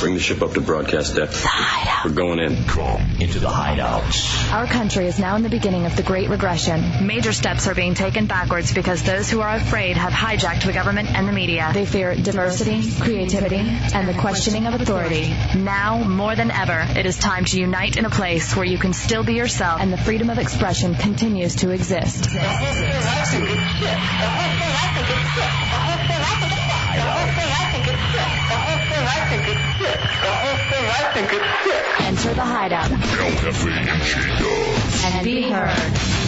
Bring the ship up to broadcast deck. We're going in. Into the hideouts. Our country is now in the beginning of the Great Regression. Major steps are being taken backwards because those who are afraid have hijacked the government and the media. They fear diversity, creativity, and the questioning of authority. Now, more than ever, it is time to unite in a place where you can still be yourself and the freedom of expression continues to exist. Enter the hideout and be heard.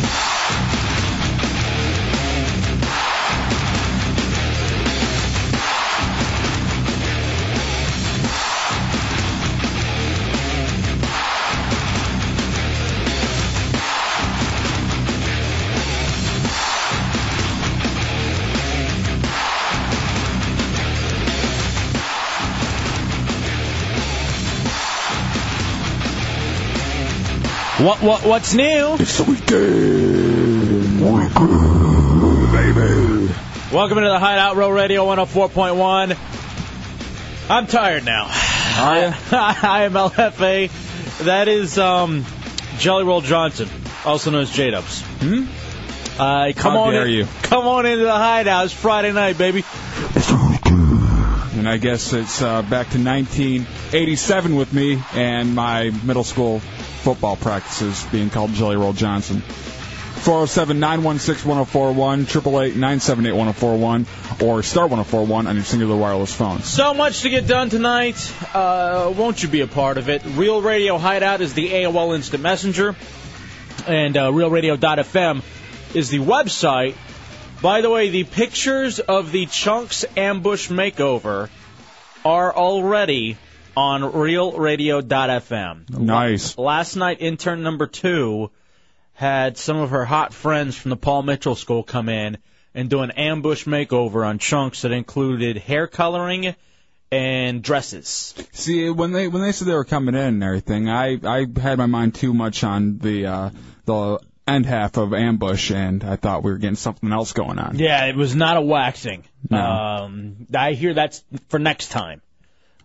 What what what's new? It's the weekend. Weekend, baby. Welcome into the Hideout Real Radio 104.1. I'm tired now. I, I am LFA. That is um, Jelly Roll Johnson, also known as J Dubs. Hmm? Uh, come How on dare in, you. Come on into the Hideout. It's Friday night, baby. And I guess it's uh, back to 1987 with me and my middle school football practices being called Jelly Roll Johnson. 407 916 1041, 888 978 1041, or star 1041 on your singular wireless phone. So much to get done tonight. Uh, won't you be a part of it? Real Radio Hideout is the AOL Instant Messenger, and uh, RealRadio.fm is the website. By the way, the pictures of the Chunks ambush makeover are already on RealRadio.fm. Nice. Last night, intern number two had some of her hot friends from the Paul Mitchell School come in and do an ambush makeover on Chunks that included hair coloring and dresses. See, when they when they said they were coming in and everything, I I had my mind too much on the uh, the end half of ambush, and I thought we were getting something else going on. Yeah, it was not a waxing. No. Um, I hear that's for next time.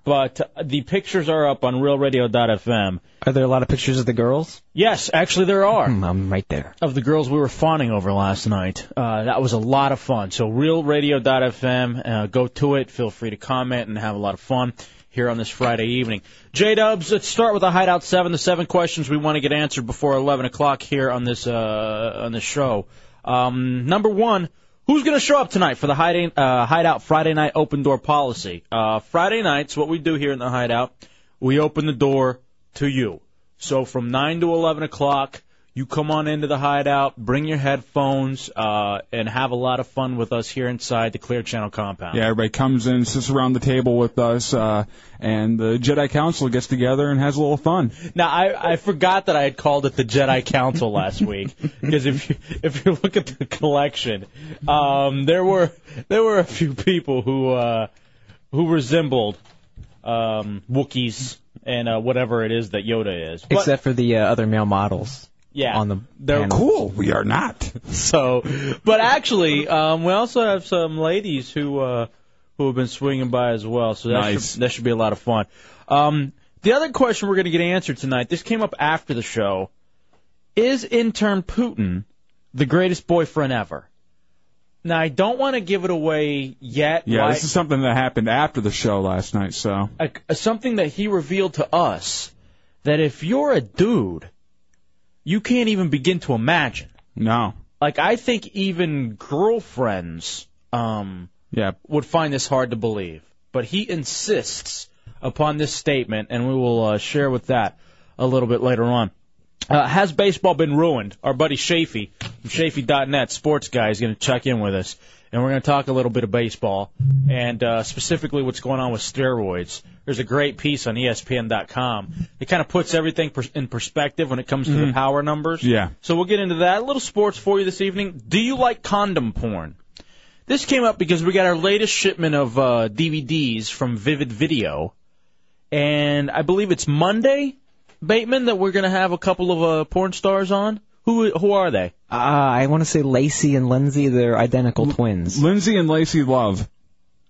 But the pictures are up on RealRadio.fm. Are there a lot of pictures of the girls? Yes, actually there are. Hmm, I'm right there. of the girls we were fawning over last night. Uh, that was a lot of fun. So realradio.fm, uh, go to it. Feel free to comment and have a lot of fun here on this Friday evening. J Dubs, let's start with the Hideout Seven. The seven questions we want to get answered before 11 o'clock here on this uh, on this show. Um, number one. Who's going to show up tonight for the hiding, uh, Hideout Friday night open door policy? Uh, Friday nights, what we do here in the Hideout, we open the door to you. So from 9 to 11 o'clock, you come on into the hideout, bring your headphones, uh, and have a lot of fun with us here inside the Clear Channel compound. Yeah, everybody comes in, sits around the table with us, uh, and the Jedi Council gets together and has a little fun. Now I, I forgot that I had called it the Jedi Council last week because if you if you look at the collection, um, there were there were a few people who uh, who resembled um, Wookiees and uh, whatever it is that Yoda is. But- Except for the uh, other male models. Yeah. On the They're panel. Cool. We are not. So, but actually, um, we also have some ladies who uh, who have been swinging by as well. So that Nice. should that should be a lot of fun. Um, the other question we're going to get answered tonight. This came up after the show. Is intern Putin the greatest boyfriend ever? Now I don't want to give it away yet. Yeah, this is something that happened after the show last night, so. a, a- something that he revealed to us that if you're a dude, you can't even begin to imagine. No. Like I think even girlfriends um Yeah. would find this hard to believe. But he insists upon this statement and we will uh, share with that a little bit later on. Uh, has baseball been ruined? Our buddy Shafee from Shafee.net, sports guy, is going to check in with us, and we're going to talk a little bit of baseball and uh, specifically what's going on with steroids. There's a great piece on ESPN.com. It kind of puts everything per- in perspective when it comes to the Mhm. power numbers. Yeah. So we'll get into that. A little sports for you this evening. Do you like condom porn? This came up because we got our latest shipment of uh, DVDs from Vivid Video, and I believe it's Monday, Bateman, that we're going to have a couple of uh, porn stars on. Who who are they? Uh, I want to say Lacey and Lindsay. They're identical twins. Lindsay and Lacey Love.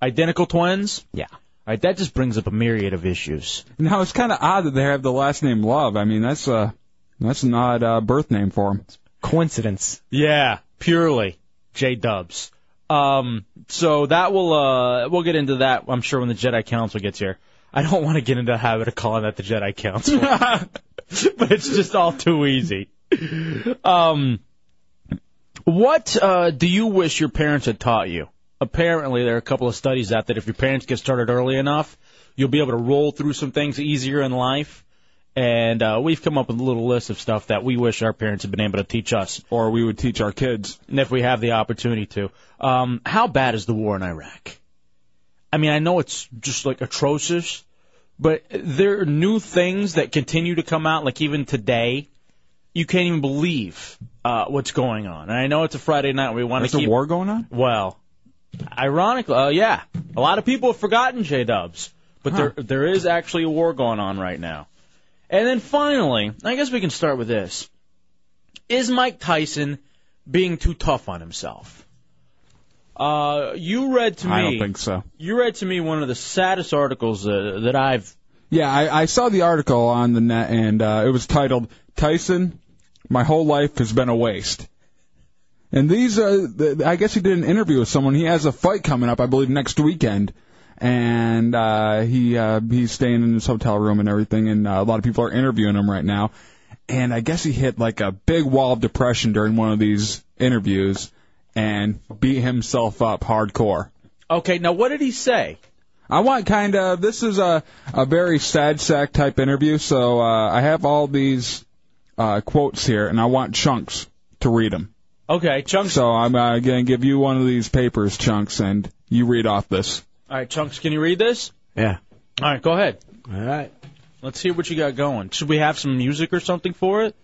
Identical twins? Yeah. Right, that just brings up a myriad of issues. Now it's kind of odd that they have the last name Love. I mean, that's uh, that's not a birth name for him. Coincidence. Yeah, purely J Dubs. Um, so that will uh, we'll get into that. I'm sure when the Jedi Council gets here. I don't want to get into the habit of calling that the Jedi Council, but it's just all too easy. Um, what uh, do you wish your parents had taught you? Apparently, there are a couple of studies out that if your parents get started early enough, you'll be able to roll through some things easier in life. And uh, we've come up with a little list of stuff that we wish our parents had been able to teach us, or we would teach our kids, and if we have the opportunity to. Um, how bad is the war in Iraq? I mean, I know it's just like atrocious, but there are new things that continue to come out. Like even today, you can't even believe uh, what's going on. And I know it's a Friday night. We want There's to a keep war going on. well, ironically, uh, yeah, a lot of people have forgotten J Dubs, but there there is actually a war going on right now. And then finally, I guess we can start with this: Is Mike Tyson being too tough on himself? Uh, you read to me. I don't think so. You read to me one of the saddest articles uh, that I've. Yeah, I, I saw the article on the net, and uh, it was titled "Tyson, My Whole Life Has Been a Waste." And these, uh, th- I guess he did an interview with someone. He has a fight coming up, I believe, next weekend, and uh, he uh, he's staying in his hotel room and everything. And uh, a lot of people are interviewing him right now. And I guess he hit like a big wall of depression during one of these interviews, and beat himself up hardcore. Okay, now what did he say? I want kind of this is a a very sad sack type interview, so uh, I have all these uh, quotes here, and I want Chunks to read them. Okay, Chunks. So I'm uh, gonna give you one of these papers, Chunks, and you read off this. All right, Chunks, can you read this? Yeah. All right, go ahead. All right. Let's hear what you got going. Should we have some music or something for it?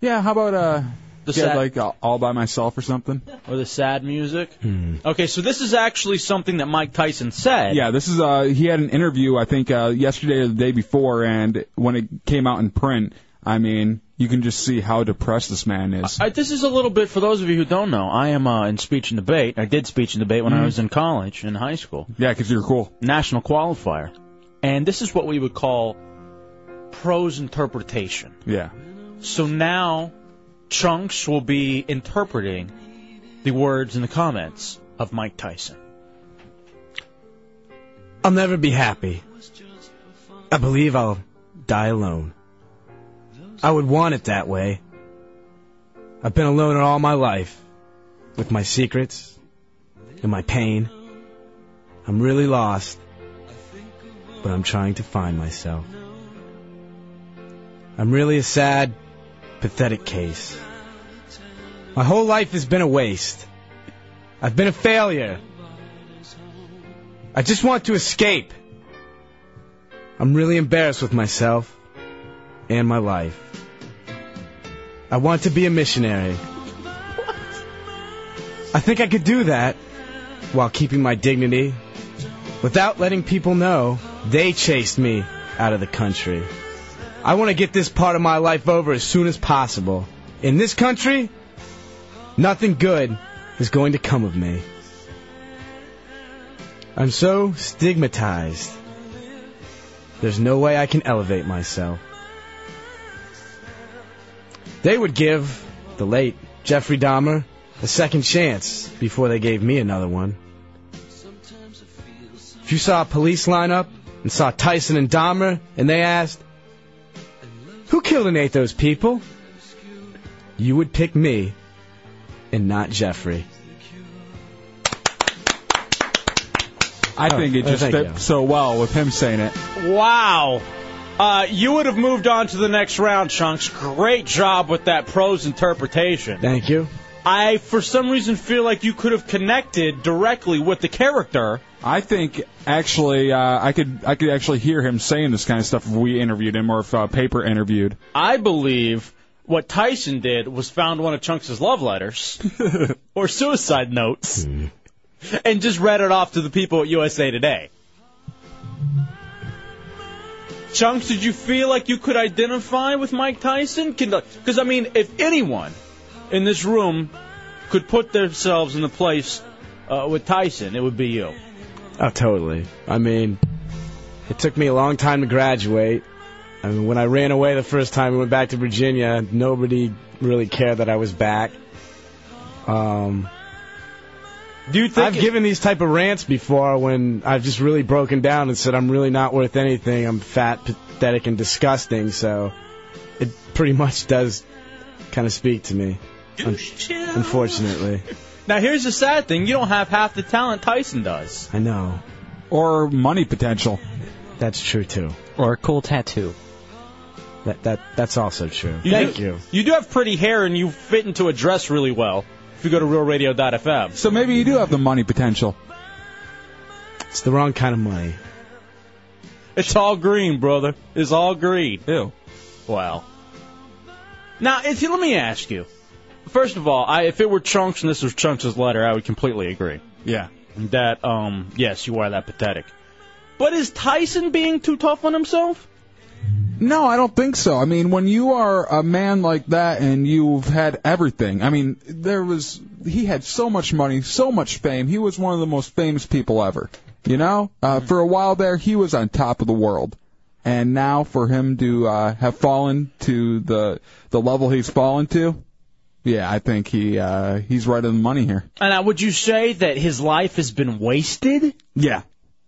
Yeah, how about uh, The get sad- like all, all by myself or something? Or the sad music? Okay, so this is actually something that Mike Tyson said. Yeah, this is uh he had an interview I think uh yesterday or the day before and when it came out in print, I mean, you can just see how depressed this man is. I, this is a little bit for those of you who don't know. I am uh, in speech and debate. I did speech and debate when I Mhm. was in college, in high school. Yeah, 'cause you're cool. National qualifier. And this is what we would call prose interpretation. Yeah. So now, Chunks will be interpreting the words in the comments of Mike Tyson. I'll never be happy. I believe I'll die alone. I would want it that way. I've been alone all my life, with my secrets and my pain. I'm really lost, but I'm trying to find myself. I'm really a sad, pathetic case. My whole life has been a waste. I've been a failure. I just want to escape. I'm really embarrassed with myself and my life. I want to be a missionary. I think I could do that while keeping my dignity without letting people know they chased me out of the country. I want to get this part of my life over as soon as possible. In this country, nothing good is going to come of me. I'm so stigmatized. There's no way I can elevate myself. They would give the late Jeffrey Dahmer a second chance before they gave me another one. If you saw a police lineup and saw Tyson and Dahmer and they asked, Who killed and ate those people? You would pick me and not Jeffrey. I Oh, think it oh, just thank fit you. so well with him saying it. Wow. Uh, you would have moved on to the next round, Chunks. Great job with that prose interpretation. Thank you. I, for some reason, feel like you could have connected directly with the character. I think actually uh, I could I could actually hear him saying this kind of stuff if we interviewed him or if uh, paper interviewed. I believe what Tyson did was found one of Chunks' love letters or suicide notes and just read it off to the people at USA Today. Chunks, did you feel like you could identify with Mike Tyson? Because, I mean, if anyone in this room could put themselves in the place uh, with Tyson, it would be you. Oh, totally. I mean, It took me a long time to graduate. I mean, when I ran away the first time and went back to Virginia, nobody really cared that I was back. Um, Do you think I've given these type of rants before when I've just really broken down and said I'm really not worth anything. I'm fat, pathetic, and disgusting. So it pretty much does kind of speak to me, un- unfortunately. Now here's the sad thing: you don't have half the talent Tyson does. I know. Or money potential. That's true too. Or a cool tattoo. That that that's also true. You Thank do, you. You do have pretty hair, and you fit into a dress really well. If you go to RealRadio.fm. So maybe you do have the money potential. It's the wrong kind of money. It's all green, brother. It's all green. Ew. Wow. Now, if you, let me ask you. First of all, I, if it were Chunks and this was Chunks' letter, I would completely agree. Yeah. That, um, yes, you are that pathetic. But is Tyson being too tough on himself? No, I don't think so. I mean, when you are a man like that and you've had everything, I mean, there was, he had so much money, so much fame. He was one of the most famous people ever. You know? Uh, for a while there, he was on top of the world. And now for him to, uh, have fallen to the, the level he's fallen to, yeah, I think he, uh, he's right on the money here. And now, would you say that his life has been wasted? Yeah,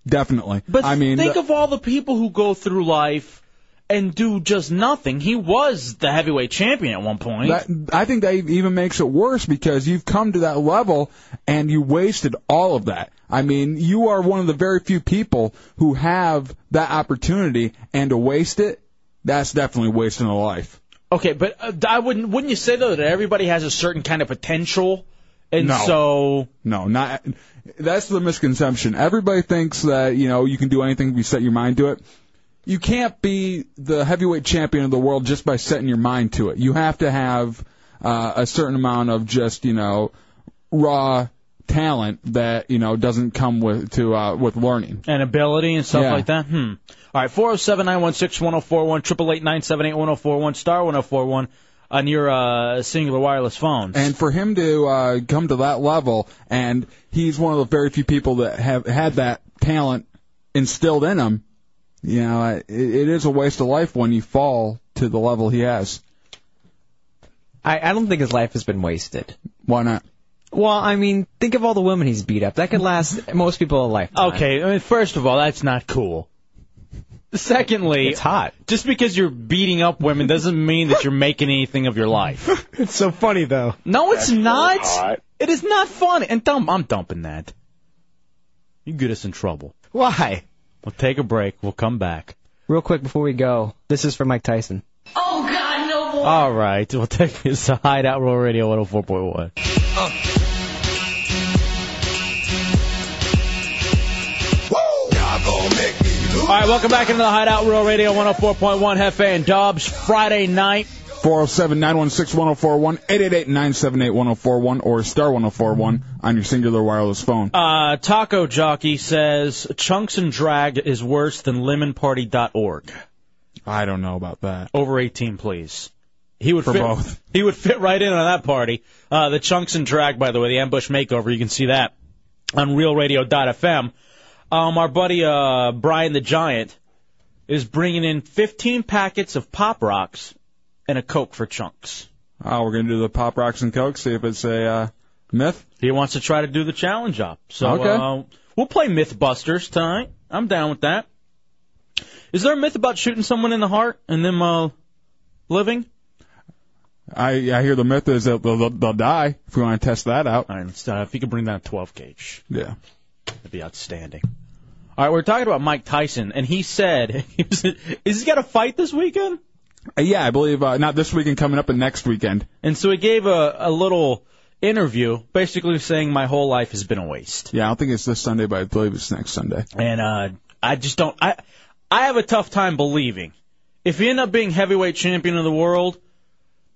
definitely. But I mean, think the- of all the people who go through life and do just nothing. He was the heavyweight champion at one point. That, I think that even makes it worse because you've come to that level and you wasted all of that. I mean, you are one of the very few people who have that opportunity and to waste it, that's definitely wasting a life. Okay, but uh, I wouldn't. Wouldn't you say though that everybody has a certain kind of potential, and No. so No, not, that's the misconception. Everybody thinks that, you know, you can do anything if you set your mind to it. You can't be the heavyweight champion of the world just by setting your mind to it. You have to have uh, a certain amount of just, you know, raw talent that, you know, doesn't come with to uh, with learning. and ability and stuff Yeah. like that. Hmm. All right, four zero seven nine one six one zero four one triple eight nine seven eight one zero four one star one zero four one on your uh, singular wireless phones. And for him to uh, come to that level, and he's one of the very few people that have had that talent instilled in him, you know, it, it is a waste of life when you fall to the level he has. I, I don't think his life has been wasted. Why not? Well, I mean, think of all the women he's beat up. That could last most people a lifetime. okay, I mean, first of all, that's not cool. Secondly, It's hot. just because you're beating up women doesn't mean that you're making anything of your life. It's so funny though. No, it's not. It is not funny. And dump, I'm dumping that. You get us in trouble. Why? We'll take a break. We'll come back. Real quick before we go, this is for Mike Tyson. Oh, God, no more. All right, we'll take this to Hideout Real Radio 104.1. All right, welcome back into the Hideout Real Radio 104.1 Hefe and Dubs Friday night. 407 916 1041, 888 978 1041, or star 1041 on your singular wireless phone. Uh, Taco Jockey says Chunks and Drag is worse than lemonparty.org. I don't know about that. Over 18, please. He would For fit, both. He would fit right in on that party. Uh, the Chunks and Drag, by the way, the ambush makeover. You can see that on RealRadio.fm. Um, our buddy uh, Brian the Giant is bringing in 15 packets of Pop Rocks and a Coke for Chunks. Oh, we're going to do the Pop Rocks and Coke, see if it's a uh, myth. He wants to try to do the challenge up. So Okay. uh, we'll play Mythbusters tonight. I'm down with that. Is there a myth about shooting someone in the heart and them uh, living? I, I hear the myth is that they'll, they'll, they'll die if we want to test that out. All right, let's, uh, if you could bring that 12 gauge. Yeah. That'd be outstanding. All right, we're talking about Mike Tyson, and he said, "Is he got a fight this weekend?" Uh, yeah, I believe uh, not this weekend, coming up, but next weekend. And so he gave a, a little interview, basically saying, "My whole life has been a waste." Yeah, I don't think it's this Sunday, but I believe it's next Sunday. And uh, I just don't. I I have a tough time believing if you end up being heavyweight champion of the world,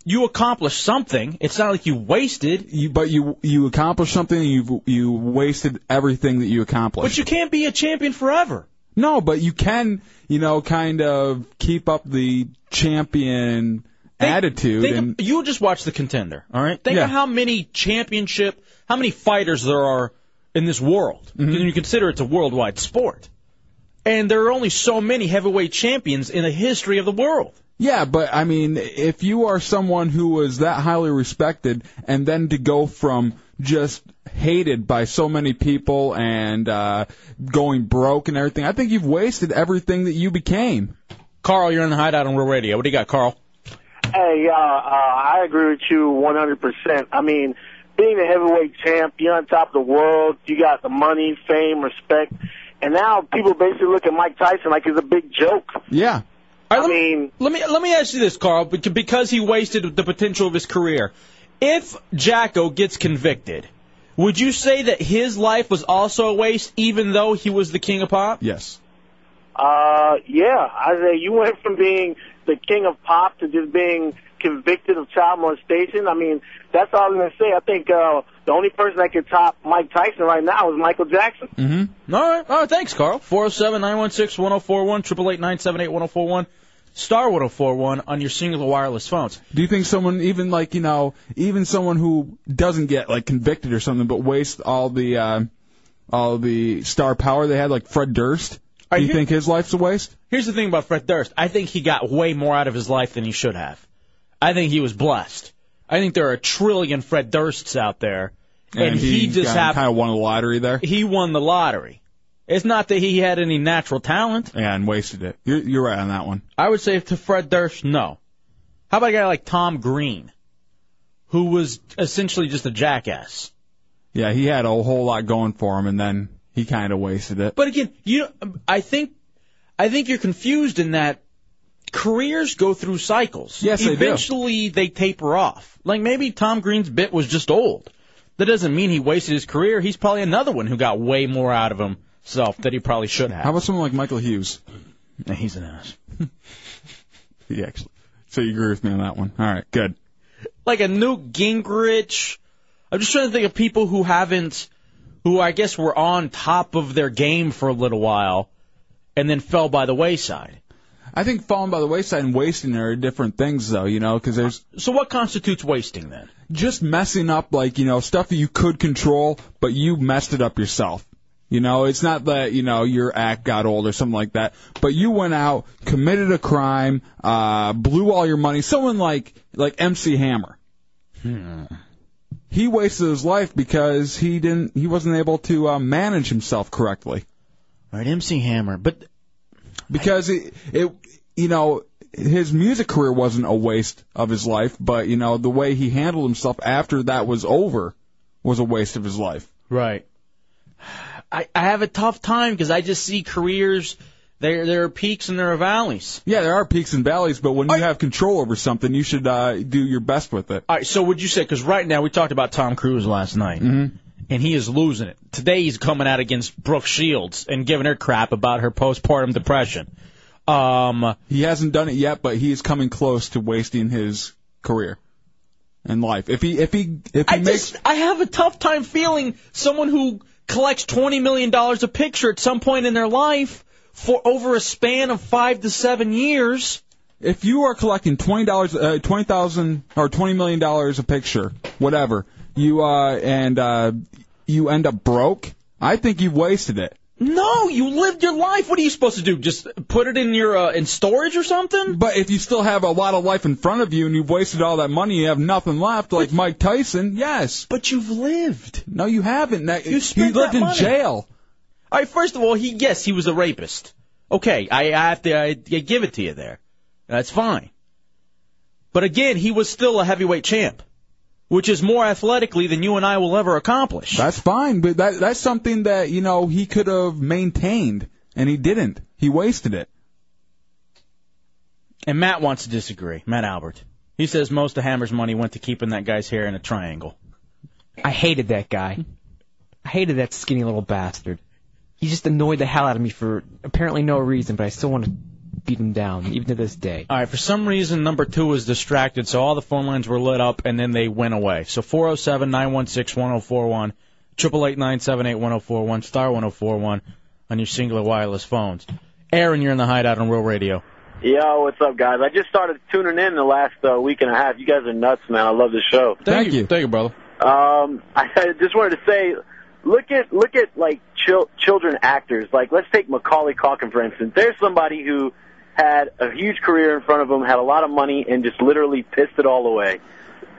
you accomplished something. It's not like you wasted. You, but you you accomplished something, you you wasted everything that you accomplished. But you can't be a champion forever. No, but you can, you know, kind of keep up the champion attitude. Think and of, you just watch the contender, all right? Think Yeah. of how many championship, how many fighters there are in this world. Mm-hmm. And you consider it's a worldwide sport. And there are only so many heavyweight champions in the history of the world. Yeah, but I mean, if you are someone who was that highly respected, and then to go from just hated by so many people and uh, going broke and everything, I think you've wasted everything that you became. Carl, you're in the hideout on Real Radio. What do you got, Carl? Hey, uh, uh, I agree with you 100%. I mean, being a heavyweight champ, you're on top of the world, you got the money, fame, respect, and now people basically look at Mike Tyson like he's a big joke. Yeah. I mean, let me let me ask you this, Carl, bec- because he wasted the potential of his career. If Jacko gets convicted, would you say that his life was also a waste, even though he was the king of pop? Yes. Uh, yeah, I say you went from being the king of pop to just being convicted of child molestation. I mean, that's all I'm gonna say. I think uh, the only person that could top Mike Tyson right now is Michael Jackson. Mm-hmm. All right. All right. Thanks, Carl. 407 916 1041, 888 978 1041, star 1041 on your singular wireless phones. Do you think someone, even like you know, even someone who doesn't get like convicted or something, but wastes all the uh, all the star power they had, like Fred Durst? Do you think his life's a waste? Here's the thing about Fred Durst. I think he got way more out of his life than he should have. I think he was blessed. I think there are a trillion Fred Dursts out there, and, he, just happened. kind of won the lottery there. He won the lottery. It's not that he had any natural talent. Yeah, and wasted it. You're, you're right on that one. I would say to Fred Durst, no. How about a guy like Tom Green, who was essentially just a jackass? Yeah, he had a whole lot going for him, and then he kind of wasted it. But again, you, I think, I think you're confused in that careers go through cycles. Yes, they do. Eventually, they taper off. Like maybe Tom Green's bit was just old. That doesn't mean he wasted his career. He's probably another one who got way more out of himself that he probably should have. How about someone like Michael Hughes? Nah, He's an ass. He actually. So you agree with me on that one? All right, good. like a Newt Gingrich. I'm just trying to think of people who haven't, who I guess were on top of their game for a little while, and then fell by the wayside. I think falling by the wayside and wasting are different things, though. You know, because there's So what constitutes wasting then? just messing up, like you know, stuff that you could control, but you messed it up yourself. You know, it's not that you know your act got old or something like that, but you went out, committed a crime, uh, blew all your money. Someone like like MC Hammer, he wasted his life because he didn't, he wasn't able to uh, manage himself correctly. Right, MC Hammer, but because it, it, you know, his music career wasn't a waste of his life, but you know the way he handled himself after that was over was a waste of his life. Right. I, I have a tough time because I just see careers. There, there are peaks and there are valleys. Yeah, there are peaks and valleys, but when you have control over something, you should uh, do your best with it. All right, so would you say? Because right now we talked about Tom Cruise last night, Mhm. and he is losing it. Today he's coming out against Brooke Shields and giving her crap about her postpartum depression. Um, He hasn't done it yet, but he is coming close to wasting his career and life. If he if he if he I makes just I have a tough time feeling someone who collects twenty million dollars a picture at some point in their life for over a span of five to seven years. if you are collecting twenty dollars, uh, twenty thousand or twenty million dollars a picture, whatever, you uh and uh you end up broke, I think you've wasted it. No, you lived your life. What are you supposed to do? Just put it in your uh, in storage or something? But if you still have a lot of life in front of you and you've wasted all that money, you have nothing left, like Mike Tyson. Yes, But you've lived. no, you haven't. That, You he lived that in money. jail. All right, first of all, he yes, he was a rapist. Okay, I, I have to I, I give it to you there. That's fine. But again, he was still a heavyweight champ, which is more athletically than you and I will ever accomplish. That's fine, but that that's something that you know he could have maintained, and he didn't. He wasted it. And Matt wants to disagree. Matt Albert. He says most of Hammer's money went to keeping that guy's hair in a triangle. I hated that guy. I hated that skinny little bastard. He just annoyed the hell out of me for apparently no reason, but I still want to beat him down, even to this day. All right, for some reason, number two was distracted, so all the phone lines were lit up, and then they went away. So 407 916 1041, 888 978 1041, star 1041 on your singular wireless phones. Aaron, you're in the hideout on Real Radio. Yo, what's up, guys? I just started tuning in the last uh, week and a half. You guys are nuts, man. I love the show. Thank you. Thank you, brother. Um, I just wanted to say, look at look at like chil- children actors. Like let's take Macaulay Culkin for instance. There's somebody who had a huge career in front of him, had a lot of money, and just literally pissed it all away.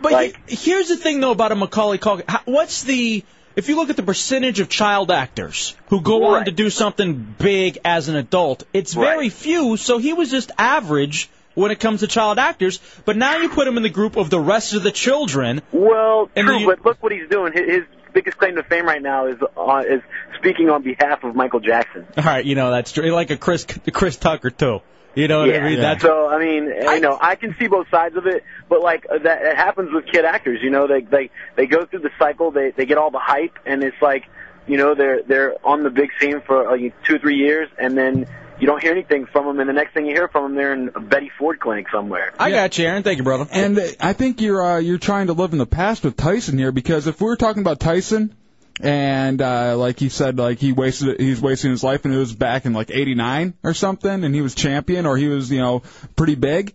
But he- here's the thing, though, about a Macaulay Culkin. How- What's the if you look at the percentage of child actors who go on to do something big as an adult, it's very few. So he was just average when it comes to child actors. But now you put him in the group of the rest of the children. Well, true, you- but look what he's doing. His, his biggest claim to fame right now is uh, is speaking on behalf of Michael Jackson. All right, you know that's true. Like a Chris Chris Tucker too. You know what yeah. I mean? That's so I mean, you know, I can see both sides of it, but like uh, that it happens with kid actors. You know, they they they go through the cycle, they they get all the hype, and it's like, you know, they're they're on the big scene for uh, two three years, and then you don't hear anything from them, and the next thing you hear from them, they're in a Betty Ford clinic somewhere. I got you, Aaron. Thank you, brother. And I think you're uh, you're trying to live in the past with Tyson here because if we were talking about Tyson and uh, like he said like he wasted he's wasting his life and it was back in like 89 or something and he was champion or he was you know pretty big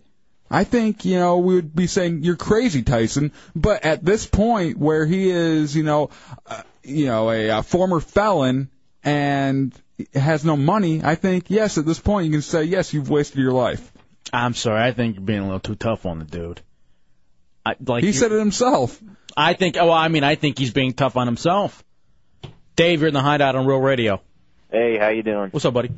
I think you know we would be saying you're crazy Tyson but at this point where he is you know uh, you know a, a former felon and has no money I think yes at this point you can say yes you've wasted your life I'm sorry. I think you're being a little too tough on the dude. I, like he said it himself I think. Oh, I mean, I think he's being tough on himself. Dave, you're in the hideout on Real Radio. Hey, how you doing? What's up, buddy?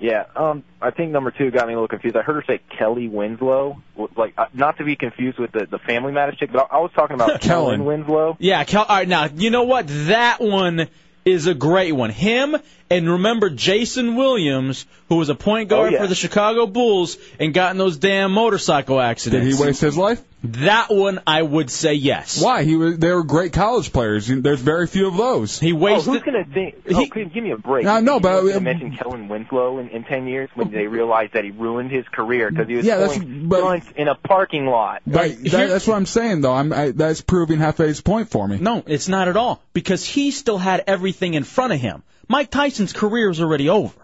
Yeah, um, I think number two got me a little confused. I heard her say Kelly Winslow, like uh, not to be confused with the the Family Matters chick, but I, I was talking about Kellen Winslow. Yeah, Kel, all right, now, you know what? That one is a great one. Him, and remember Jason Williams, who was a point guard Oh, yeah. for the Chicago Bulls and got in those damn motorcycle accidents. Did he waste his life? That one, I would say yes. Why? He was. They were great college players. There's very few of those. He Oh, who's gonna think? Oh, give, give me a break. No, no, but- Who's gonna mention Kellen Winslow in, in ten years when they realized that he ruined his career because he was Yeah, that's- throwing but- blunts in a parking lot. But that, that's what I'm saying, though. I'm. I, that's proving Hefe's point for me. No, it's not at all. Because he still had everything in front of him. Mike Tyson's career is already over.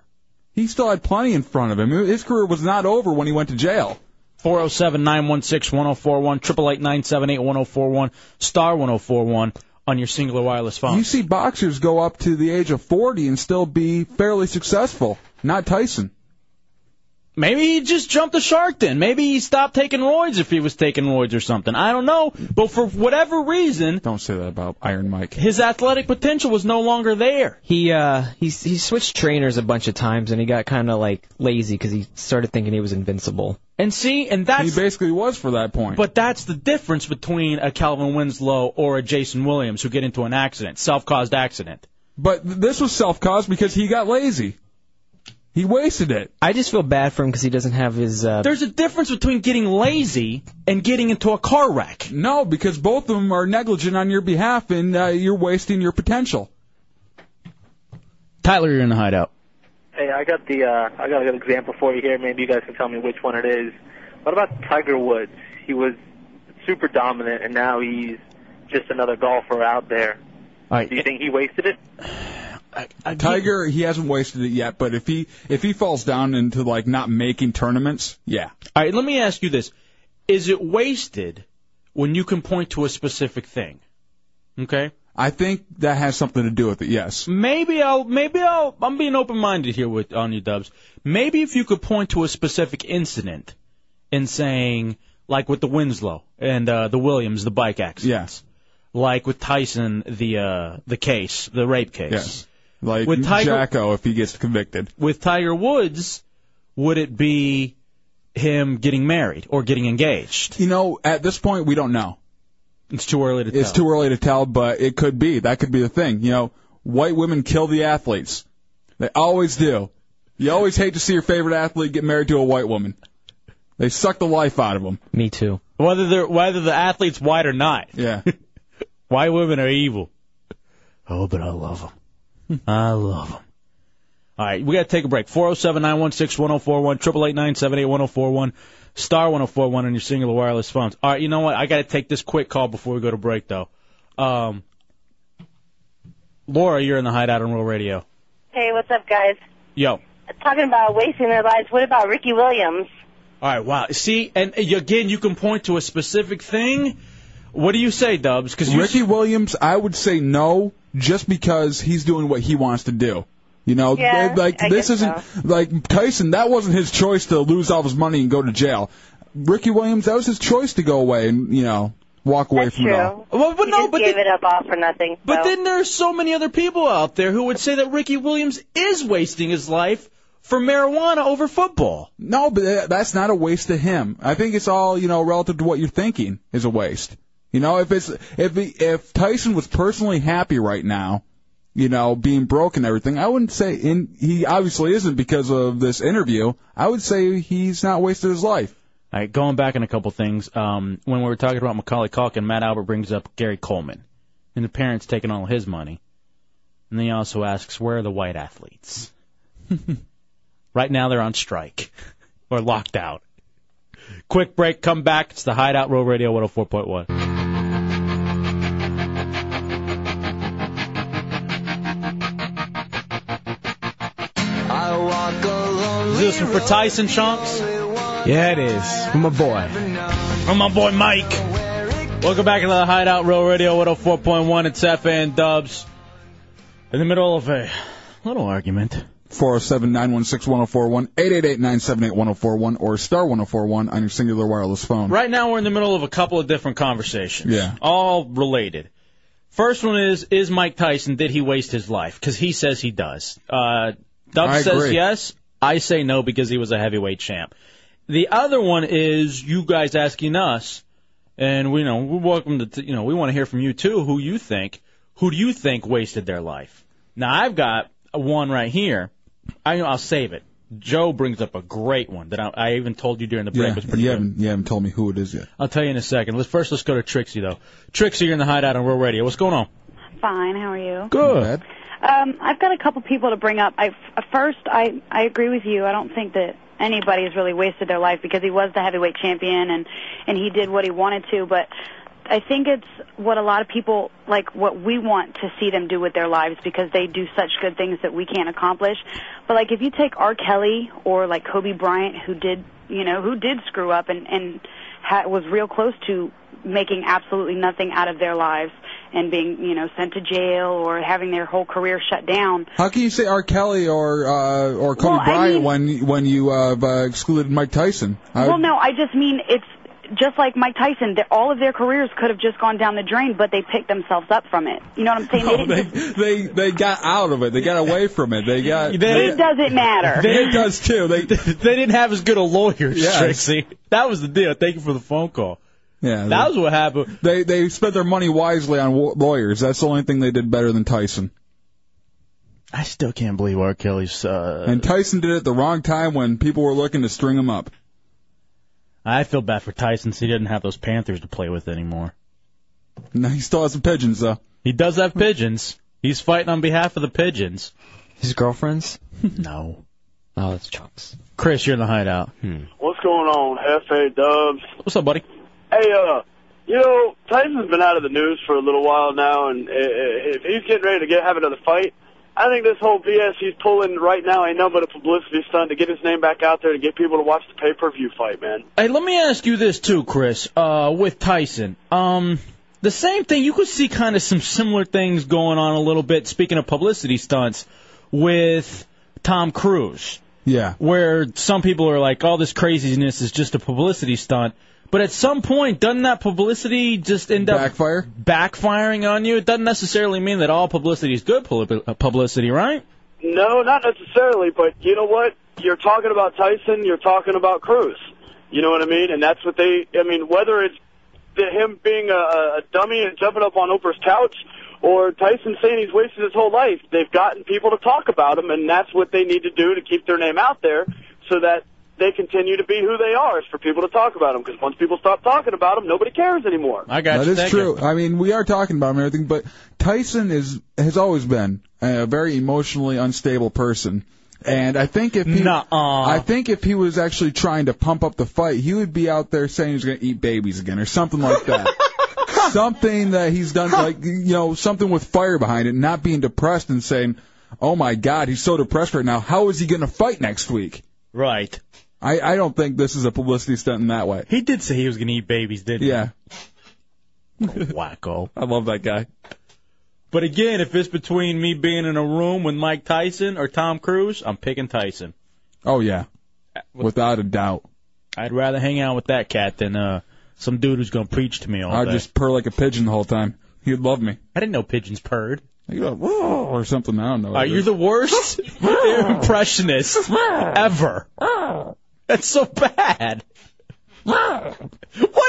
He still had plenty in front of him. His career was not over when he went to jail. 407 916 1041, 888 978 1041, star 1041 on your singular wireless phone. You see boxers go up to the age of 40 and still be fairly successful. Not Tyson. Maybe he just jumped the shark then. Maybe he stopped taking roids if he was taking roids or something. I don't know. But for whatever reason, Don't say that about Iron Mike. his athletic potential was no longer there. He uh he he switched trainers a bunch of times and he got kind of like lazy because he started thinking he was invincible. And see, and that's He basically was for that point. But that's the difference between a Kellen Winslow or a Jason Williams who get into an accident, self-caused accident. But this was self-caused because he got lazy. He wasted it. I just feel bad for him because he doesn't have his. Uh, There's a difference between getting lazy and getting into a car wreck. No, because both of them are negligent on your behalf, and uh, you're wasting your potential. Tyler, you're in the hideout. Hey, I got the uh, I got a good example for you here. Maybe you guys can tell me which one it is. What about Tiger Woods? He was super dominant, and now he's just another golfer out there. All right. Do you think he wasted it? Tiger, he hasn't wasted it yet, but if he if he falls down into like not making tournaments, yeah. All right, let me ask you this: Is it wasted when you can point to a specific thing? Okay. I think that has something to do with it. Yes. Maybe I'll maybe I'll I'm being open minded here with on you dubs. Maybe if you could point to a specific incident in saying like with the Winslow and uh, the Williams, the bike accidents. Yes. Like with Tyson, the uh, the case, the rape case. Yes. Like With Tiger- Jacko, if he gets convicted. With Tiger Woods, would it be him getting married or getting engaged? You know, at this point, we don't know. It's too early to tell. It's too early to tell, but it could be. That could be the thing. You know, white women kill the athletes. They always do. You always hate to see your favorite athlete get married to a white woman. They suck the life out of them. Me too. Whether they're whether the athlete's white or not. Yeah. White women are evil. Oh, but I love them. I love them. All right, we got to take a break. 407 916 1041, 888 978 star 1041 on your singular wireless phones. All right, you know what? I got to take this quick call before we go to break, though. Um, Laura, you're in the hideout on Real Radio. Hey, what's up, guys? Yo. Talking about wasting their lives. What about Ricky Williams? All right, wow. See, and again, you can point to a specific thing. What do you say, Dubs? Because Ricky Williams, I would say no, just because he's doing what he wants to do. You know, Yeah, like I this guess isn't like Tyson. That wasn't his choice to lose all his money and go to jail. Ricky Williams, that was his choice to go away and you know walk away That's from true. it all. Well, but he no, just but gave then- it up all for nothing. But so. then there's so many other people out there who would say that Ricky Williams is wasting his life for marijuana over football. No, but uh, that's not a waste to him. I think it's all you know relative to what you're thinking is a waste. You know, if it's if he, if Tyson was personally happy right now, you know, being broke and everything, I wouldn't say in he obviously isn't because of this interview. I would say he's not wasted his life. All right, going back on a couple things. Um, when we were talking about Macaulay Culkin, Matt Albert brings up Gary Coleman and the parents taking all his money. And then he also asks, where are the white athletes? right now they're on strike or locked out. Quick break, come back. It's the Hideout Real Radio 104.1. Is this one for Tyson Chunks? Yeah, it is. From my boy. From my boy Mike. Welcome back to the Hideout Real Radio 104.1. It's FN Dubs. In the middle of a little argument. 407 916 1041, 888 978 1041, or star 1041 on your singular wireless phone. Right now we're in the middle of a couple of different conversations. Yeah. All related. First one is, is Mike Tyson, did he waste his life? Because he says he does. Uh, Dubs I says agree. yes. I say no because he was a heavyweight champ. The other one is you guys asking us, and we know we're welcome to, you know, we want to hear from you too. Who you think? Who do you think wasted their life? Now I've got one right here. I, I'll save it. Joe brings up a great one that I, I even told you during the break Yeah, was pretty you good. haven't, you haven't told me who it is yet. I'll tell you in a second. Let's first let's go to Trixie though. Trixie, you're in the hideout on Real Radio. What's going on? Fine. How are you? Good. Um, I've got a couple people to bring up. I first, I I agree with you. I don't think that anybody has really wasted their life because he was the heavyweight champion and and he did what he wanted to. But I think it's what a lot of people like what we want to see them do with their lives because they do such good things that we can't accomplish. But like if you take R. Kelly or like Kobe Bryant, who did you know who did screw up and and ha- was real close to making absolutely nothing out of their lives and being you know sent to jail or having their whole career shut down. How can you say R. Kelly or uh, or Kobe Well, I Bryant mean- when when you uh, have, uh, excluded Mike Tyson? I- well, no, I just mean it's just like Mike Tyson. Their, all of their careers could have just gone down the drain, but they picked themselves up from it. You know what I'm saying? No, they didn't they, they they got out of it. They got away from it. They got. it doesn't matter. They, it does too. They they didn't have as good a lawyer, Yes. Trixie. That was the deal. Thank you for the phone call. Yeah, That was what happened. They they spent their money wisely on wa- lawyers. That's the only thing they did better than Tyson. I still can't believe R. Kelly's. Uh, And Tyson did it at the wrong time when people were looking to string him up. I feel bad for Tyson. 'cause He didn't have those Panthers to play with anymore. No, he still has some pigeons though. He does have pigeons. He's fighting on behalf of the pigeons. His girlfriends? no. Oh, that's Chunks. Chris, you're in the hideout. What's going on, F.A. Dubs? What's up, buddy? Hey, uh, you know, Tyson's been out of the news for a little while now, and uh, if he's getting ready to get have another fight, I think this whole BS he's pulling right now ain't nothing but a publicity stunt to get his name back out there to get people to watch the pay-per-view fight, man. Hey, let me ask you this too, Chris. Uh, with Tyson, um, the same thing. You could see kind of some similar things going on a little bit. Speaking of publicity stunts, with Tom Cruise. Yeah. Where some people are like, "All this craziness is just a publicity stunt," but at some point, doesn't that publicity just end up backfiring on you? It doesn't necessarily mean that all publicity is good pub- uh, publicity, right? No, not necessarily, but you know what? You're talking about Tyson, you're talking about Cruise. You know what I mean? And that's what they, I mean, whether it's the, him being a, a dummy and jumping up on Oprah's couch or Tyson saying he's wasted his whole life, they've gotten people to talk about him, and that's what they need to do to keep their name out there so that they continue to be who they are, is for people to talk about them. Because once people stop talking about them, nobody cares anymore. I got That you. is Thank true. I mean, we are talking about him and everything, but Tyson is has always been a very emotionally unstable person. And I think if he, Nuh-uh. I think if he was actually trying to pump up the fight, he would be out there saying he's going to eat babies again or something like that. something that he's done, like you know, something with fire behind it, not being depressed and saying, "Oh my God, he's so depressed right now. How is he going to fight next week?" Right. I I don't think this is a publicity stunt in that way. He did say he was going to eat babies, didn't he? Yeah. Wacko. I love that guy. But again, if it's between me being in a room with Mike Tyson or Tom Cruise, I'm picking Tyson. Oh yeah, without a doubt. I'd rather hang out with that cat than uh some dude who's gonna preach to me all day. I'd day. just purr like a pigeon the whole time. He'd love me. I didn't know pigeons purred. You go, "Whoa," or something. I don't know. Uh, you're the worst impressionist ever. That's so bad. What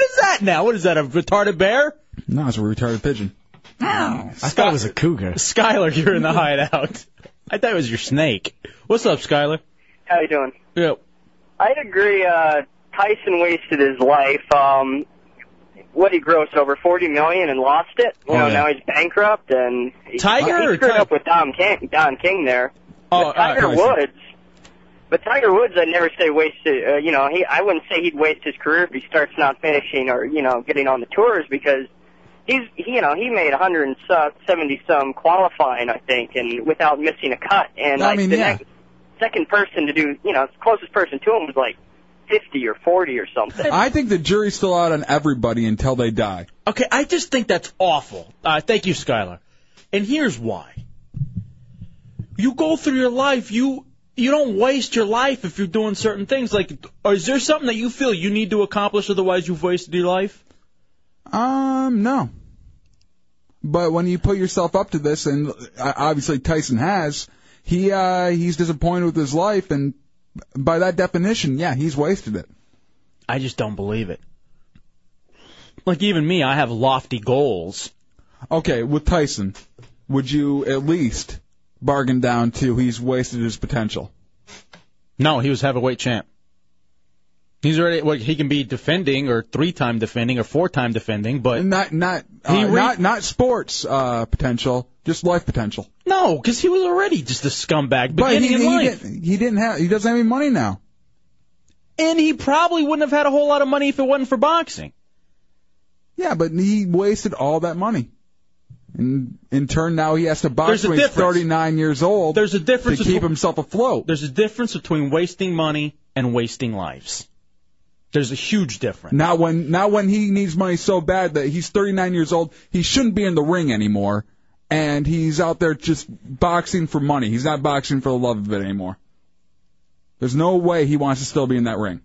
is that now? What is that? A retarded bear? No, it's a retarded pigeon. I thought it was a cougar. Skylar, you're in the hideout. I thought it was your snake. What's up, Skylar? How you doing? Yep. I'd agree. Uh, Tyson wasted his life. Um, what he grossed over forty million and lost it. You Oh, know, yeah. now he's bankrupt and he, Tiger he or screwed Ty- up with Don King. Don King there. Oh, but Tiger all right. Woods. But Tiger Woods, I'd never say wasted. Uh, you know, he I wouldn't say he'd waste his career if he starts not finishing or you know getting on the tours because he's he, you know he made 170 some qualifying I think and without missing a cut and I like mean, the yeah. next second person to do you know closest person to him was like 50 or 40 or something. I think the jury's still out on everybody until they die. Okay, I just think that's awful. Uh, thank you, Skylar. And here's why. You go through your life, you you don't waste your life if you're doing certain things. Like, or is there something that you feel you need to accomplish, otherwise you've wasted your life? Um, no. But when you put yourself up to this, and uh, obviously Tyson has, he uh he's disappointed with his life, and by that definition, yeah, he's wasted it. I just don't believe it. Like even me, I have lofty goals. Okay, with Tyson, would you at least bargain down to he's wasted his potential? No, he was heavyweight champ. He's already well, he can be defending or three-time defending or four-time defending, but not not uh, re- not not sports uh potential, just life potential. no, because he was already just a scumbag But beginning he, in he life. didn't, he didn't have he doesn't have any money now. And he probably wouldn't have had a whole lot of money if it wasn't for boxing. Yeah, but he wasted all that money. And in turn, now he has to box There's a when he's difference. 39 years old. There's a difference to keep between- himself afloat. There's a difference between wasting money and wasting lives. There's a huge difference. Now when now when he needs money so bad that he's 39 years old, he shouldn't be in the ring anymore, and he's out there just boxing for money. He's not boxing for the love of it anymore. There's no way he wants to still be in that ring.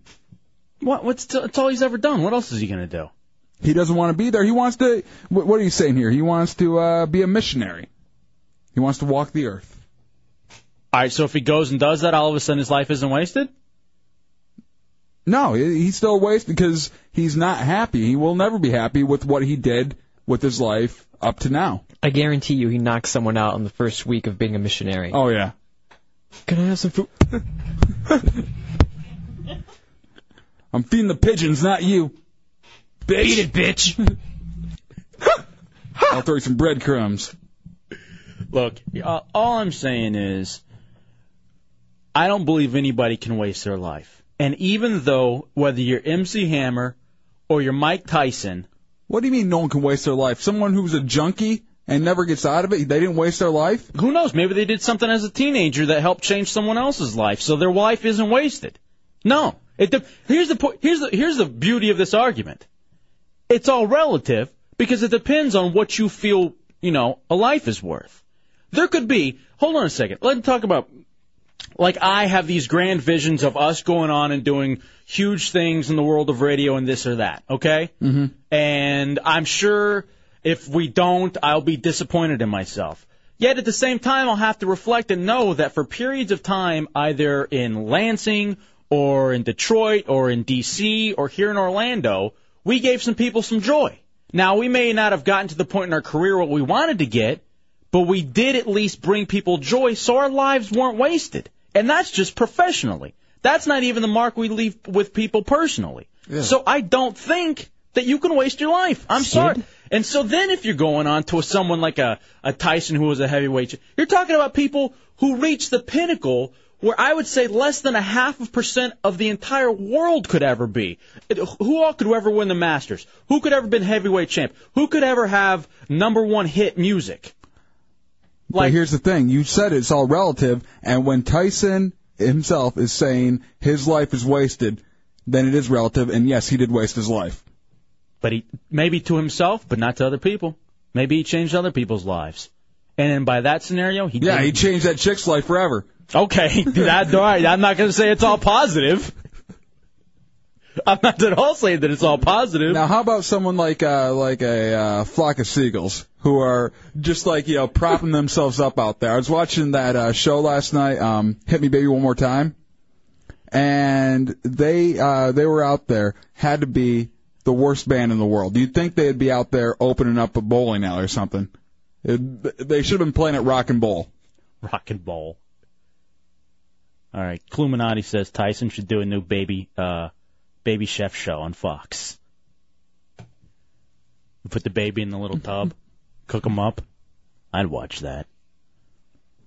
What? What's that's all he's ever done? What else is he gonna do? He doesn't want to be there. He wants to. What what are you saying here? He wants to uh, be a missionary. He wants to walk the earth. All right, so if he goes and does that, all of a sudden his life isn't wasted. No, he's still wasted because he's not happy. He will never be happy with what he did with his life up to now. I guarantee you he knocks someone out on the first week of being a missionary. Oh yeah. Can I have some food? I'm feeding the pigeons, not you. Bitch. Eat it, bitch. I'll throw you some breadcrumbs. Look, uh, all I'm saying is, I don't believe anybody can waste their life. And even though whether you're MC Hammer or you're Mike Tyson, What do you mean no one can waste their life? Someone who's a junkie and never gets out of it, they didn't waste their life? who knows? Maybe they did something as a teenager that helped change someone else's life, so their life isn't wasted. No, it. De- here's the po- here's the here's the beauty of this argument. It's all relative because it depends on what you feel you know a life is worth. There could be. Hold on a second. Let's talk about. Like I have these grand visions of us going on and doing huge things in the world of radio and this or that. Okay. Mm-hmm. and I'm sure if we don't, I'll be disappointed in myself. Yet at the same time, I'll have to reflect and know that for periods of time, either in Lansing or in Detroit or in DC or here in Orlando, we gave some people some joy. Now, we may not have gotten to the point in our career what we wanted to get, but we did at least bring people joy so our lives weren't wasted. And that's just professionally. That's not even the mark we leave with people personally. So I don't think that you can waste your life. I'm sorry. And so then if you're going on to someone like a, a Tyson who was a heavyweight, you're talking about people who reached the pinnacle where I would say less than a half of percent of the entire world could ever be. Who all could ever win the Masters? Who could ever been heavyweight champ? Who could ever have number one hit music? but here's the thing. You said it's all relative, and when Tyson himself is saying his life is wasted, then it is relative, and yes, he did waste his life. But he maybe to himself, but not to other people. Maybe he changed other people's lives. And then by that scenario, he Yeah, did- he changed that chick's life forever. Okay, that, all right, I'm not going to say it's all positive. I'm not at all saying that it's all positive. Now, how about someone like uh, like a uh, flock of seagulls who are just like you know propping themselves up out there? I was watching that uh, show last night, um, "Hit Me Baby One More Time," and they uh, they were out there had to be the worst band in the world. Do you think they'd be out there opening up a bowling alley or something? It, they should have been playing at Rock and Bowl. Rock and Bowl. All right, Cluminati says Tyson should do a new baby uh, baby chef show on Fox. Put the baby in the little tub, cook him up. I'd watch that.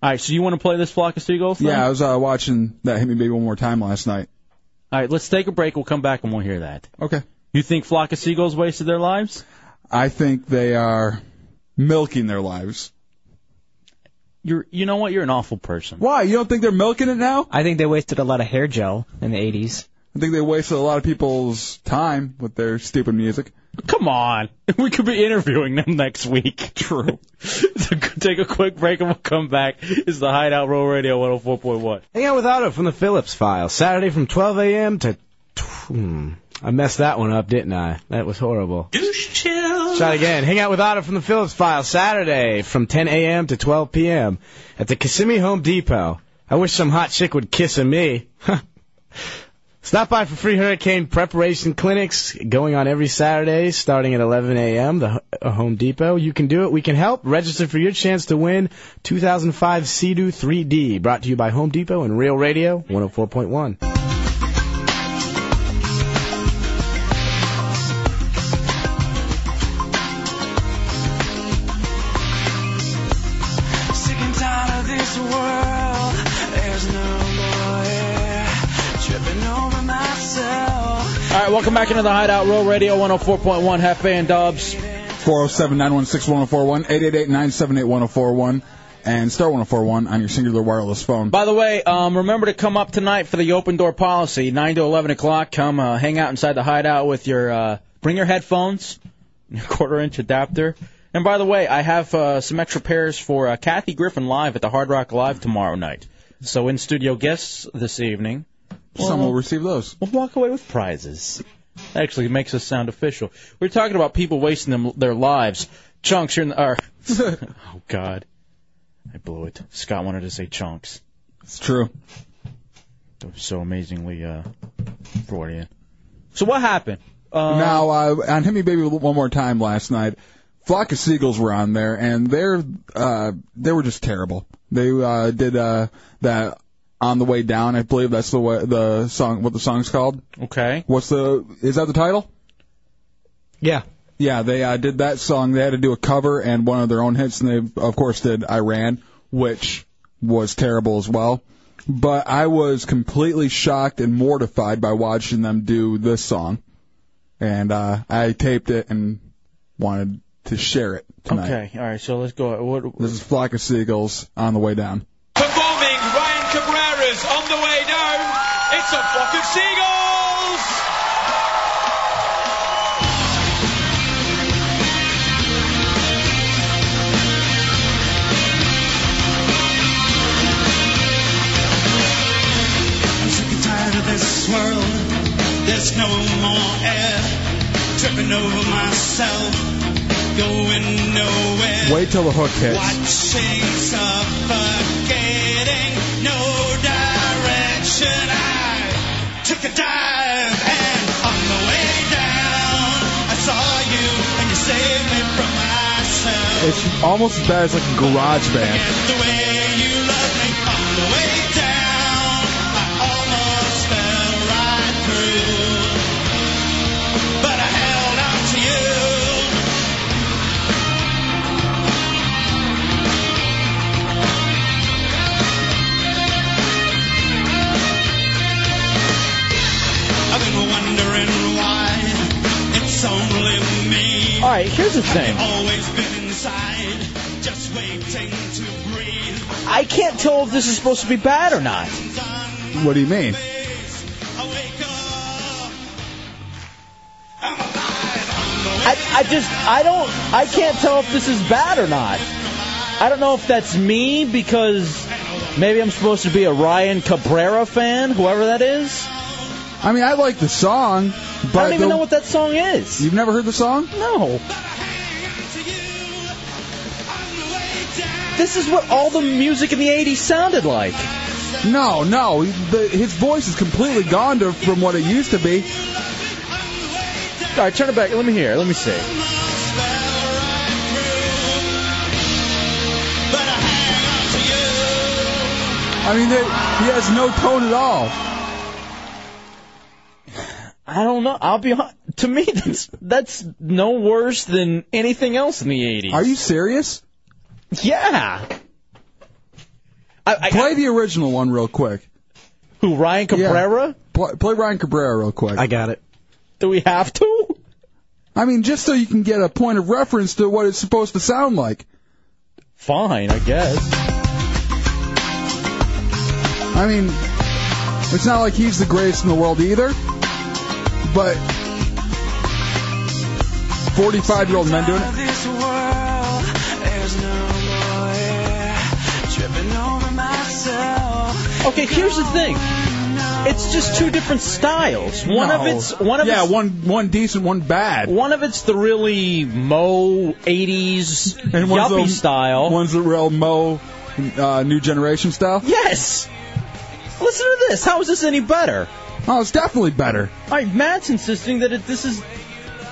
All right, so you want to play this flock of seagulls? thing? Yeah, I was uh, watching that "Hit Me Baby One More Time" last night. All right, let's take a break. We'll come back and we'll hear that. Okay. You think flock of seagulls wasted their lives? I think they are milking their lives. You're, you know what? You're an awful person. Why? You don't think they're milking it now? I think they wasted a lot of hair gel in the 80s. I think they wasted a lot of people's time with their stupid music. Come on. We could be interviewing them next week. True. Take a quick break and we'll come back. It's the Hideout Real Radio 104.1. Hang out with Otto from the Phillips File, Saturday from 12 a.m. to. Hmm, I messed that one up, didn't I? That was horrible. Deuce chill. Try again. Hang out with Otto from the Phillips File, Saturday from 10 a.m. to 12 p.m. at the Kissimmee Home Depot. I wish some hot chick would kiss me. Stop by for free hurricane preparation clinics going on every Saturday starting at 11 a.m. The H- uh, Home Depot. You can do it. We can help. Register for your chance to win 2005 Sea-Doo 3D. Brought to you by Home Depot and Real Radio 104.1. All right, welcome back into the Hideout Real Radio 104.1 Hefe and Dubs. 407 916 1041, 888 978 1041, and star 1041 on your Cingular wireless phone. By the way, um, remember to come up tonight for the open door policy, 9 to 11 o'clock. Come uh, hang out inside the Hideout with your, uh, bring your headphones, your quarter inch adapter. And by the way, I have uh, some extra pairs for uh, Kathy Griffin live at the Hard Rock Live tomorrow night. So in studio guests this evening. Some will receive those. We'll walk away with prizes. Actually, it makes us sound official. We're talking about people wasting them, their lives. Chunks, you're in the, or, oh God, I blew it. Scott wanted to say chunks. It's true. So amazingly uh, Freudian. So what happened? Uh, now, uh, on Hit Me Baby One More Time last night, Flock of Seagulls were on there, and they're, uh, they were just terrible. They, uh, did, uh, that On the Way Down, I believe that's the way, the song, what the song's called. Okay. What's the, is that the title? Yeah. Yeah, they uh, did that song. They had to do a cover and one of their own hits, and they of course did I Ran, which was terrible as well. But I was completely shocked and mortified by watching them do this song, and uh, I taped it and wanted to share it tonight. Okay, all right. So let's go. What, This is Flock of Seagulls on the way down. Performing On the Way Down. It's a flock of seagulls. I'm sick and tired of this world. There's no more air. Tripping over myself. Going nowhere. Wait till the hook hits. Watching, suffocating, took a dive and on the way down, I saw you and you saved me from myself. It's almost as bad as like a garage band. Right, here's the thing. Always been inside, just waiting to breathe. I can't tell if this is supposed to be bad or not. What do you mean? I, I just, I don't, I can't tell if this is bad or not. I don't know if that's me because maybe I'm supposed to be a Ryan Cabrera fan, whoever that is. I mean, I like the song, but I don't even the- know what that song is. You've never heard the song? No. This is what all the music in the 80s sounded like. No, no. The, his voice is completely gone to, from what it used to be. All right, turn it back. Let me hear. Let me see. I mean, they, he has no tone at all. I don't know. I'll be hon- to me that's that's no worse than anything else in the 80s. Are you serious? Yeah. play the original one real quick. Who, Ryan Cabrera? Play, play Ryan Cabrera real quick. I got it. Do we have to? I mean, just so you can get a point of reference to what it's supposed to sound like. Fine, I guess. I mean, it's not like he's the greatest in the world either, but 45 year old men doing it. Okay, here's the thing. It's just two different styles. One of it's one of yeah, it's, one one decent, one bad. One of it's the really mo '80s And one's yuppie the- style. One's the real Mo, uh, new generation style. Yes. Listen to this. How is this any better? Oh, it's definitely better. All right, Matt's insisting that it, this is.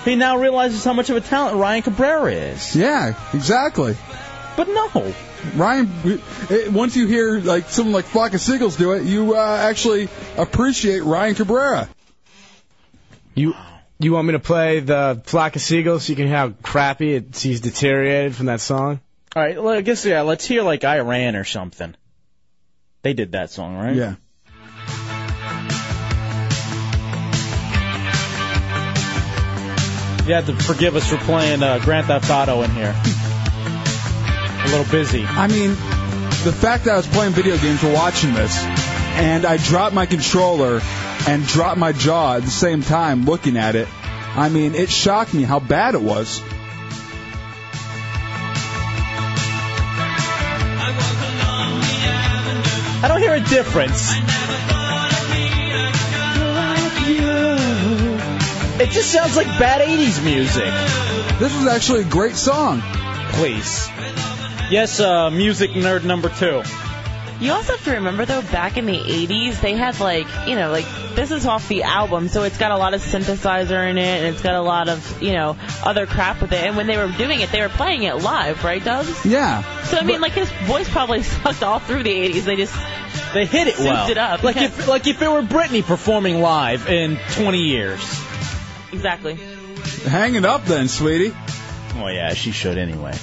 He now realizes how much of a talent Ryan Cabrera is. Yeah, exactly. But no. Ryan, it, once you hear like someone like Flock of Seagulls do it, you uh, actually appreciate Ryan Cabrera. You you want me to play the Flock of Seagulls so you can hear how crappy it, he's deteriorated from that song? All right, well, I guess yeah. Let's hear like I Ran or something. They did that song, right? Yeah. You have to forgive us for playing uh, Grand Theft Auto in here. A little busy. I mean, the fact that I was playing video games while watching this, and I dropped my controller and dropped my jaw at the same time looking at it, I mean, it shocked me how bad it was. I don't hear a difference. It just sounds like bad 80s music. This is actually a great song. Please. Yes, uh, music nerd number two. You also have to remember though, back in the 80s, they had like, you know, like this is off the album, so it's got a lot of synthesizer in it, and it's got a lot of, you know, other crap with it. And when they were doing it, they were playing it live, right, Dubs? Yeah. So I mean, like his voice probably sucked all through the 80s. They just They hit it souped well. it up. Like if like if it were Britney performing live in 20 years. Exactly. Hang it up then, sweetie. Oh yeah, she should anyway.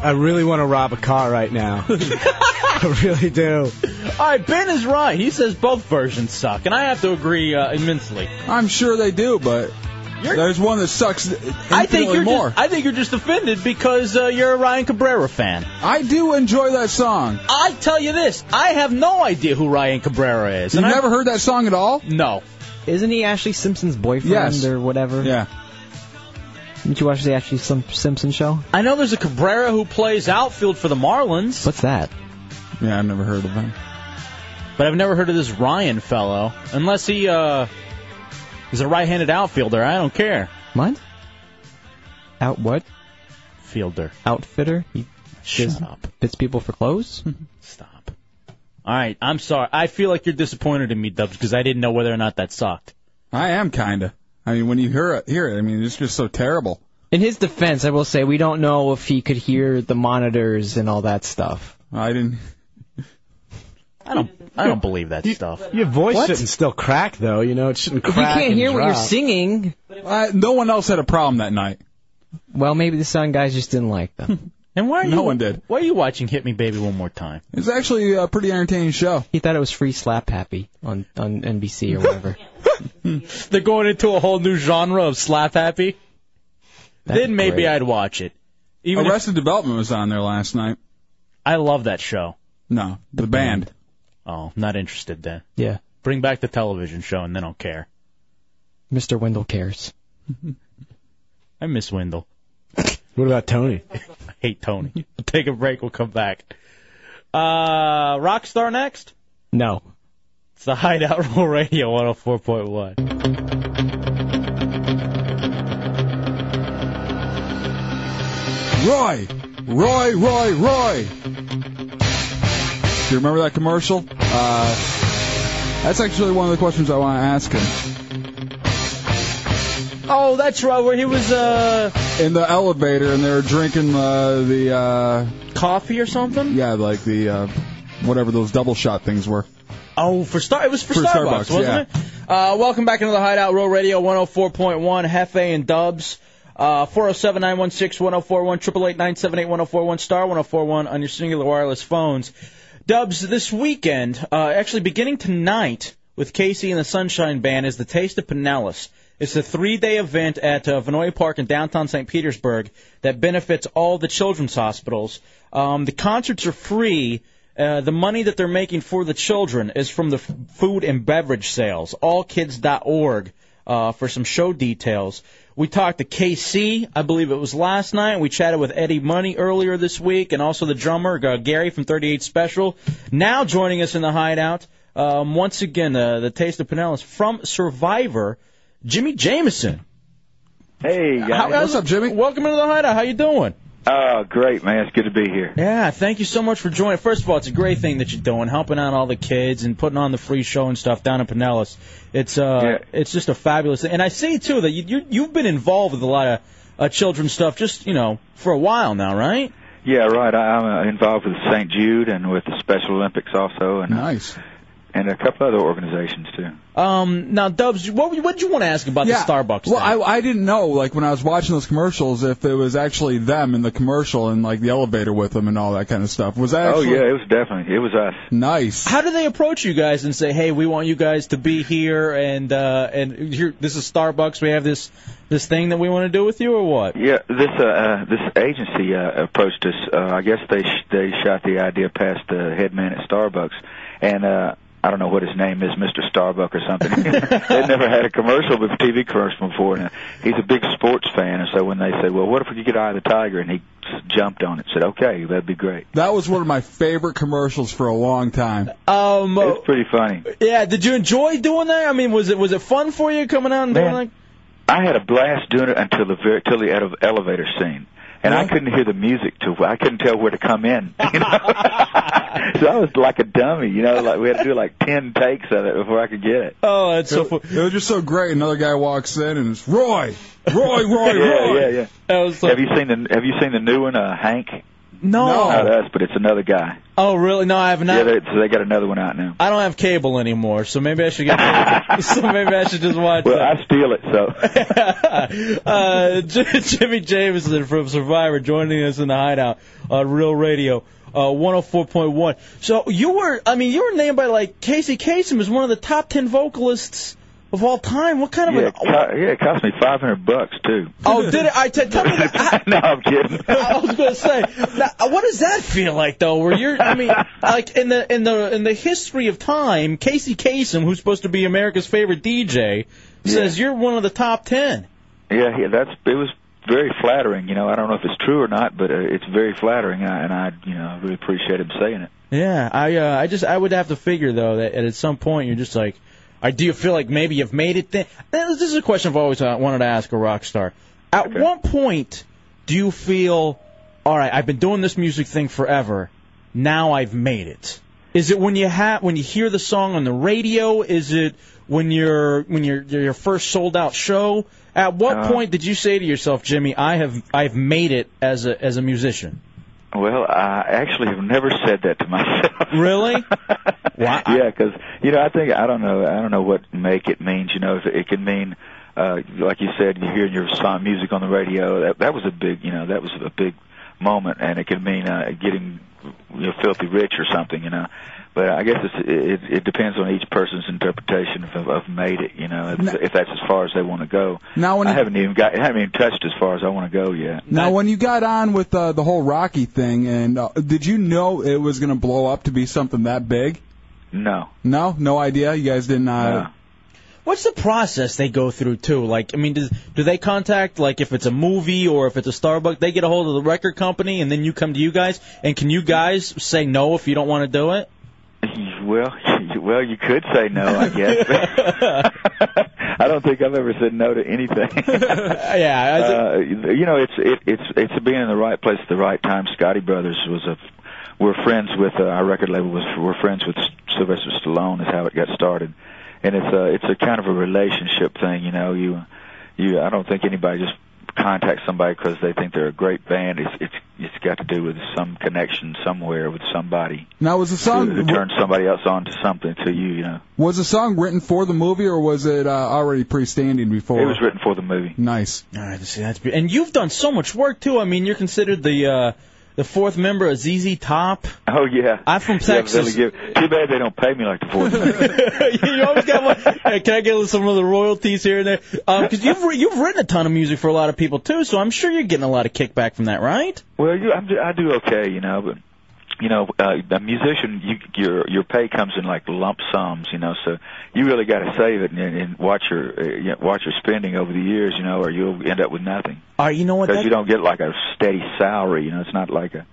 I really want to rob a car right now. I really do. All right, Ben is right. He says both versions suck, and I have to agree uh, immensely. I'm sure they do, but there's one that sucks I think you're more. Just, I think you're just offended because uh, you're a Ryan Cabrera fan. I do enjoy that song. I tell you this, I have no idea who Ryan Cabrera is. You've and I- never heard that song at all? No. Isn't he Ashlee Simpson's boyfriend Yes. or whatever? Yeah. Didn't you watch the Ashlee Sim- Simpson show? I know there's a Cabrera who plays outfield for the Marlins. What's that? Yeah, I've never heard of him. But I've never heard of this Ryan fellow, unless he uh, is a right-handed outfielder. I don't care. What? Out what? Fielder. Outfitter? He Shut up. fits people for clothes? Stop. All right, I'm sorry. I feel like you're disappointed in me, Dubs, because I didn't know whether or not that sucked. I am kinda. I mean, when you hear it, hear it. I mean, it's just so terrible. In his defense, I will say we don't know if he could hear the monitors and all that stuff. I didn't. I don't. I don't believe that stuff. Your voice What? shouldn't still crack though. You know, it shouldn't If you crack. can't and hear what you're drop. singing, Uh, no one else had a problem that night. well, maybe the sound guys just didn't like them. And why are you? No one did. Why are you watching Hit Me Baby One More Time? It's actually a pretty entertaining show. he thought it was free slap happy on on NBC or whatever. They're going into a whole new genre of slap happy. That'd then maybe. I'd watch it. Even if- Arrested Development was on there last night. I love that show. No, the, band. Oh, not interested then. Yeah. Bring back the television show, and then I'll care. Mr. Wendell cares. I miss Wendell. What about Tony? I hate Tony. We'll take a break. We'll come back. Uh, Rockstar next. No. It's the Hideout Real Radio 104.1. Roy, Roy, Roy, Roy. Do you remember that commercial? Uh, that's actually one of the questions I want to ask him. Oh, that's right. Where he was uh In the elevator, and they were drinking uh, the uh, coffee or something. Yeah, like the uh, whatever those double shot things were. Oh, for Star, it was for, For Starbucks, Starbucks, wasn't yeah. it? Uh, welcome back into the Hideout Real Radio 104.1, Hefe and Dubs. Uh, 407 916 1041, 888 978 1041, star 1041 on your Cingular wireless phones. Dubs, this weekend, uh, actually beginning tonight with KC and the Sunshine Band, is the Taste of Pinellas. It's a three-day event at uh, Vinoy Park in downtown St. Petersburg that benefits all the children's hospitals. Um, the concerts are free. Uh, the money that they're making for the children is from the f- food and beverage sales. Allkids.org uh, for some show details. We talked to KC, I believe it was last night. We chatted with Eddie Money earlier this week, and also the drummer uh, Gary from 38 Special. Now joining us in the hideout, um, once again, uh, the Taste of Pinellas from Survivor, Jimi Jamison. Hey, guys. How- What's up, Jimmy? Welcome into the hideout. How you doing? Oh, great, man. It's good to be here. Yeah, thank you so much for joining. First of all, it's a great thing that you're doing, helping out all the kids and putting on the free show and stuff down in Pinellas. It's uh, it's just a fabulous thing. And I see too that you, you you've been involved with a lot of uh, children's stuff, just you know, for a while now, right? Yeah, right. I, I'm uh, involved with St. Jude and with the Special Olympics also, and nice, and a couple other organizations too. Um, now, Dubs, what what did you want to ask about yeah. the Starbucks? Well, I, I didn't know, like, when I was watching those commercials, if it was actually them in the commercial and, like, the elevator with them and all that kind of stuff. Was that Oh yeah, it was definitely it was us. Nice. How do they approach you guys and say, "Hey, we want you guys to be here, and uh, and here, this is Starbucks. We have this this thing that we want to do with you, or what?" Yeah, this uh, uh this agency uh, approached us. Uh, I guess they sh- they shot the idea past the head man at Starbucks, and uh, I don't know what his name is, Mr. Starbuck or something. They'd never had a commercial, but TV commercial before. And uh, he's a big sports fan, and so when they said, "Well, what if we could get Eye of the Tiger?" and he jumped on it, said, "Okay, that'd be great." That was one of my favorite commercials for a long time. Um, It's pretty funny. yeah. Did you enjoy doing that? I mean, was it was it fun for you coming out and doing Man. like? I had a blast doing it until the very till the elevator scene, and I couldn't hear the music too. I couldn't tell where to come in. You know, so I was like a dummy. You know, like we had to do like ten takes of it before I could get it. Oh, that's so It was just so great. Another guy walks in and it's Roy, Roy, Roy, yeah, Roy. yeah, yeah. have you seen the Have you seen the new one, uh, Hank? No. not us, but it's another guy. Oh, really? No, I have not. yeah, they, so they got another one out now. I don't have cable anymore, so maybe I should get. so maybe I should just watch Well, that. I steal it, so uh, J- Jimi Jamison from Survivor joining us in the hideout on Real Radio. Uh, 104.1. So you were, I mean, you were named by like Casey Kasem as one of the top 10 vocalists of all time. What kind of yeah, it co- yeah, it cost me five hundred bucks too. oh, did it? I t- tell me that. no, I'm kidding. I was going to say, now, what does that feel like though? Where you're, I mean, like in the in the in the history of time, Casey Kasem, who's supposed to be America's favorite DJ, says you're one of the top 10. Yeah, yeah, that's it was very flattering. You know, I don't know if it's true or not, but uh, it's very flattering, and I, and I, you know, I really appreciate him saying it. Yeah, I uh, I just I would have to figure though that at some point you're just like, I do you feel like maybe you've made it. Th- this is a question I've always uh, wanted to ask a rock star. At what point do you feel, all right, I've been doing this music thing forever, now I've made it? Is it when you have when you hear the song on the radio? Is it when you're when you're your first sold out show? At what Uh, point did you say to yourself, Jimmy, I have I've made it as a as a musician? Well, I actually have never said that to myself. Really? Why? Yeah, because you know, I think I don't know. I don't know what make it means. You know, if it can mean, uh, like you said, you hear your song music on the radio. That that was a big, you know, that was a big moment, and it can mean uh, getting you know, filthy rich or something. You know, but I guess it's, it it depends on each person's interpretation of, of made it. You know, if, if that's as far as they want to go. Now, when I you- haven't even got, I haven't even touched as far as I want to go yet. Now, when you got on with uh, the whole Rocky thing, and uh, did you know it was going to blow up to be something that big? No. No, no idea. You guys didn't. Uh, What's the process they go through too? Like, I mean, does, do they contact like if it's a movie or if it's a Starbucks, they get a hold of the record company and then you come to you guys, and can you guys say no if you don't want to do it? Well, well, you could say no, I guess. I don't think I've ever said no to anything. yeah, uh, you know, it's it, it's it's being in the right place at the right time. Scotti Brothers was a we're friends with uh, our record label was we're friends with Sylvester Stallone is how it got started, and it's a it's a kind of a relationship thing. You know, you you I don't think anybody just contacts somebody because they think they're a great band. It's it's it's got to do with some connection somewhere with somebody. Now, was the song who, who turns somebody else on to something to you? You know, was the song written for the movie or was it uh, already pre-standing before? it was written for the movie. Nice. All right, see, that's be- and you've done so much work too. I mean, you're considered the uh, the fourth member of ZZ Top. Oh yeah, I'm from Texas. Billy Gibb. Too bad they don't pay me like the fourth. member. you always got one. Hey, can I get some of the royalties here and there? Um, because you've re- you've written a ton of music for a lot of people too, so I'm sure you're getting a lot of kickback from that, right? Well, you, I'm, I do okay, you know, but you know, uh, a musician, you, your your pay comes in like lump sums, you know, so you really got to save it and, and watch your uh, you know, watch your spending over the years, you know, or you'll end up with nothing. All right, you know what? Because you don't get like a steady salary, you know, it's not like a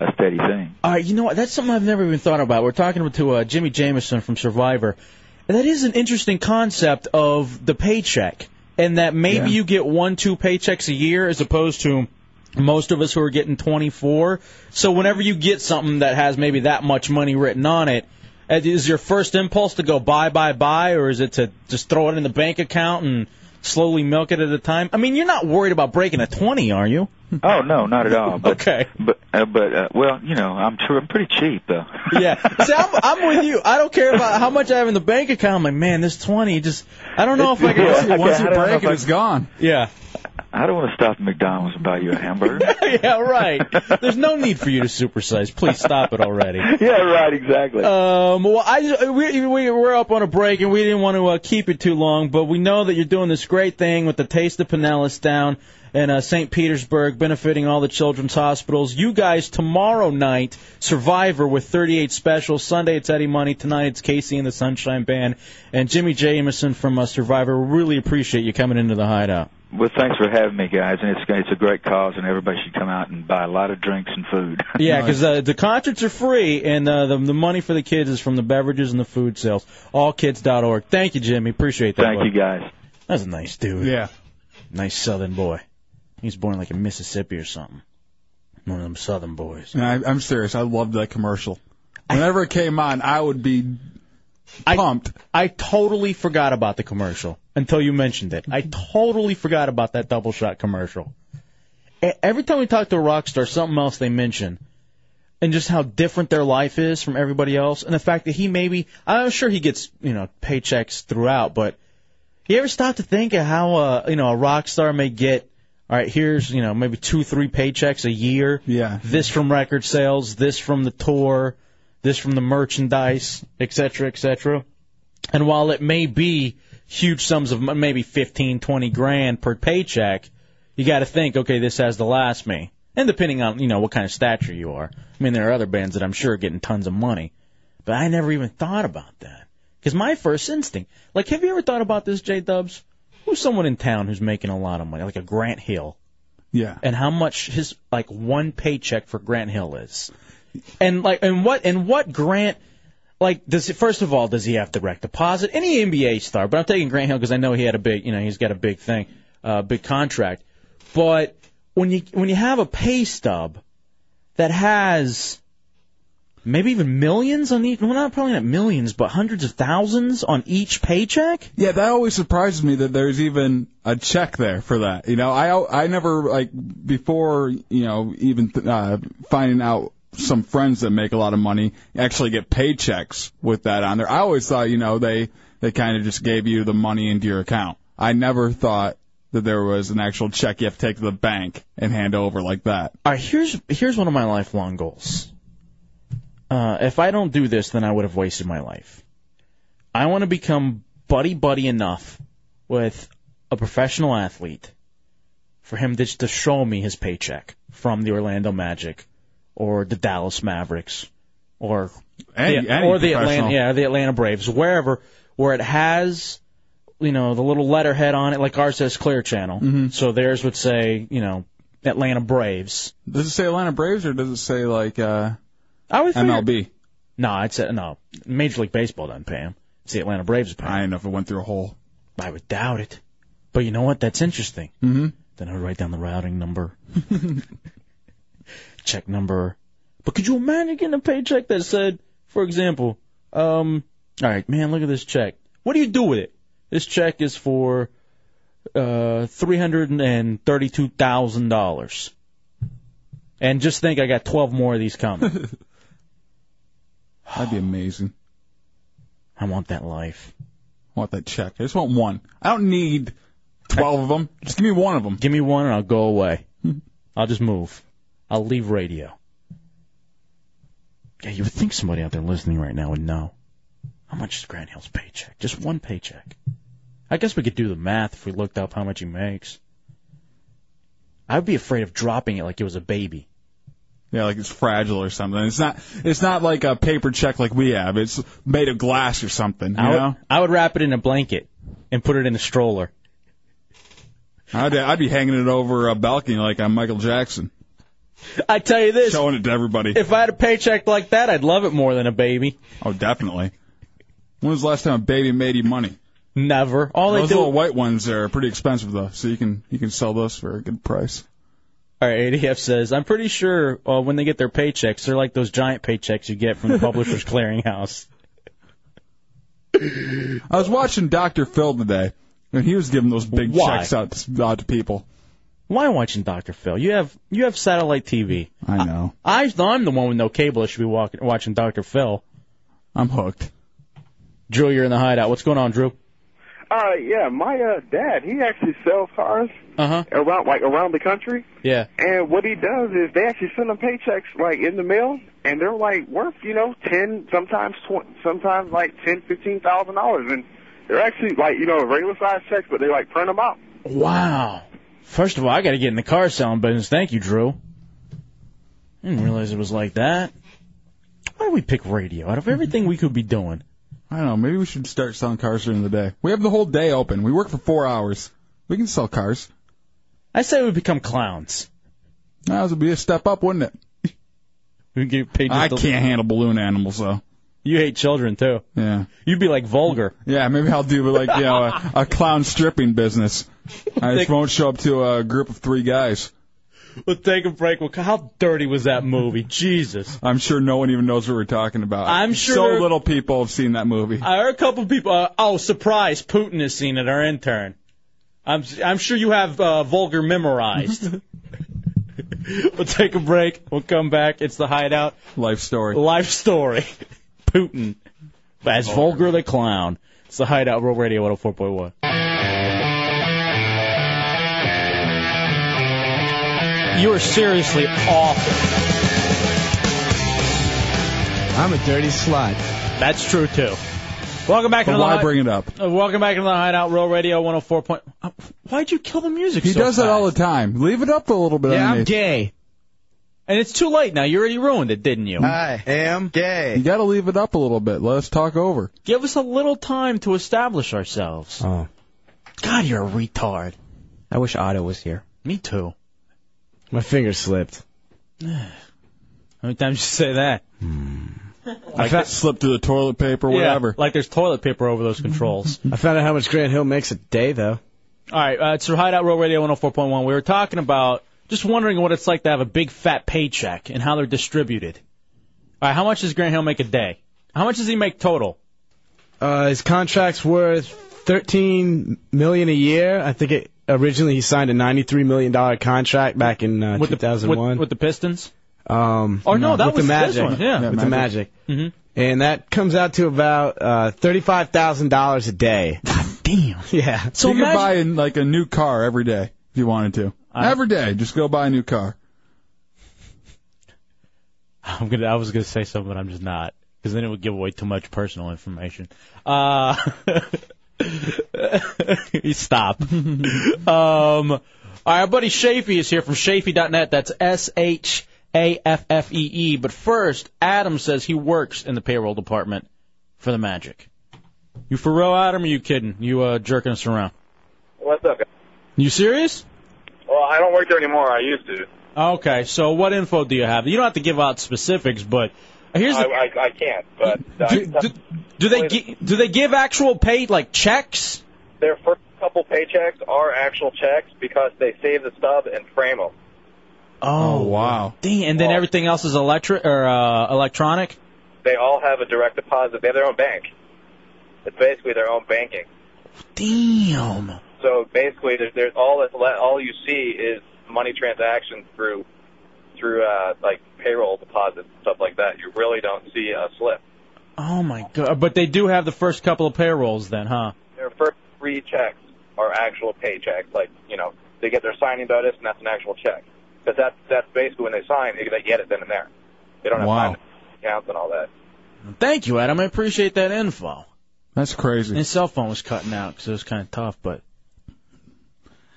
a steady thing. All right, you know what? That's something I've never even thought about. We're talking to uh, Jimi Jamison from Survivor. That is an interesting concept of the paycheck, and that maybe you get one, two paychecks a year as opposed to most of us who are getting 24. So whenever you get something that has maybe that much money written on it, uh, your first impulse to go buy, buy, buy, or is it to just throw it in the bank account and slowly milk it at a time? I mean, you're not worried about breaking a 20, are you? Oh no, not at all. But, Okay. But uh, but uh, well, you know, I'm tr- I'm pretty cheap though. Yeah. See, I'm, I'm with you. I don't care about how much I have in the bank account. I'm like, man, this 20 just, I don't know if I can. Yeah, Once you I don't break it, I- it's gone. Yeah. I don't want to stop at McDonald's and buy you a hamburger. yeah, right. There's no need for you to supersize. Please stop it already. yeah, right, exactly. Um, well, I we, we we're up on a break and we didn't want to uh, keep it too long, but we know that you're doing this great thing with the Taste of Pinellas down in uh, St. Petersburg, benefiting all the children's hospitals. You guys tomorrow night, Survivor with 38 specials. Sunday it's Eddie Money. Tonight it's KC and the Sunshine Band and Jimi Jamison from uh, Survivor. Really appreciate you coming into the hideout. Well, thanks for having me, guys, and it's it's a great cause, and everybody should come out and buy a lot of drinks and food. Yeah, because uh, the concerts are free, and uh, the the money for the kids is from the beverages and the food sales. Allkids.org. Thank you, Jimmy. Appreciate that. Thank bud. you, guys. That's a nice dude. Yeah. Nice Southern boy. He's born like in Mississippi or something. One of them Southern boys. No, I, I'm serious. I loved that commercial. Whenever it came on, I would be pumped. I totally forgot about the commercial until you mentioned it. I totally forgot about that double shot commercial. E- Every time we talk to a rock star, something else they mention, and just how different their life is from everybody else, and the fact that he maybe, I'm sure he gets, you know, paychecks throughout, but you ever stop to think of how, uh, you know, a rock star may get, all right, here's, you know, maybe two, three paychecks a year. Yeah. This from record sales, this from the tour, this from the merchandise, et cetera, et cetera. And while it may be huge sums of maybe fifteen, twenty grand per paycheck, you got to think, okay, this has to last me. And depending on you know what kind of stature you are, I mean, there are other bands that I'm sure are getting tons of money, but I never even thought about that. Because my first instinct, like, have you ever thought about this, J Dubs? Who's someone in town who's making a lot of money, like a Grant Hill? Yeah. and how much his like one paycheck for Grant Hill is, and like and what and what Grant like does it, first of all does he have direct deposit? Any NBA star, but I'm taking Grant Hill because I know he had a big you know he's got a big thing, uh, big contract. But when you when you have a pay stub that has maybe even millions on each, well not probably not millions, but hundreds of thousands on each paycheck. Yeah, that always surprises me that there's even a check there for that. You know, I I never like before you know even uh, finding out some friends that make a lot of money actually get paychecks with that on there. I always thought you know they they kind of just gave you the money into your account. I never thought that there was an actual check you have to take to the bank and hand over like that. All right, here's here's one of my lifelong goals. Uh, if I don't do this, then I would have wasted my life. I want to become buddy buddy enough with a professional athlete for him just to show me his paycheck from the Orlando Magic or the Dallas Mavericks or Any- the, any or the. Atlanta yeah the Atlanta Braves wherever where it has you know, the little letterhead on it, like ours says Clear Channel. So theirs would say, you know, Atlanta Braves. Does it say Atlanta Braves or does it say like uh, I would MLB? No, I'd say no. Major League Baseball doesn't pay him. It's the Atlanta Braves pay. I don't know if it went through a hole. I would doubt it. But you know what? That's interesting. Mm-hmm. Then I would write down the routing number, check number. But could you imagine getting a paycheck that said, for example, um, all right, man, look at this check. What do you do with it? This check is for uh three hundred and thirty-two thousand dollars. And just think, I got twelve more of these coming. That'd be amazing. I want that life. I want that check. I just want one. I don't need twelve of them. Just give me one of them. Give me one and I'll go away. Hmm. I'll just move. I'll leave radio. Yeah, you would think somebody out there listening right now would know. How much is Grant Hill's paycheck? Just one paycheck. I guess we could do the math if we looked up how much he makes. I'd be afraid of dropping it like it was a baby. Yeah, like it's fragile or something. It's not. It's not like a paper check like we have. It's made of glass or something. You I would, know. I would wrap it in a blanket and put it in a stroller. I'd, I'd be hanging it over a balcony like I'm Michael Jackson. I tell you this, showing it to everybody. If I had a paycheck like that, I'd love it more than a baby. Oh, definitely. When was the last time a baby made you money? Never. All they those do- little white ones are pretty expensive though, so you can you can sell those for a good price. All right, ADF says, I'm pretty sure uh, when they get their paychecks, they're like those giant paychecks you get from the Publishers Clearinghouse. I was watching Dr. Phil today, and he was giving those big Why? checks out to, out to people. Why watching Dr. Phil? You have you have satellite TV. I know. I, I'm the one with no cable that should be walking, watching Dr. Phil. I'm hooked. Drew, you're in the hideout. What's going on, Drew? Uh, yeah, my uh, dad, he actually sells cars Uh huh. around, like around the country. Yeah. And what he does is they actually send them paychecks like in the mail, and they're like worth you know ten, sometimes twenty, sometimes like ten, fifteen thousand dollars, and they're actually like you know regular size checks, but they like print them out. Wow. First of all, I got to get in the car selling business. Thank you, Drew. I didn't realize it was like that. Why did we pick radio out of everything we could be doing? I don't know. Maybe we should start selling cars during the day. We have the whole day open. We work for four hours. We can sell cars. I say we become clowns. That would be a step up, wouldn't it? We get paid. I can't handle balloon animals though. You hate children too. Yeah. You'd be like vulgar. Yeah, maybe I'll do like you know a, a clown stripping business. I just won't show up to a group of three guys. We'll take a break. Well, how dirty was that movie? Jesus. I'm sure no one even knows what we're talking about. I'm sure so little people have seen that movie. I heard a couple people. Uh, oh, surprise! Putin has seen it. Our intern. I'm I'm sure you have uh, vulgar memorized. we'll take a break. We'll come back. It's the hideout. Life story. Life story. Putin as vulgar the clown. It's the hideout. World Radio 104.1. You are seriously awful. I'm a dirty slut. That's true too. Welcome back But to the why Hi- bring it up? Uh, welcome back to the Hideout Real Radio 104. Point... Uh, why'd you kill the music? He so does that all the time. Leave it up a little bit. Yeah, I'm gay. And it's too late now. You already ruined it, didn't you? I am gay. You got to leave it up a little bit. Let us talk over. Give us a little time to establish ourselves. Oh. God, you're a retard. I wish Otto was here. Me too. My finger slipped. How many times did you say that? I got slipped through the toilet paper, Yeah, whatever. like there's toilet paper over those controls. I found out how much Grant Hill makes a day, though. All right, uh, it's the Hideout Real Radio 104.1. We were talking about just wondering what it's like to have a big fat paycheck and how they're distributed. All right, how much does Grant Hill make a day? How much does he make total? Uh, his contract's worth thirteen million a year. I think it originally he signed a ninety-three million dollar contract back in uh, With two the with, with the Pistons? Um, Or no, that with was the this Magic. one, yeah. Yeah, with the Magic. Magic. Mhm. And that comes out to about uh, thirty-five thousand dollars a day. Damn. Yeah. So you could buy like a new car every day if you wanted to. I- every day, just go buy a new car. I'm gonna. I was gonna say something, but I'm just not, because then it would give away too much personal information. Uh, you stop. um, all right, our buddy Shafee is here from Shafee.net. That's S H A F F E E. But first, Adam says he works in the payroll department for the Magic. You for real, Adam? Or you kidding? You uh, jerking us around? What's up? guys? You serious? Well, I don't work there anymore. I used to. Okay, so what info do you have? You don't have to give out specifics, but here's the. I, I, I can't, but uh, do, do, do they gi- do they give actual pay like checks? their first couple paychecks are actual checks because they save the stub and frame them. Oh, wow! Dang, and then everything else is electric or uh, electronic. They all have a direct deposit. They have their own bank. It's basically their own banking. Damn. So basically, there's, there's all that's le- all you see is money transactions through through uh, like payroll deposits and stuff like that. You really don't see a slip. Oh my god! But they do have the first couple of payrolls, then, huh? Their first three checks are actual paychecks. Like you know, they get their signing notice, and that's an actual check. Because that's that's basically when they sign, they, they get it then and there. They don't have Wow. time to count and all that. Thank you, Adam. I appreciate that info. That's crazy. His cell phone was cutting out because it was kind of tough, but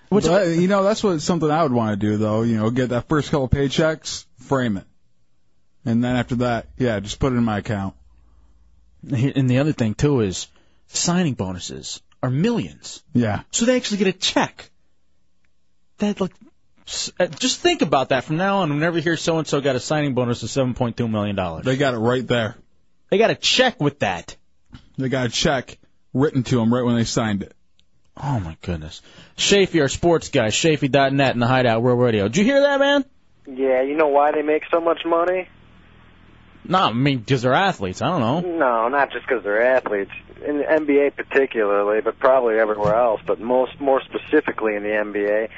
But, you know, that's what something I would want to do, though. You know, get that first couple paychecks, frame it, and then after that, yeah, just put it in my account. and the other thing too is signing bonuses are millions. Yeah. So they actually get a check. That like, s- Uh, just think about that from now on. Whenever you hear so and so got a signing bonus of seven point two million dollars, They got it right there. They got a check with that. They got a check written to them right when they signed it. Oh my goodness. Shafee, our sports guy, Shafee.net in the Hideout Real Radio. Did you hear that, man? Yeah, you know why they make so much money? No, I mean because they're athletes. I don't know. No, not just because they're athletes. In the NBA particularly, but probably everywhere else, but most more specifically in the NBA,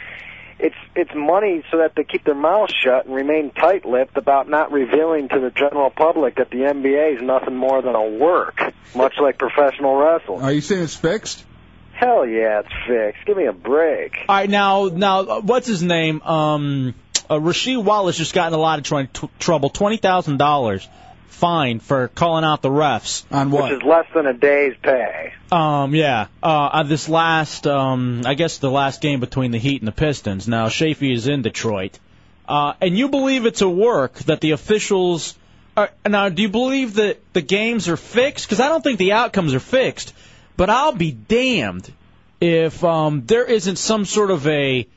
it's it's money so that they keep their mouths shut and remain tight-lipped about not revealing to the general public that the NBA is nothing more than a work, much like professional wrestling. Are you saying it's fixed? Hell yeah, it's fixed. Give me a break. All right, now, now, uh, what's his name? Um, uh, Rasheed Wallace just got in a lot of tr- trouble. Twenty thousand dollars fine for calling out the refs on what? Which is less than a day's pay. Um, yeah. Uh, uh, this last, um, I guess the last game between the Heat and the Pistons. Now, Shafee is in Detroit. Uh, and you believe it's a work that the officials are, now, do you believe that the games are fixed? Because I don't think the outcomes are fixed. But I'll be damned if, um, there isn't some sort of a,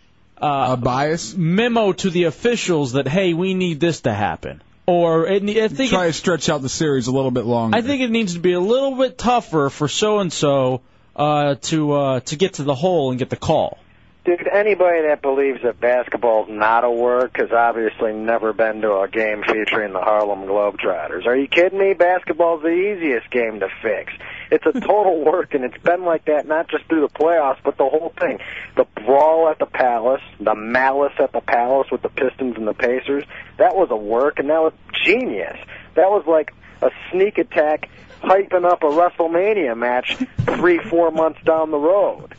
uh, a bias memo to the officials that, hey, we need this to happen. Or it, I think Try to stretch out the series a little bit longer. I think it needs to be a little bit tougher for so and so uh to uh to get to the hole and get the call. Dude, anybody that believes that basketball's not a work has obviously never been to a game featuring the Harlem Globetrotters. Are you kidding me? Basketball's the easiest game to fix. It's a total work, and it's been like that not just through the playoffs, but the whole thing. The brawl at the Palace, the malice at the Palace with the Pistons and the Pacers, that was a work, and that was genius. That was like a sneak attack hyping up a WrestleMania match three, four months down the road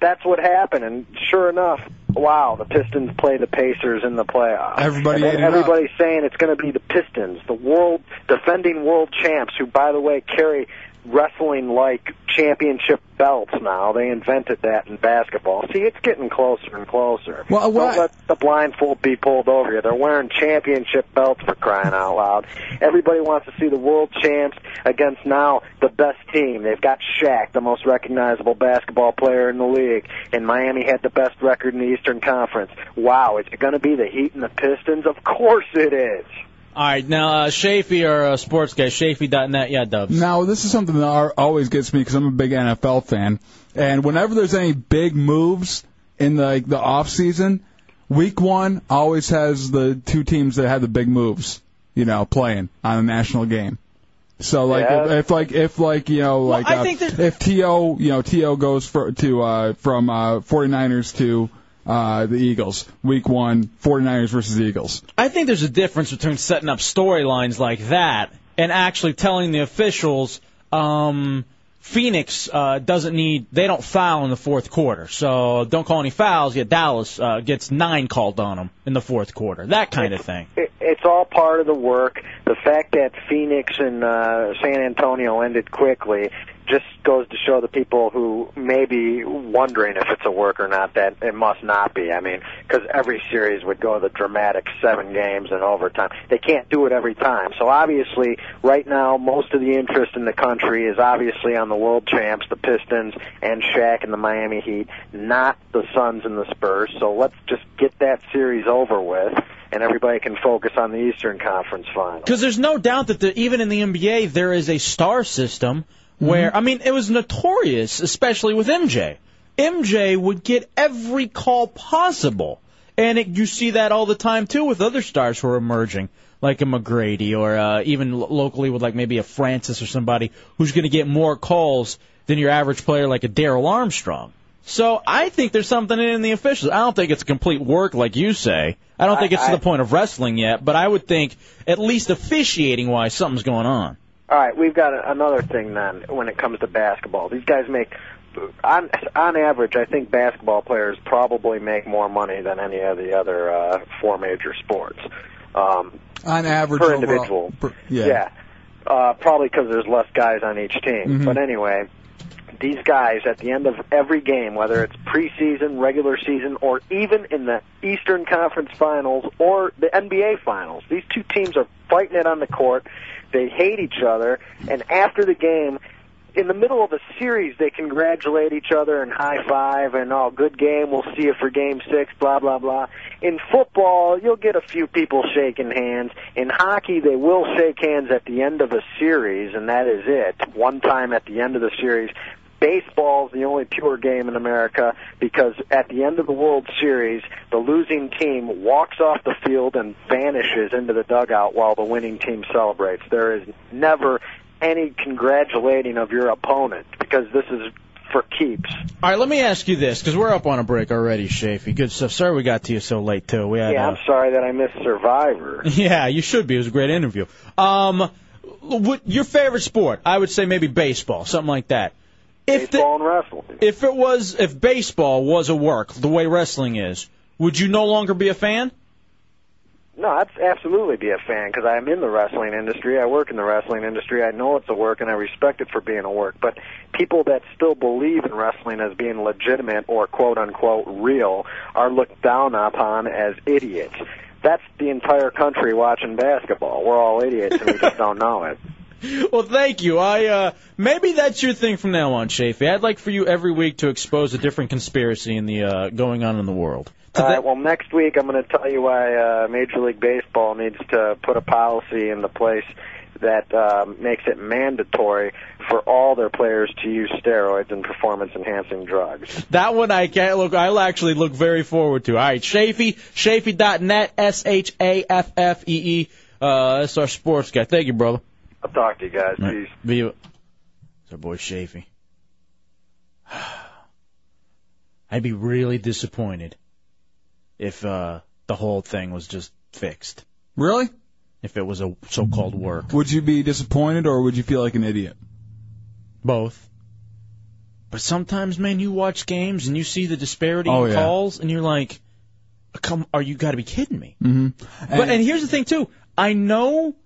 that's what happened. And sure enough, wow, the Pistons play the Pacers in the playoffs. Everybody ate up. everybody's saying it's going to be the Pistons, the world defending world champs, who by the way carry wrestling like championship belts now. They invented that in basketball. See, it's getting closer and closer. Well, Don't let the blindfold be pulled over you. They're wearing championship belts for crying out loud. Everybody wants to see the world champs against now the best team. They've got Shaq, the most recognizable basketball player in the league, and Miami had the best record in the Eastern Conference. Wow, is it going to be the Heat and the Pistons? Of course it is. All right, now uh, Shafee, our uh, sports guy, Shafee.net, yeah, Dubs. Now, this is something that ar- always gets me because I'm a big NFL fan, and whenever there's any big moves in the like, the off season, week one always has the two teams that have the big moves, you know, playing on a national game. So like Yeah. if, if like if like you know like I uh, think if T.O. you know T.O. goes for, to uh, from uh, 49ers to uh, the Eagles week one 49ers versus Eagles. I think there's a difference between setting up storylines like that and actually telling the officials, um, Phoenix uh, doesn't need, they don't foul in the fourth quarter, so don't call any fouls. Yet Dallas uh, gets nine called on them in the fourth quarter. That kind of thing. It, it's all part of the work. The fact that Phoenix and uh, San Antonio ended quickly just goes to show the people who may be wondering if it's a work or not that it must not be. I mean, because every series would go the dramatic seven games and overtime. They can't do it every time. So obviously, right now, most of the interest in the country is obviously on the world champs, the Pistons, and Shaq and the Miami Heat, not the Suns and the Spurs. So let's just get that series over with. And everybody can focus on the Eastern Conference Final. Because there's no doubt that the, even in the NBA there is a star system where I mean it was notorious, especially with MJ. MJ would get every call possible, and it, you see that all the time too with other stars who are emerging, like a McGrady or uh, even lo- locally with like maybe a Francis or somebody who's going to get more calls than your average player like a Darrell Armstrong. So I think there's something in the officials. I don't think it's a complete work like you say. I don't think it's to the point of wrestling yet, but I would think at least officiating wise something's going on. All right, we've got a- another thing then when it comes to basketball. These guys make, on on average, I think basketball players probably make more money than any of the other uh, four major sports. Um, On average, per individual. per- yeah. Yeah, uh, probably because there's less guys on each team. Mhm. But anyway, these guys at the end of every game, whether it's preseason, regular season, or even in the Eastern Conference Finals or the NBA Finals, these two teams are fighting it on the court. They hate each other, and after the game, in the middle of a series, they congratulate each other and high five and oh, good game. We'll see you for game six. Blah blah blah. In football, you'll get a few people shaking hands. In hockey, they will shake hands at the end of a series, and that is it. One time at the end of the series. Baseball is the only pure game in America because at the end of the World Series, the losing team walks off the field and vanishes into the dugout while the winning team celebrates. There is never any congratulating of your opponent because this is for keeps. All right, let me ask you this because we're up on a break already, Shafee. Good stuff. Sorry we got to you so late too. We had, Yeah, uh, I'm sorry that I missed Survivor. Yeah, you should be. It was a great interview. Um, what, your favorite sport? I would say maybe baseball, something like that. If Baseball and wrestling. If it was, if baseball was a work the way wrestling is, would you no longer be a fan? No, I'd absolutely be a fan because I'm in the wrestling industry. I work in the wrestling industry. I know it's a work and I respect it for being a work. But people that still believe in wrestling as being legitimate or quote unquote real are looked down upon as idiots. That's the entire country watching basketball. We're all idiots and we just don't know it. Well, thank you. I uh, maybe that's your thing from now on, Shafee. I'd like for you every week to expose a different conspiracy in the uh, going on in the world. All right. Well, next week I'm going to tell you why uh, Major League Baseball needs to put a policy into place that um, makes it mandatory for all their players to use steroids and performance-enhancing drugs. That one I can't look. I'll actually look very forward to. All right, Shafee, Shafee.net, S H A F F E E. Uh, that's our sports guy. Thank you, brother. I'll talk to you guys. All right, Peace. Viva. It's our boy Shafee. I'd be really disappointed if uh, the whole thing was just fixed. Really? If it was a so-called work. Would you be disappointed or would you feel like an idiot? Both. But sometimes, man, you watch games and you see the disparity Oh, in yeah. calls, and you're like, "Come, are you got to be kidding me?" Mm-hmm. but and here's the thing too. I know,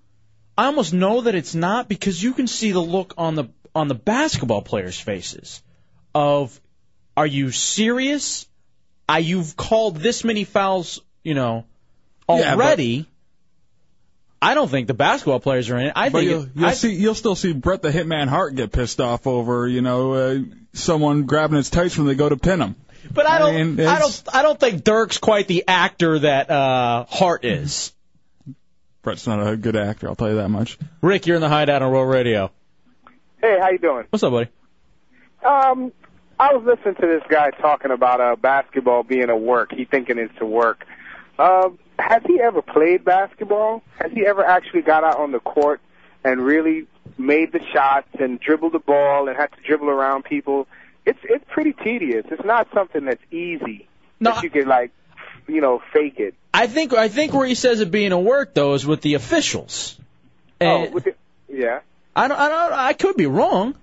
I almost know that it's not because you can see the look on the on the basketball players' faces of, "Are you serious? I you've called this many fouls, you know, Yeah, already." I don't think the basketball players are in it. I but think you'll, it- you'll I- see, you'll still see Brett the Hitman Hart get pissed off over, you know, uh, someone grabbing his tights when they go to pin him. But I don't. mean, I, don't. I don't think Dirk's quite the actor that uh, Hart is. Brett's not a good actor, I'll tell you that much. Rick, you're in the hideout on Real Radio. Hey, how you doing? What's up, buddy? Um, I was listening to this guy talking about uh, basketball being a work. He thinking it's a work. Um, has he ever played basketball? Has he ever actually got out on the court and really made the shots and dribbled the ball and had to dribble around people? It's it's pretty tedious. It's not something that's easy that you can like, you know, fake it. I think. I think where he says it being a work though is with the officials. Oh, and oh, with the, yeah. I don't. I don't. I could be wrong.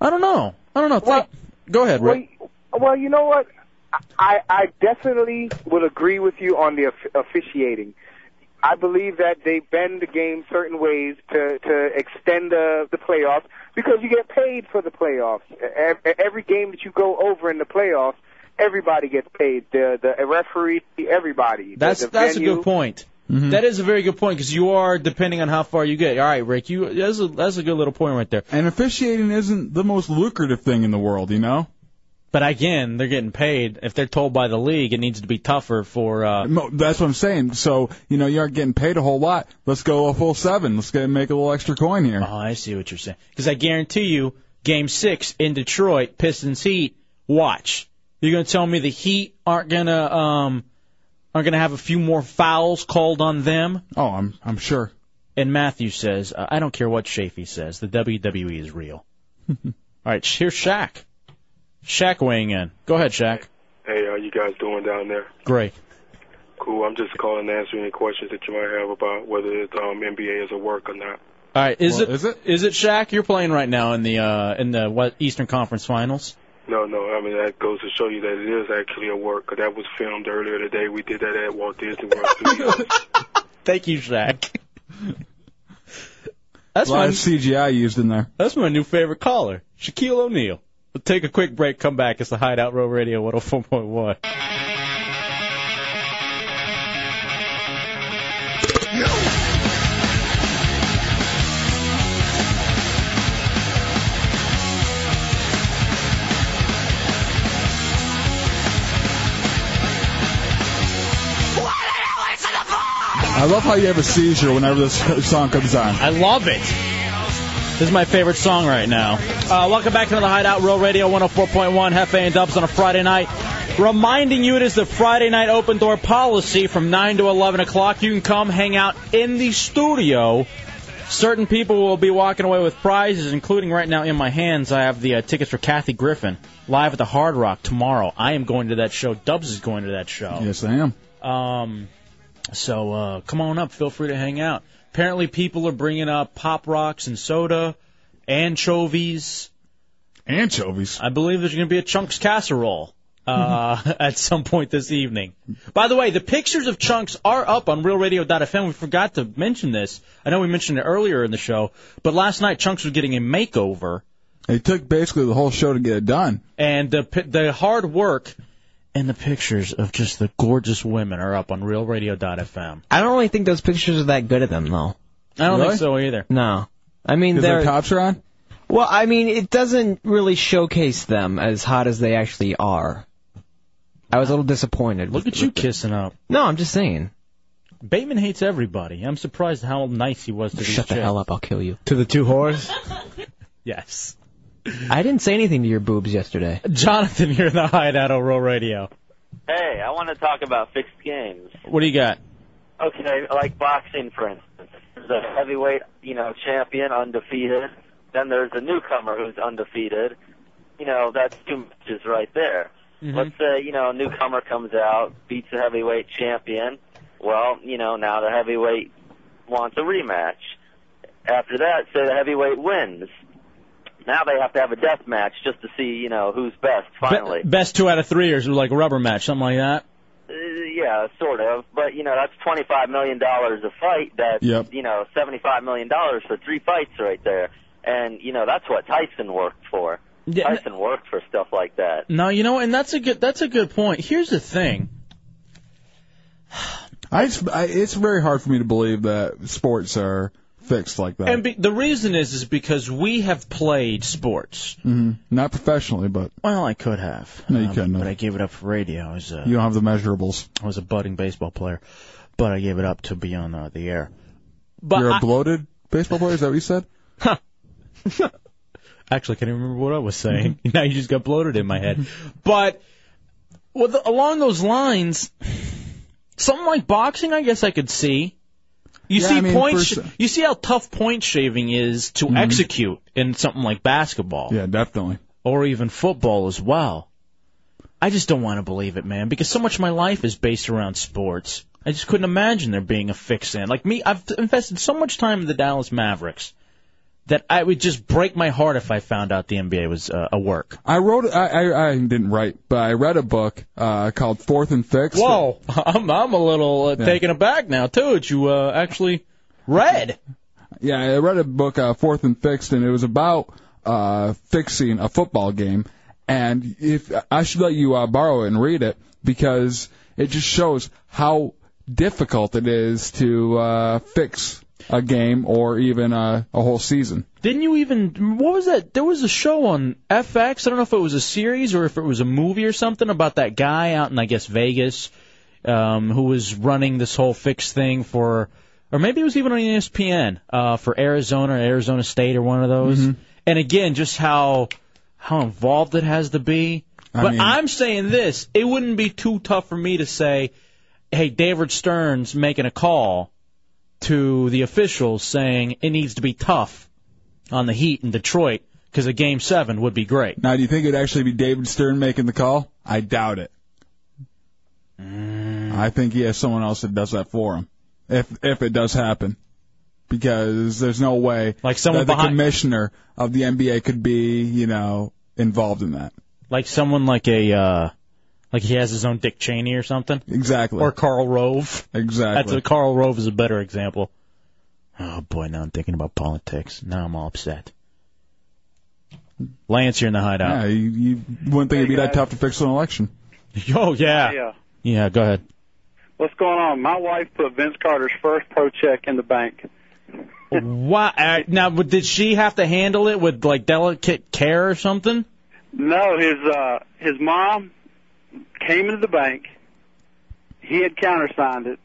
I don't know. I don't know. Think- go ahead, Rick. Well, you know what? I I definitely would agree with you on the of- officiating. I believe that they bend the game certain ways to to extend the the playoffs because you get paid for the playoffs. E- Every game that you go over in the playoffs, everybody gets paid. The the referee, everybody. That's the that's a good point. That is a very good point because you are depending on how far you get. All right, Rick, you that's a that's a good little point right there. And officiating isn't the most lucrative thing in the world, you know. But again, they're getting paid. If they're told by the league, it needs to be tougher for. uh Mo- That's what I'm saying. So you know you aren't getting paid a whole lot. Let's go a full seven. Let's get make a little extra coin here. Oh, I see what you're saying. Because I guarantee you, Game Six in Detroit, Pistons Heat. Watch. You're gonna tell me the Heat aren't gonna um aren't gonna have a few more fouls called on them? Oh, I'm I'm sure. And Matthew says, uh, I don't care what Shafee says. The WWE is real. All right, here's Shaq. Shaq weighing in. Go ahead, Shaq. Hey, how you guys doing down there? Great. Cool. I'm just calling to answer any questions that you might have about whether it's, um, NBA is a work or not. All right, is Well, it is it? is it Shaq? You're playing right now in the uh in the what Eastern Conference Finals. No, no. I mean that goes to show you that it is actually a work. 'cause that was filmed earlier today. We did that at Walt Disney World Studios. Thank you, Shaq. a That's lot my of CGI used in there. That's my new favorite caller, Shaquille O'Neal. We'll take a quick break, come back. It's the Hideout Real Radio 104.1. I love how you have a seizure whenever this song comes on. I love it. This is my favorite song right now. Uh, welcome back to the Hideout Real Radio 104.1 Hefe and Dubs on a Friday night. Reminding you it is the Friday night open door policy from 9 to 11 o'clock. You can come hang out in the studio. Certain people will be walking away with prizes, including right now in my hands. I have the uh, tickets for Kathy Griffin live at the Hard Rock tomorrow. I am going to that show. Dubs is going to that show. Yes, I am. Um, so uh, come on up. Feel free to hang out. Apparently, people are bringing up pop rocks and soda, anchovies. Anchovies. I believe there's going to be a chunks casserole uh, at some point this evening. By the way, the pictures of chunks are up on RealRadio.fm. We forgot to mention this. I know we mentioned it earlier in the show, but last night chunks was getting a makeover, It took basically the whole show to get it done. and the the hard work and the pictures of just the gorgeous women are up on RealRadio.fm. I don't really think those pictures are that good of them, though. I don't Really? think so either. No. I mean, 'Cause they're their tops are on. Well, I mean, it doesn't really showcase them as hot as they actually are. I was a little disappointed. Look at you kissing up. No, I'm just saying. Bateman hates everybody. I'm surprised how nice he was to these Shut the chicks. hell up, I'll kill you. To the two whores? Yes. I didn't say anything to your boobs yesterday. Jonathan, you're in the hideout on Real Radio. Hey, I want to talk about fixed games. What do you got? Okay, like boxing, for instance. There's a heavyweight, you know, champion, undefeated. Then there's a newcomer who's undefeated. You know, that's two matches right there. Mm-hmm. Let's say, you know, a newcomer comes out, beats the heavyweight champion. Well, you know, now the heavyweight wants a rematch. After that, say the heavyweight wins. Now they have to have a death match just to see, you know, who's best finally. Be- best two out of three or like a rubber match, something like that. Uh, yeah, sort of. But you know, that's twenty five million dollars a fight. That's Yep. you know, seventy five million dollars for three fights right there. And you know, that's what Tyson worked for. Yeah, Tyson worked for stuff like that. No, you know, and that's a good that's a good point. Here's the thing. I, I it's very hard for me to believe that sports are fixed like that. And be, the reason is is because we have played sports. hmm Not professionally, but Well, I could have. No, you Um, couldn't But have. I gave it up for radio. I was, uh, you don't have the measurables. I was a budding baseball player, but I gave it up to be on uh, the air. But You're a I- bloated baseball player. Is that what you said? Actually, I can't even remember what I was saying. now you just got bloated in my head. But well, the, along those lines, something like boxing, I guess I could see. You Yeah, see I mean, point, sh- uh, you see how tough point shaving is to mm-hmm. execute in something like basketball. Yeah, definitely. Or even football as well. I just don't want to believe it, man, because so much of my life is based around sports. I just couldn't imagine there being a fix in. Like me, I've invested so much time in the Dallas Mavericks that I would just break my heart if I found out the NBA was uh, a work. I wrote. I, I I didn't write, but I read a book uh, called Fourth and Fixed. Whoa, I'm I'm a little uh, Yeah. taken aback now too. That you uh, actually read. Yeah, I read a book, uh, Fourth and Fixed, and it was about uh, fixing a football game, and if I should let you uh, borrow it and read it because it just shows how difficult it is to uh, fix a game or even a, a whole season. Didn't you even? What was that? There was a show on FX. I don't know if it was a series or if it was a movie or something about that guy out in I guess Vegas, um, who was running this whole fix thing for, or maybe it was even on ESPN uh, for Arizona, or Arizona State, or one of those. Mhm. And again, just how how involved it has to be. I but mean- I'm saying this: it wouldn't be too tough for me to say, "Hey, David Stern's making a call to the officials saying it needs to be tough on the Heat in Detroit because a Game Seven would be great." Now, do you think it'd actually be David Stern making the call? I doubt it. Mm. I think he has someone else that does that for him, if if it does happen, because there's no way Like someone that the behind- commissioner of the NBA could be, you know, involved in that. Like someone like a uh like he has his own Dick Cheney or something. Exactly. Or Karl Rove. Exactly. That's a, Karl Rove is a better example. Oh boy, now I'm thinking about politics. Now I'm all upset. Lance, you're in the hideout. Yeah, you, you wouldn't think it'd be that tough to fix an election. Oh yeah. Yeah. Yeah, go ahead. What's going on? My wife put Vince Carter's first pro check in the bank. Why? Uh, now, did she have to handle it with like delicate care or something? No, his uh his mom came into the bank. He had countersigned it,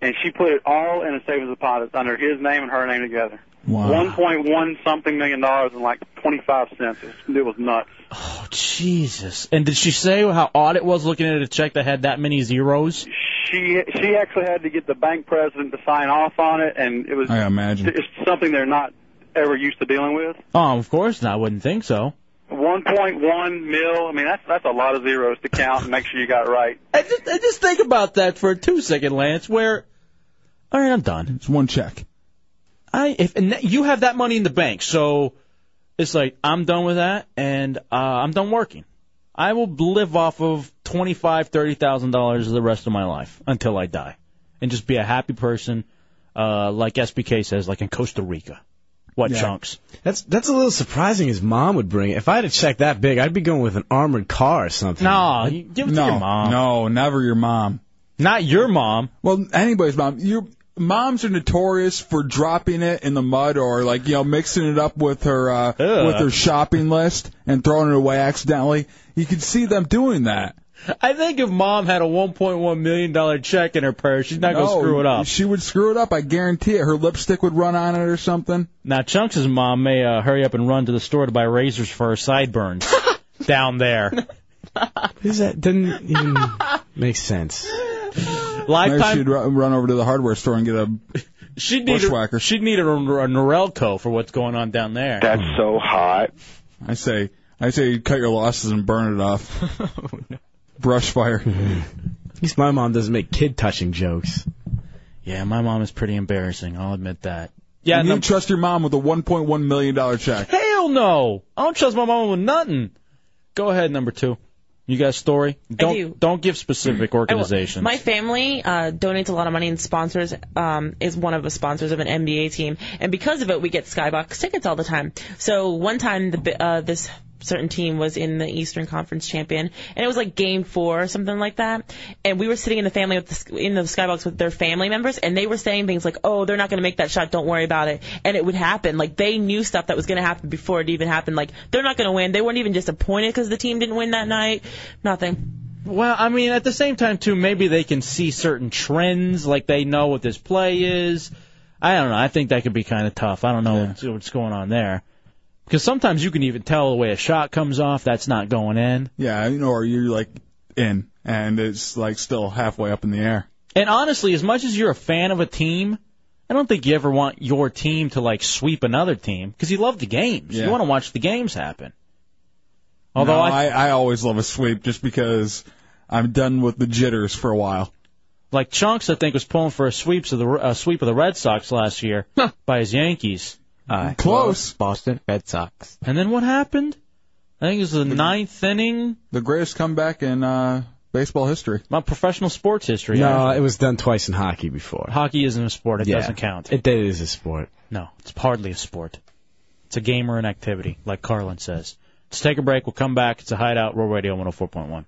and she put it all in a savings deposit under his name and her name together. One point one something million dollars and like twenty five cents. It was, it was nuts. Oh Jesus! And did she say how odd it was looking at a check that had that many zeros? She she actually had to get the bank president to sign off on it, and it was I imagine. it's something they're not ever used to dealing with. Oh, of course not. I wouldn't think so. One point one mil. I mean, that's that's a lot of zeros to count and make sure you got it right. I just, I just think about that for a two second, Lance. Where, all right, I'm done. It's one check. I if and that- you have that money in the bank, so it's like I'm done with that, and uh, I'm done working. I will live off of twenty five, thirty thousand dollars the rest of my life until I die, and just be a happy person, uh, like SBK says, like in Costa Rica. What Yeah. chunks? That's that's a little surprising. His mom would bring it. If I had a check that big, I'd be going with an armored car or something. No, you give it no, to your mom. No, never your mom. Not your mom. Well, anybody's mom. Your moms are notorious for dropping it in the mud or like you know mixing it up with her uh, Ugh. with her shopping list and throwing it away accidentally. You can see them doing that. I think if mom had a 1.1 million dollar check in her purse, she's not gonna No, screw it up. She would screw it up. I guarantee it. Her lipstick would run on it or something. Now Chunks' mom may uh, hurry up and run to the store to buy razors for her sideburns down there. Is that doesn't even make sense? Maybe Lifetime. she'd ru- run over to the hardware store and get a She'd need bushwhacker. a, she'd need a, a Norelco for what's going on down there. That's so hot. I say, I say, you cut your losses and burn it off. Brush fire. At least my mom doesn't make kid touching jokes. Yeah, my mom is pretty embarrassing. I'll admit that. Yeah, and no- you trust your mom with a 1.1 million dollar check. Hell no. I don't trust my mom with nothing. Go ahead, number two. You got a story? Don't do. don't give specific organizations. My family uh, donates a lot of money and sponsors um, is one of the sponsors of an NBA team, and because of it, we get Skybox tickets all the time. So one time, the bi- uh, this certain team was in the Eastern Conference champion, and it was like Game Four or something like that. And we were sitting in the family with the, in the Skybox with their family members, and they were saying things like, "Oh, they're not going to make that shot. Don't worry about it." And it would happen. Like they knew stuff that was going to happen before it even happened. Like they're not going to win. They weren't even disappointed because the team didn't win that night. Nothing. Well, I mean, at the same time, too, maybe they can see certain trends, like they know what this play is. I don't know. I think that could be kind of tough. I don't know what's, what's going on there. Because sometimes you can even tell the way a shot comes off, that's not going in. Yeah, you know, or you're like in, and it's like still halfway up in the air. And honestly, as much as you're a fan of a team, I don't think you ever want your team to like sweep another team because you love the games. Yeah. You want to watch the games happen. Although no, I, I, I always love a sweep just because I'm done with the jitters for a while. like Chunks, I think was pulling for a sweep of the uh, sweep of the Red Sox last year by his Yankees. Uh, Close. Boston Red Sox. And then what happened? I think it was the ninth inning. The greatest comeback in uh, baseball history. My professional sports history. No, I- it was done twice in hockey before. hockey isn't a sport. It Yeah. doesn't count. It, it is a sport. No, it's hardly a sport. It's a game or an activity, like Carlin says. Let's take a break. We'll come back. It's a Hideout Real Radio 104.1.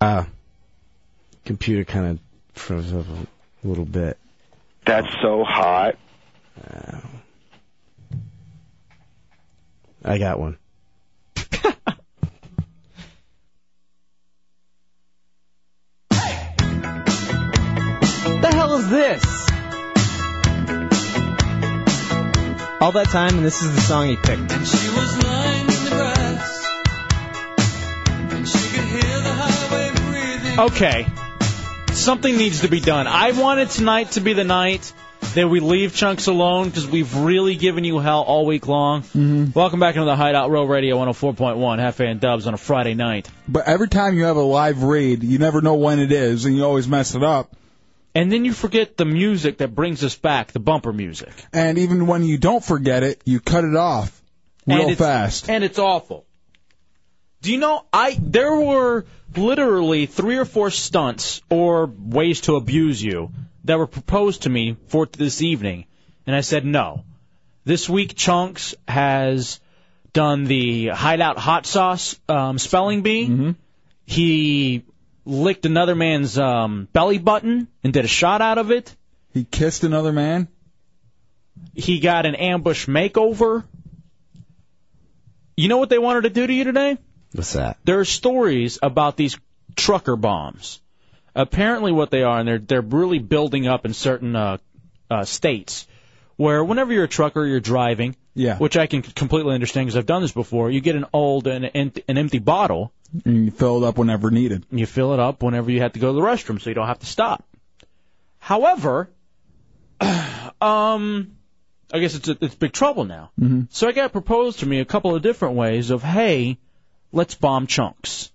Uh, computer kind of froze up a little bit. That's so hot. I got one. the hell is this? All that time, and this is the song he picked. She was lying in the grass, and she could hear the highway breathing. Okay. Something needs to be done. I wanted tonight to be the night that we leave Chunks alone because we've really given you hell all week long. Mm-hmm. Welcome back into the Hideout Real Radio 104.1, Hefe and Dubs on a Friday night. But every time you have a live read, you never know when it is, and you always mess it up. And then you forget the music that brings us back, the bumper music. And even when you don't forget it, you cut it off real and fast. And it's awful. Do you know I there were literally three or four stunts or ways to abuse you that were proposed to me for this evening, and I said no. This week, Chunks has done the hideout hot sauce um, spelling bee. He licked another man's um, belly button and did a shot out of it. He kissed another man. He got an ambush makeover. You know what they wanted to do to you today? What's that? There are stories about these trucker bombs. Apparently, what they are, and they're they're really building up in certain uh, uh, states, where whenever you're a trucker, you're driving. Yeah. Which I can completely understand because I've done this before. You get an old and an, an empty bottle. And you fill it up whenever needed. And you fill it up whenever you have to go to the restroom, so you don't have to stop. However, um, I guess it's a, it's big trouble now. Mm-hmm. So I got proposed to me a couple of different ways of, hey, let's bomb chunks.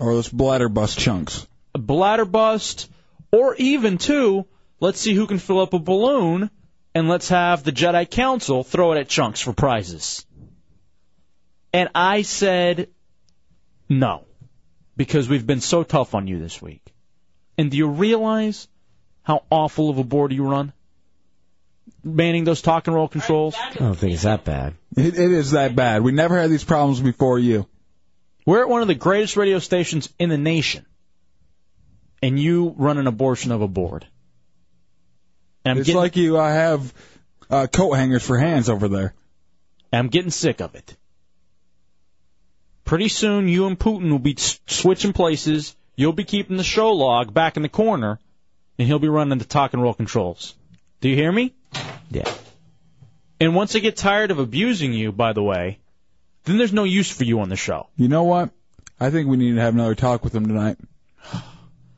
Or let's bladder bust chunks. A bladder bust, or even two, let's see who can fill up a balloon, and let's have the Jedi Council throw it at chunks for prizes. And I said no, because we've been so tough on you this week. And do you realize how awful of a board you run? Manning those talk and roll controls? I don't think it's that bad. It, it is that bad. We never had these problems before you. We're at one of the greatest radio stations in the nation, and you run an abortion of a board. And I'm it's getting, like you I have uh, coat hangers for hands over there. I'm getting sick of it. Pretty soon, you and Putin will be switching places. You'll be keeping the show log back in the corner, and he'll be running the talk and roll controls. Do you hear me? Yeah. And once I get tired of abusing you, by the way, then there's no use for you on the show. You know what? I think we need to have another talk with him tonight.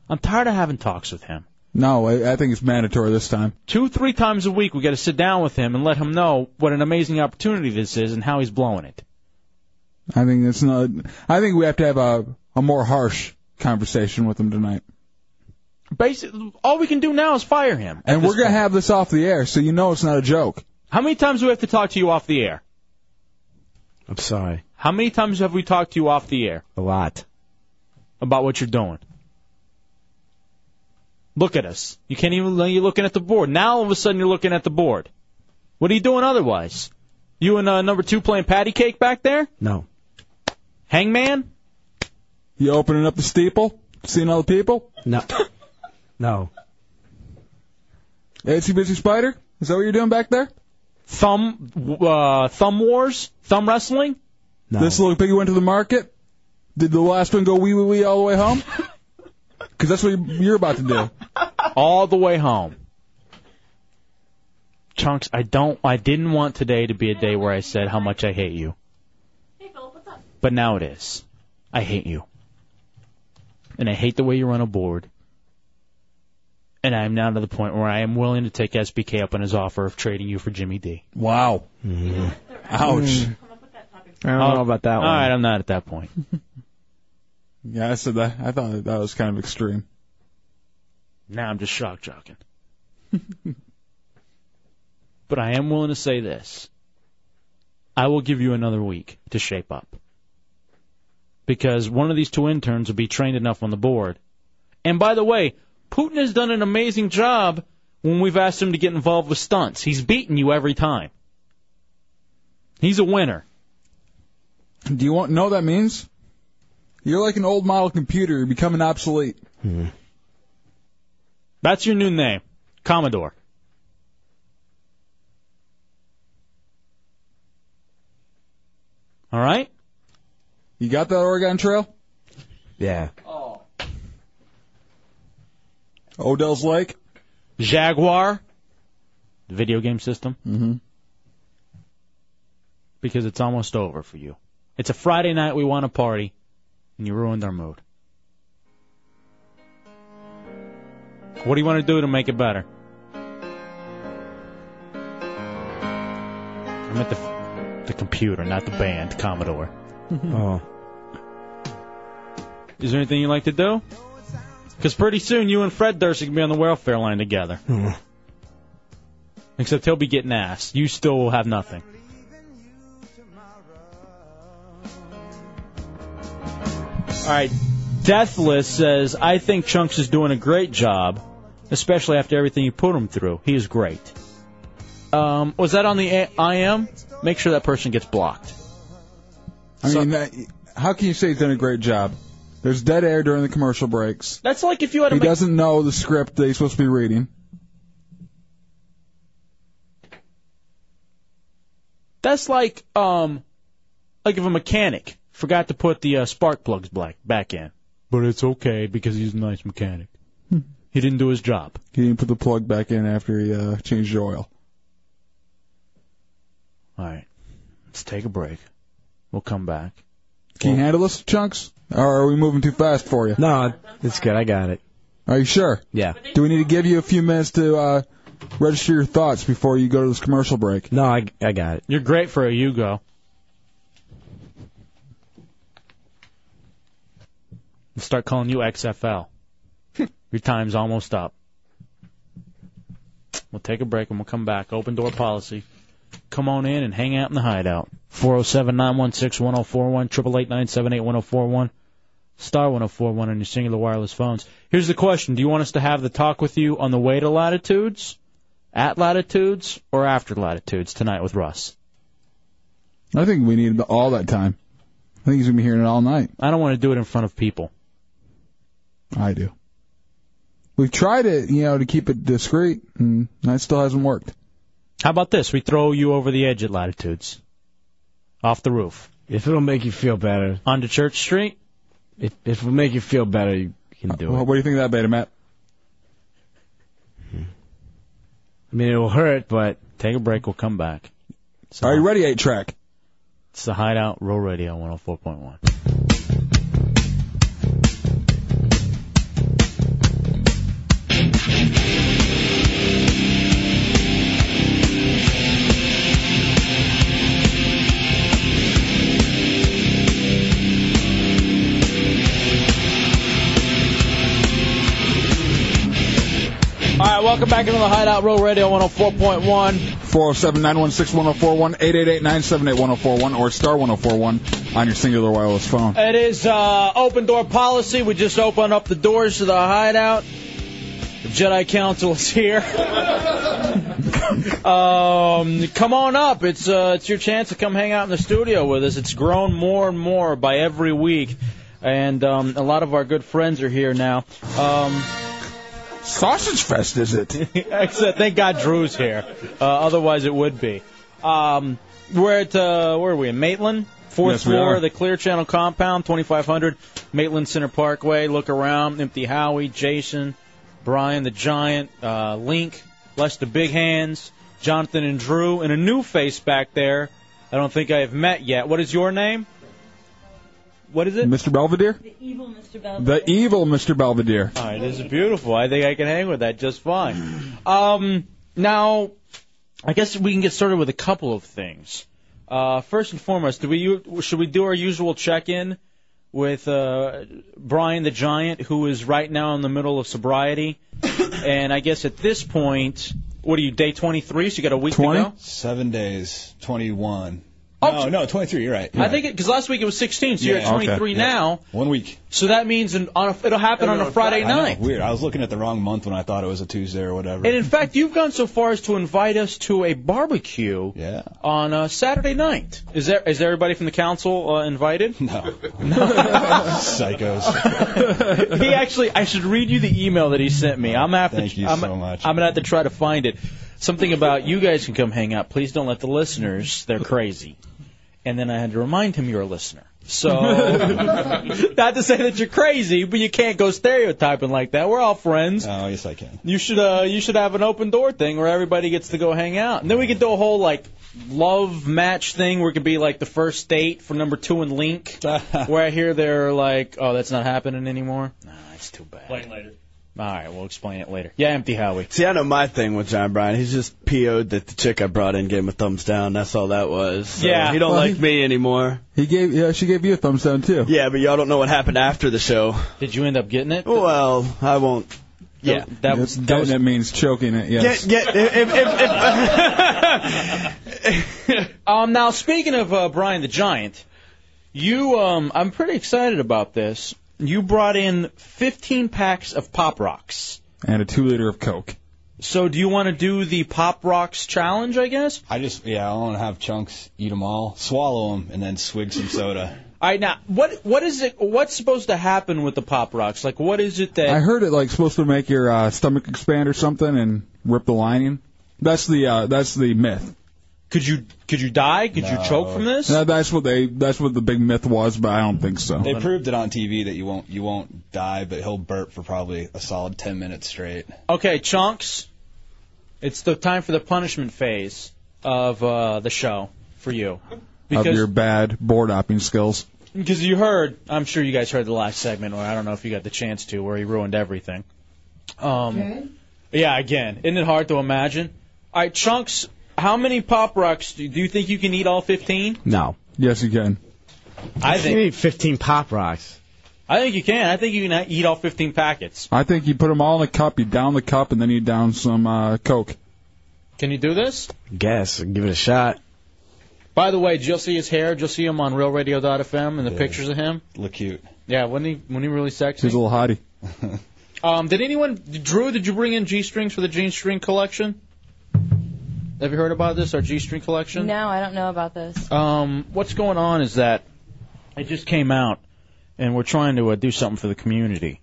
I'm tired of having talks with him. No, I, I think it's mandatory this time. Two, three times a week, we got to sit down with him and let him know what an amazing opportunity this is and how he's blowing it. I think it's not. I think we have to have a a more harsh conversation with him tonight. Basically, all we can do now is fire him. And we're gonna point. have this off the air, so you know it's not a joke. How many times do we have to talk to you off the air? I'm sorry. How many times have we talked to you off the air A lot. about what you're doing? Look at us. You can't even. You're looking at the board. Now all of a sudden you're looking at the board. What are you doing otherwise? You and uh, number two playing patty cake back there? No. Hangman? You opening up the steeple, seeing all the people. No. No. Itsy bitsy spider. Is that what you're doing back there? Thumb, uh, thumb wars, thumb wrestling. No. This little piggy went to the market. Did the last one go wee wee wee all the way home? Because that's what you're about to do. all the way home. Chunks, I don't, I didn't want today to be a day where I said how much I hate you. Hey, Philip, what's up? But now it is. I hate you. And I hate the way you run a board. And I am now to the point where I am willing to take SBK up on his offer of trading you for Jimmy D. Wow. Mm-hmm. Ouch. I don't know oh, about that All one. right, I'm not at that point. Yeah, I said that. I thought that was kind of extreme. Now I'm just shock jocking. but I am willing to say this. I will give you another week to shape up. Because one of these two interns will be trained enough on the board. And by the way, Putin has done an amazing job when we've asked him to get involved with stunts. He's beaten you every time. He's a winner. Do you want know what that means? You're like an old model computer. You're becoming obsolete. That's your new name, Commodore. All right. You got that Oregon Trail? Yeah. Oh. Odell's Lake? Jaguar, the video game system. Mm-hmm. Because it's almost over for you. It's a Friday night. We want to party, and you ruined our mood. What do you want to do to make it better? I meant the the computer, not the band, Commodore. Mm-hmm. Oh. Is there anything you'd like to do? Because pretty soon you and Fred Durst can be on the welfare line together. Mm-hmm. Except he'll be getting ass. You still will have nothing. All right. Deathless says, I think Chunks is doing a great job, especially after everything you put him through. He is great. Um, was that on the A- IM? Make sure that person gets blocked. I mean, that, how can you say he's done a great job? There's dead air during the commercial breaks. That's like if you had a He Mc- doesn't know the script that he's supposed to be reading. That's like um, like if a mechanic forgot to put the uh, spark plugs black back in, but it's okay because he's a nice mechanic. He didn't do his job. He didn't put the plug back in after he uh, changed the oil. All right, let's take a break. We'll come back. Can you handle this, Chunks? Or are we moving too fast for you? No, it's good. I got it. Are you sure? Yeah. Do we need to give you a few minutes to uh, register your thoughts before you go to this commercial break? No, I, I got it. You're great for a Yugo. We'll start calling you XFL. Your time's almost up. We'll take a break and we'll come back. Open door policy. Come on in and hang out in the hideout. 407 916 1041, 888 978 1041, star 1041 on your Cingular wireless phones. Here's the question Do you want us to have the talk with you on the way to latitudes, at latitudes, or after latitudes tonight with Russ? I think we need all that time. I think he's gonna be hearing it all night. I don't want to do it in front of people. I do. We've tried it, you know, to keep it discreet, and that still hasn't worked. How about this? We throw you over the edge at latitudes. Off the roof. If it'll make you feel better. Onto Church Street? If, if it'll make you feel better, you can do Well, it. what do you think of that, Betamax? I mean, it'll hurt, but. Take a break. We'll come back. Are you ready, 8 track? It's the Hideout Real Radio 104.1. welcome back into the Hideout Real Radio 104.1. 407 916 1041, 888 978 1041, or star 1041 on your Cingular wireless phone. It is uh, open door policy. We just opened up the doors to the hideout. The Jedi Council is here. um, come on up. It's uh, it's your chance to come hang out in the studio with us. It's grown more and more by every week, and um, a lot of our good friends are here now. Um, Sausage Fest, is it? Except, thank God Drew's here. Uh, otherwise, it would be. Um, we're at uh, where are we? In Maitland, fourth Yes, floor of the Clear Channel compound, 2500 Maitland Center Parkway. Look around. Empty Howie, Jason, Brian the Giant, uh, Link, Lester Big Hands, Jonathan and Drew, and a new face back there. I don't think I have met yet. What is your name? What is it? Mr. Belvedere? The evil Mr. Belvedere. The evil Mr. Belvedere. All right, this is beautiful. I think I can hang with that just fine. Um, now, I guess we can get started with a couple of things. Uh, first and foremost, do we should we do our usual check-in with uh, Brian the Giant, who is right now in the middle of sobriety, and I guess at this point, what are you day 23? So you got a week to go. Seven days, 21. No, no, 23. You're right. I think because last week it was 16, so you're at Yeah, okay. 23 Yeah. now. One week. So that means in, on a, it'll happen on a Friday I know, night. weird. I was looking at the wrong month when I thought it was a Tuesday or whatever. And in fact, you've gone so far as to invite us to a barbecue yeah. on uh, Saturday night. Is there is everybody from the council uh, invited? No. Psychos. he actually, I should read you the email that he sent me. I'm gonna Thank you I'm, so much. I'm gonna have to try to find it. Something about you guys can come hang out. Please don't let the listeners. They're crazy. And then I had to remind him you're a listener. So, not to say that you're crazy, but you can't go stereotyping like that. We're all friends. Oh, yes, I can. You should uh you should have an open door thing where everybody gets to go hang out. And then we could do a whole like love match thing where it could be like the first date for number two and Link. where I hear they're like, Oh, that's not happening anymore? Nah, it's too bad. Explain later. All right, we'll explain it later. Yeah, empty Howie. See, I know my thing with John Bryan. He's just PO'd that the chick I brought in gave him a thumbs down. That's all that was. So Yeah. He don't Well, like he- me anymore. He gave, yeah, she gave you a thumbs down too. Yeah, but y'all don't know what happened after the show. Did you end up getting it? Well, I won't. Yeah, that was that, that means choking it. Yes. Get, get, if, if, if, Um, now speaking of uh, Brian the Giant, you um, I'm pretty excited about this. You brought in 15 packs of Pop Rocks. And a two liter of Coke. So do you want to do the Pop Rocks challenge? I guess. I just, yeah, I want to have chunks, eat them all, swallow them, and then swig some soda. All right, now what what is it? What's supposed to happen with the Pop Rocks? Like, what is it that? I heard it like supposed to make your uh, stomach expand or something and rip the lining. That's the uh, that's the myth. Could you could you die? Could you choke from this? No, that's what they that's what the big myth was, but I don't think so. They proved it on TV that you won't you won't die, but he'll burp for probably a solid ten minutes straight. Okay, chunks. It's the time for the punishment phase of uh, the show for you. of your bad board hopping skills. Because you heard, I'm sure you guys heard the last segment, or I don't know if you got the chance to, where he ruined everything. Um, yeah, again, isn't it hard to imagine? All right, chunks. How many pop rocks do, do you think you can eat all 15? No. Yes, you can. I think you need 15 pop rocks. I think you can. I think you can eat all 15 packets. I think you put them all in a cup, you down the cup, and then you down some uh, Coke. Can you do this? Guess. Give it a shot. By the way, did you see his hair? Did you see him on RealRadio.fm and the pictures of him? Look cute. Yeah, wasn't he? Wasn't he really sexy? He's a little hottie. Um, did anyone, Drew? Did you bring in G strings for the G string collection? Have you heard about this? Our G string collection. No, I don't know about this. Um, what's going on is that it just came out, and we're trying to uh, do something for the community.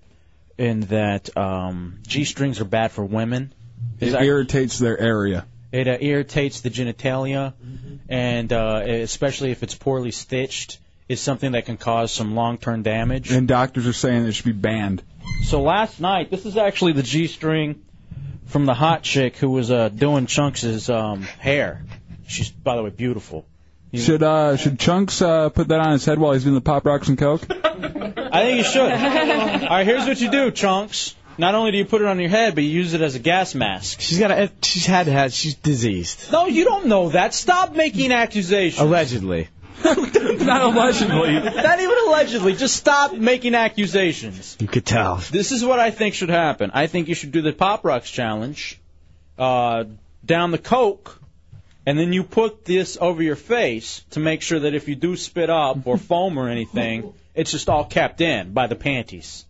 In that um, G strings are bad for women. It irritates their area. It uh, irritates the genitalia, and uh, especially if it's poorly stitched, is something that can cause some long-term damage. And doctors are saying it should be banned. So last night, this is actually the G string from the hot chick who was uh, doing Chunks' um, hair. She's, by the way, beautiful. Should uh should Chunks uh put that on his head while he's doing the pop rocks and coke? I think you should. All right, here's what you do, Chunks. Not only do you put it on your head, but you use it as a gas mask. She's got a. She's had had. She's diseased. No, you don't know that. Stop making accusations. Allegedly. Not allegedly. Not even allegedly. Just stop making accusations. You could tell. This is what I think should happen. I think you should do the Pop Rocks challenge, uh, down the Coke, and then you put this over your face to make sure that if you do spit up or foam or anything, it's just all kept in by the panties,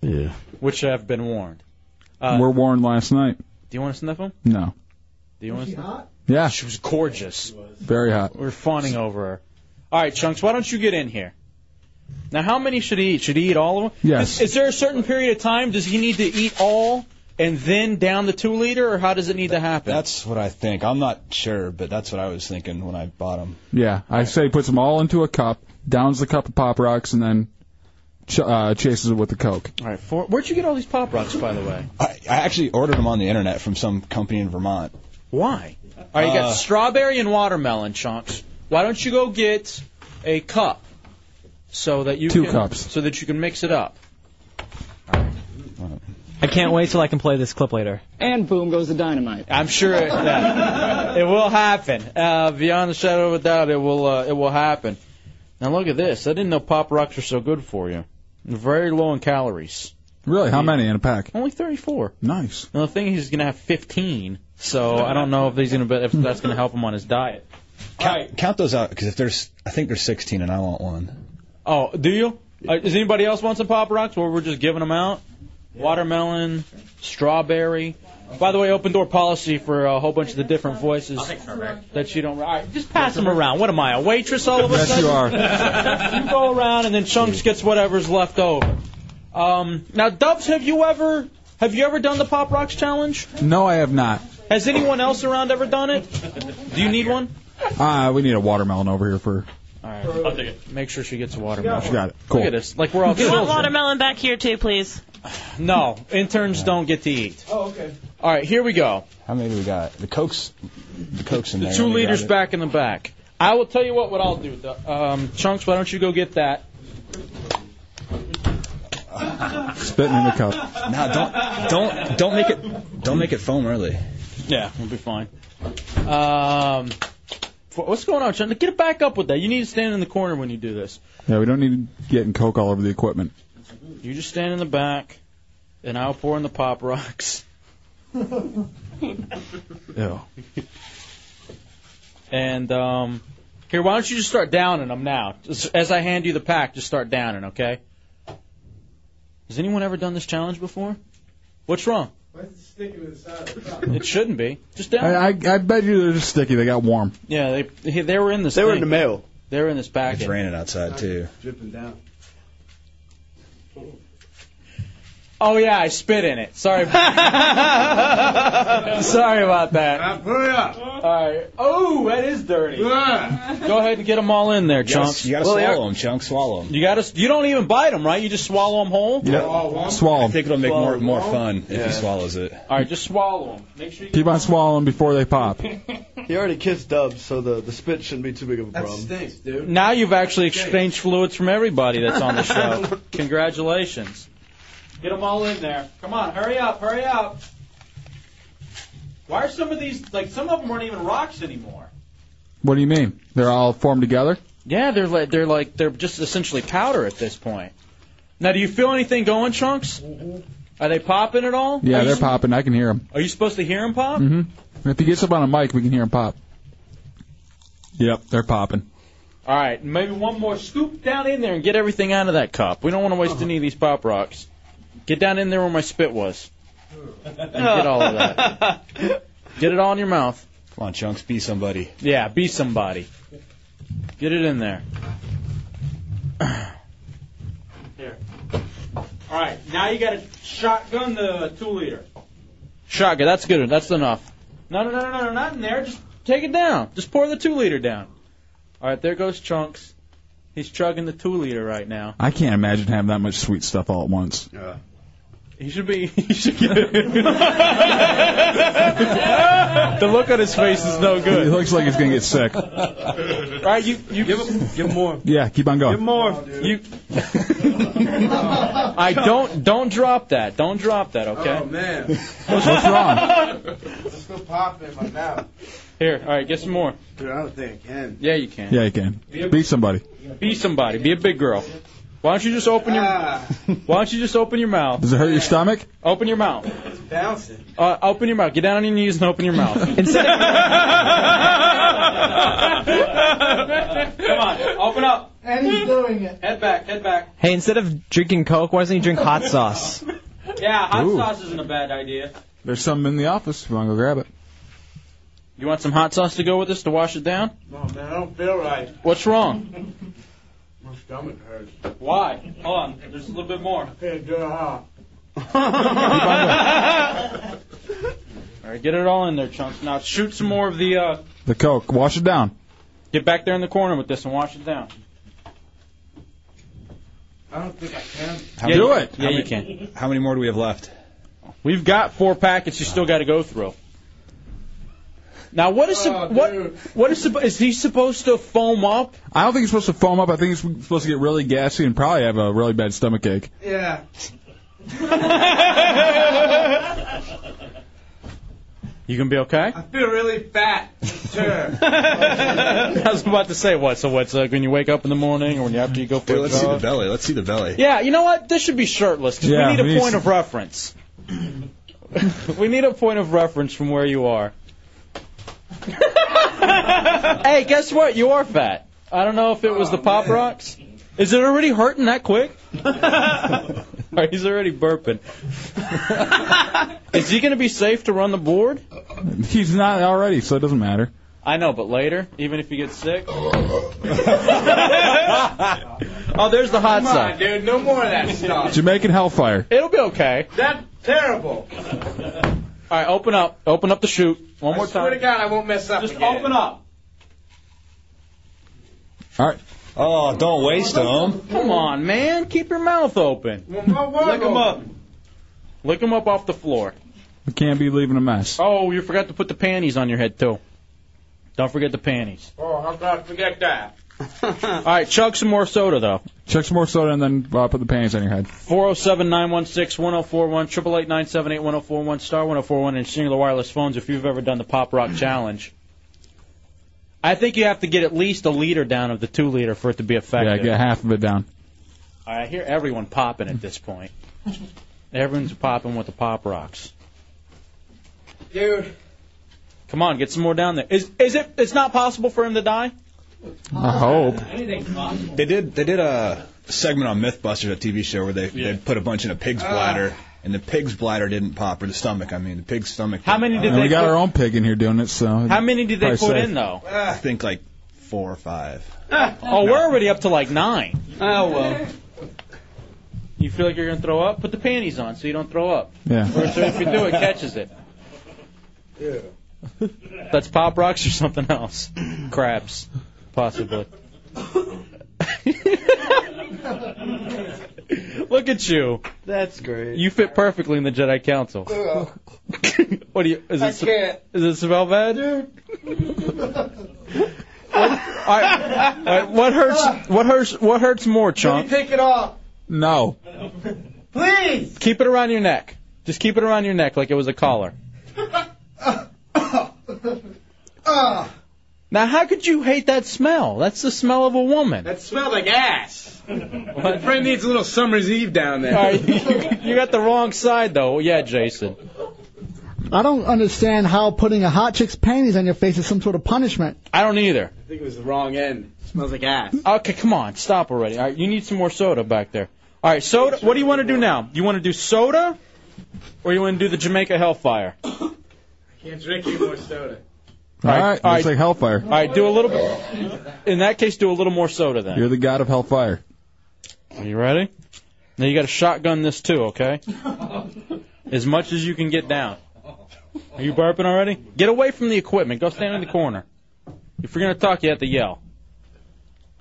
Yeah. which have been warned. Uh, We're warned last night. Do you want to sniff them? No. Do you want to sniff Yeah. She was gorgeous. Very hot. We're fawning over her. All right, Chunks, why don't you get in here? Now, how many should he eat? Should he eat all of them? Yes. Is, is there a certain period of time? Does he need to eat all and then down the two liter, or how does it need to happen? That's what I think. I'm not sure, but that's what I was thinking when I bought them. Yeah, I say he puts them all into a cup, downs the cup of pop rocks, and then ch- uh, chases it with the coke. All right, for, where'd you get all these pop rocks, by the way? I, I actually ordered them on the internet from some company in Vermont. Why? All right, you got Uh, strawberry and watermelon chunks. Why don't you go get a cup so that you Two can, cups. so that you can mix it up? I can't wait till I can play this clip later. And boom goes the dynamite. I'm sure it, that it will happen. Uh, beyond the shadow of a doubt, it will uh, it will happen. Now look at this. I didn't know pop rocks are so good for you. They're very low in calories. Really? How many in a pack? Only 34. Nice. Now the thing is, he's going to have 15. So I don't know if he's going to if that's going to help him on his diet. Count, count those out because if there's, I think there's 16 and I want one. Oh, do you? Uh, does anybody else want some Pop Rocks where we're just giving them out? Watermelon, strawberry. By the way, open door policy for a whole bunch of the different voices that you don't. All right, just pass them around. What am I, a waitress all of a sudden? Yes, you are. you go around and then Chunks gets whatever's left over. Um, now, Dubs, have you ever have you ever done the Pop Rocks challenge? No, I have not. Has anyone else around ever done it? Do you need one? Uh, we need a watermelon over here for. All right, I'll take it. Make sure she gets a watermelon. She got it. Cool. Look at this. Like we're all You want children. watermelon back here too, please? No, interns don't get to eat. Oh, okay. All right, here we go. How many do we got? The Coke's, the Coke's in The there. two We got leaders it. back in the back. I will tell you what. What I'll do. The- Um, Chunks, why don't you go get that? Spitting in the cup. No, don't, don't, don't make it, don't make it foam early. Yeah, we'll be fine. Um, wh- what's going on, Chunks? Get it back up with that. You need to stand in the corner when you do this. Yeah, we don't need getting coke all over the equipment. You just stand in the back, and I'll pour in the pop rocks. Ew. And um, here, why don't you just start downing them now? As I hand you the pack, just start downing, okay? Has anyone ever done this challenge before? What's wrong? It shouldn't be. Just down. I, I, I bet you they're just sticky. They got warm. Yeah, they they they were in this. They were in the mail. They were in this packet. It's raining outside too. Dripping down. Oh yeah, I spit in it. Sorry. Sorry about that. Put it up. All right. Oh, that is dirty. Go ahead and get them all in there, You gotta, chunks. you gotta Well, swallow them, chunk. Swallow them. You gotta. You don't even bite them, right? You just swallow them whole. Yeah. Swallow I 'em. think it'll make more Swallow more them. fun if Yeah. he swallows it. All right, just swallow them. Make sure you. Keep on swallowing before they pop. He already kissed Dubs, so the, the spit shouldn't be too big of a That problem. stinks, dude. Now you've actually exchanged fluids from everybody that's on the show. Congratulations. Get them all in there. Come on, hurry up, hurry up. Why are some of these like some of them aren't even rocks anymore? What do you mean? They're all formed together? Yeah, they're like they're like they're just essentially powder at this point. Now, do you feel anything going, Chunks? Are they popping at all? Yeah, are they're you, popping. I can hear them. Are you supposed to hear them pop? Mm-hmm. If he gets up on a mic, we can hear him pop. Yep, they're popping. All right, maybe one more scoop down in there and get everything out of that cup. We don't want to waste any of these pop rocks. Get down in there where my spit was. And get all of that. Get it all in your mouth. Come on, chunks. Be somebody. Yeah, be somebody. Get it in there. Here. All right, now you got to shotgun the two liter. Shotgun, that's good. That's enough. No, no, no, no, no, not in there. Just take it down. Just pour the two liter down. All right, there goes Chunks. He's chugging the two liter right now. I can't imagine having that much sweet stuff all at once. Yeah. He should be. He should get it. the look on his face is no good. He looks like he's gonna get sick. All right, you you give him Give him more. Yeah, keep on going. Give him more. you. I don't don't drop that. Don't drop that. Okay. Oh, man. What's wrong? Let's go pop in my mouth. Here. All right, get some more. Dude, I don't think I can. Yeah, you can. Yeah, you can. Be somebody. Be somebody. Be a big girl. Why don't you just open your Ah, Why don't you just open your mouth? Does it hurt your stomach? Open your mouth. it's bouncing. Uh, open your mouth. Get down on your knees and open your mouth. Instead of, Come on. Open up. And he's doing it. Head back. Head back. hey, instead of drinking Coke, why doesn't he drink hot sauce? Yeah, hot Ooh. sauce isn't a bad idea. There's some in the office. If you want to go grab it. You want some hot sauce to go with this to wash it down? No, man, I don't feel right. What's wrong? My stomach hurts. Why? Hold on. There's a little bit more. Can't do it hot. All right, get it all in there, chunks. Now shoot some more of the. uh The Coke. Wash it down. Get back there in the corner with this and wash it down. I don't think I can. How Yeah, Do it. Yeah, you can. How many more do we have left? We've got four packets. You still got to go through. Now, what is Oh, what dude. what is is he supposed to foam up? I don't think he's supposed to foam up. I think he's supposed to get really gassy and probably have a really bad stomach ache. Yeah. You gonna be okay? I feel really fat. Sure. I was about to say what. So what's like when you wake up in the morning or when you after you go for Dude, a let's see the belly. Let's see the belly. Yeah, you know what? This should be shirtless because Yeah, we need a we need point of reference. we need a point of reference from where you are. hey, guess what? You are fat. I don't know if it was the Pop oh, Rocks. Is it already hurting that quick? Or he's already burping. Is he going to be safe to run the board? He's not already, so it doesn't matter. I know, but later, even if he gets sick. oh, there's the hot Come on, side. dude. No more of that stuff. Jamaican Hellfire. It'll be okay. That's terrible. All right, open up. Open up the chute. One more I swear to time. God, I won't mess up Just again. open up. All right. Oh, don't waste them. Come on, man. Keep your mouth open. Lick them up. Lick them up off the floor. We can't be leaving a mess. Oh, you forgot to put the panties on your head, too. Don't forget the panties. Oh, how could I forget that? All right, chug some more soda, though. Check some more soda and then uh, put the panties on your head. 407 916 1041, 888 1041, star 1041, and Cingular wireless phones if you've ever done the Pop Rock Challenge. I think you have to get at least a liter down of the two liter for it to be effective. Yeah, get half of it down. I hear everyone popping at this point. Everyone's popping with the Pop Rocks. Dude. Come on, get some more down there. Is is it? It's not possible for him to die. I hope. They did. They did a segment on MythBusters, a TV show where they they put a bunch in a pig's Ah. bladder, and the pig's bladder didn't pop, or the stomach. I mean, the pig's stomach. How many did And they we got put- our own pig in here doing it, so. How many did they probably put safe. in though? I think like four or five. Oh, we're already up to like nine. Oh, well. You feel like you're gonna throw up? Put the panties on so you don't throw up. Yeah. Or so if you do, it catches it. Yeah. That's pop rocks or something else. Crabs, possibly. Look at you. That's great. You fit perfectly in the Jedi Council. what do you? Is I it? can't. Is it smell bad? All right, all right, what hurts? What hurts? What hurts more, Let me chunk? take it off. No. Please. Keep it around your neck. Just keep it around your neck like it was a collar. Ah, Now, how could you hate that smell? That's the smell of a woman. that smells like ass. My friend needs a little summer's eve down there. All right, you, you got the wrong side though. Yeah, Jason. I don't understand how putting a hot chick's panties on your face is some sort of punishment. I don't either. I think it was the wrong end. smells like ass. Okay, come on, stop already. All right, you need some more soda back there. All right, soda. What do you want to do now? You want to do soda, or you want to do the Jamaica Hellfire? I can't drink any more soda. All right. all Looks like Hellfire. All right, do a little. In that case, do a little more soda then. You're the god of Hellfire. Are you ready? Now you got to shotgun this too, okay? As much as you can get down. Are you burping already? Get away from the equipment. Go stand in the corner. If you're gonna talk, you have to yell.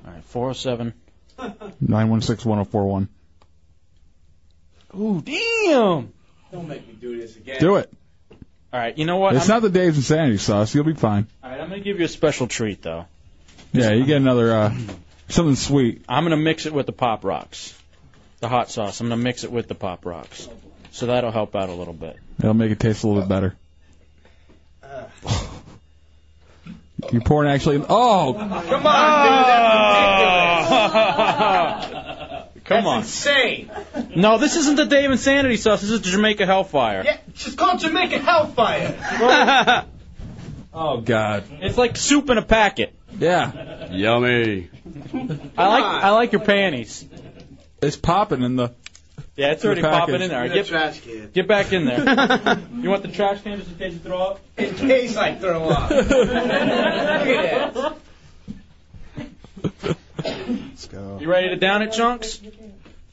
All right, 407. 916 1041. Ooh, damn! Don't make me do this again. Do it. All right, you know what? It's I'm, not the Dave's Insanity sauce. You'll be fine. all right, I'm gonna give you a special treat though. Yeah, you get another, uh, something sweet. I'm gonna mix it with the Pop Rocks, the hot sauce. I'm gonna mix it with the Pop Rocks, so that'll help out a little bit. It'll make it taste a little bit better. You're pouring actually. Oh, Come on, dude. That's ridiculous. Come on. Insane. No, this isn't the Dave Insanity sauce. This is the Jamaica Hellfire. Yeah, just call Jamaica Hellfire. oh God. It's like soup in a packet. Yeah. Yummy. I like I like your panties. It's popping in the. Yeah, it's already package. popping in there. In the Get, trash can. get back in there. you want the trash can just in case you throw up? In case I throw up. Look at that. Let's go. You ready to down it, chunks?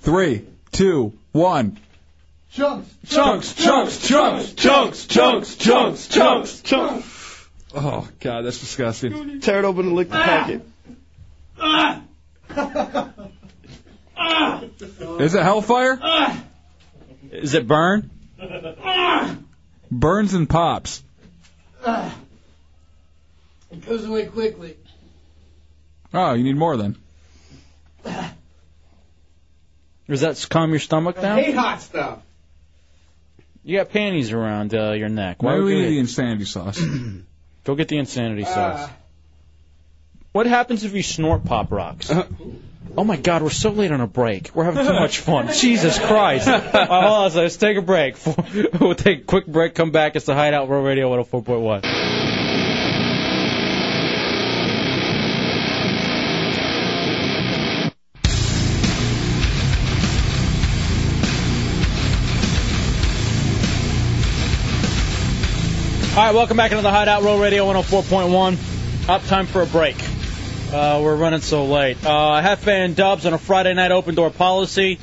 Three, two, one. Chunks. Chunks, chunks, chunks, chunks, chunks, chunks, chunks, chunks. Oh God, that's disgusting. Tear it open and lick the ah! packet. Ah! Ah! Is it Hellfire? Is it burn? Burns and pops. It goes away quickly. Oh, you need more then. Does that calm your stomach I down? hate hot stuff. You got panties around uh, your neck. Why Maybe would we you need the insanity sauce. Go get the insanity sauce. Ah. What happens if you snort pop rocks? Oh my God, we're so late on a break. We're having too much fun. Jesus Christ. All right, hold on, a second. let's take a break. We'll take a quick break, come back. It's the Hideout Real Radio 104.1. All right, welcome back into the Hideout Real Radio 104.1. Up time for a break. Uh, we're running so late. Uh, Hefe and Dubs on a Friday night open door policy.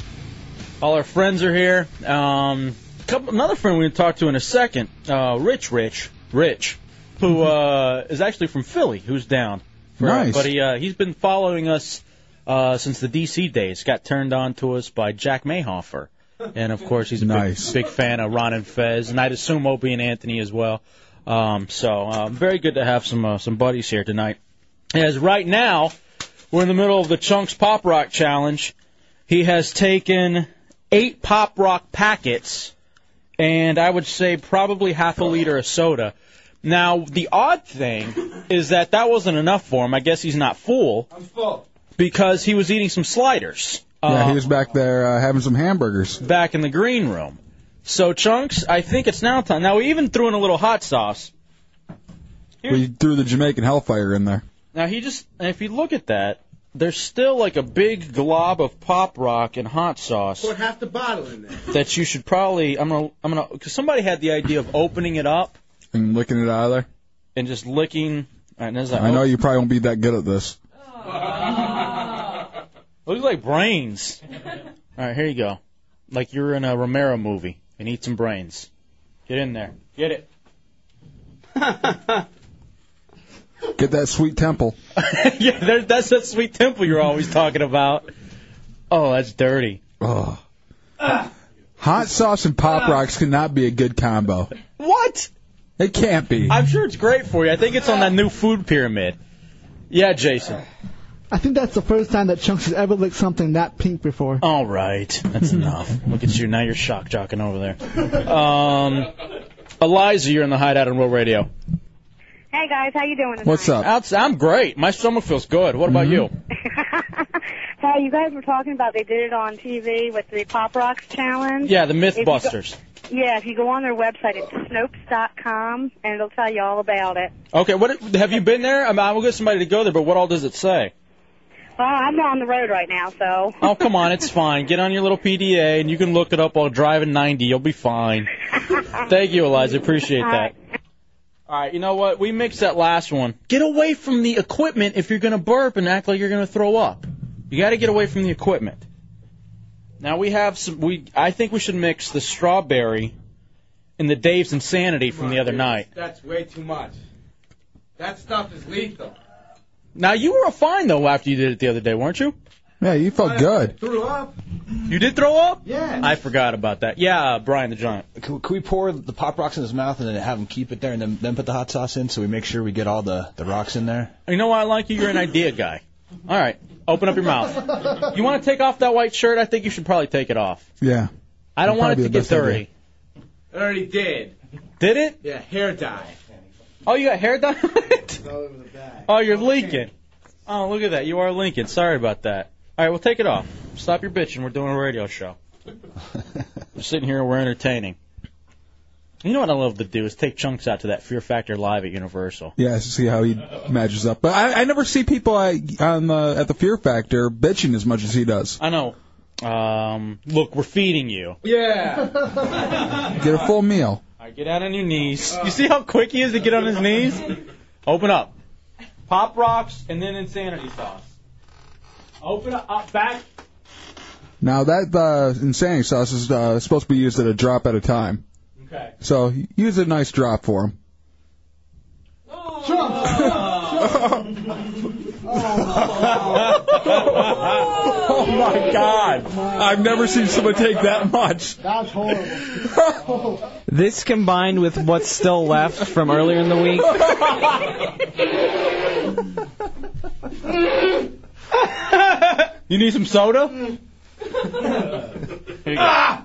All our friends are here. Um, couple, another friend we're going to talk to in a second, uh, Rich Rich, Rich, who uh, is actually from Philly, who's down. For, Nice. But he, uh, he's been following us uh, since the D.C. days. Got turned on to us by Jack Mayhofer. And of course, he's a Nice. big, big fan of Ron and Fez, and I'd assume Opie and Anthony as well. Um, so uh, very good to have some uh, some buddies here tonight. As right now, we're in the middle of the Chunks Pop Rock Challenge. He has taken eight Pop Rock packets, and I would say probably half a liter of soda. Now, the odd thing is that that wasn't enough for him. I guess he's not full I'm full. because he was eating some sliders. Yeah, Uh, he was back there uh, having some hamburgers. back in the green room. So chunks, I think it's now time. Now we even threw in a little hot sauce. We threw the Jamaican Hellfire in there. Now he just, and if you look at that, there's still like a big glob of pop rock and hot sauce Put half the bottle in there. that you should probably. I'm gonna, I'm gonna, because somebody had the idea of opening it up And licking it out of there. and just licking. all right, and as I, I know you probably won't be that good at this. Looks like brains. All right, here you go. Like you're in a Romero movie and eat some brains. Get in there. Get it. Get that sweet temple. yeah, there, that's that sweet temple you're always talking about. Oh, that's dirty. Oh. Hot sauce and pop rocks cannot be a good combo. What? It can't be. I'm sure it's great for you. I think it's on that new food pyramid. Yeah, Jason. I think that's the first time that Chunks has ever licked something that pink before. All right, that's enough. Look at you now. You're shock jocking over there. Um, Eliza, you're in the hideout on Real Radio. Hey guys, how you doing? tonight? What's up? Outs- I'm great. My stomach feels good. What about you? Hey, you guys were talking about they did it on TV with the Pop Rocks challenge. Yeah, the If go- MythBusters. yeah, if you go on their website, it's Snopes.com, and it'll tell you all about it. Okay, what have you been there? I mean, I will get somebody to go there, but what all does it say? Well, I'm on the road right now, so. Oh, come on, it's fine. Get on your little PDA and you can look it up while driving 90. You'll be fine. Thank you, Eliza. Appreciate that. All right, you know what? We mixed that last one. Get away from the equipment if you're going to burp and act like you're going to throw up. You got to get away from the equipment. Now we have some. We I think we should mix the strawberry and the Dave's Insanity from the other night. That's way too much. That stuff is lethal. Now you were fine though after you did it the other day, weren't you? Yeah, you felt good. Threw up. You did throw up? Yeah. I forgot about that. Yeah, uh, Brian the Giant. Can, can we pour the pop rocks in his mouth and then have him keep it there and then, then put the hot sauce in so we make sure we get all the, the rocks in there? You know why I like you? You're an idea guy. All right, open up your mouth. You want to take off that white shirt? I think you should probably take it off. Yeah. I don't That'd want it probably to be get the best idea. dirty. It already did. Did it? Yeah, hair dye. Oh, you got hair done? oh, you're leaking. Oh, look at that. You are leaking. Sorry about that. All right, well, take it off. Stop your bitching. We're doing a radio show. We're sitting here. We're entertaining. You know what I love to do is take chunks out to that Fear Factor live at Universal. Yeah, to see how he matches up. But I, I never see people uh, on the, at the Fear Factor bitching as much as he does. I know. Um, look, we're feeding you. Yeah. Get a full meal. All right, get down on your knees. You see how quick he is to get on his knees? Open up. Pop rocks and then insanity sauce. Open up, up back. Now that uh, insanity sauce is uh, supposed to be used at a drop at a time. Okay. So use a nice drop for him. oh my God! I've never seen someone take that much. That's horrible. This combined with what's still left from earlier in the week. You need some soda? Here you go.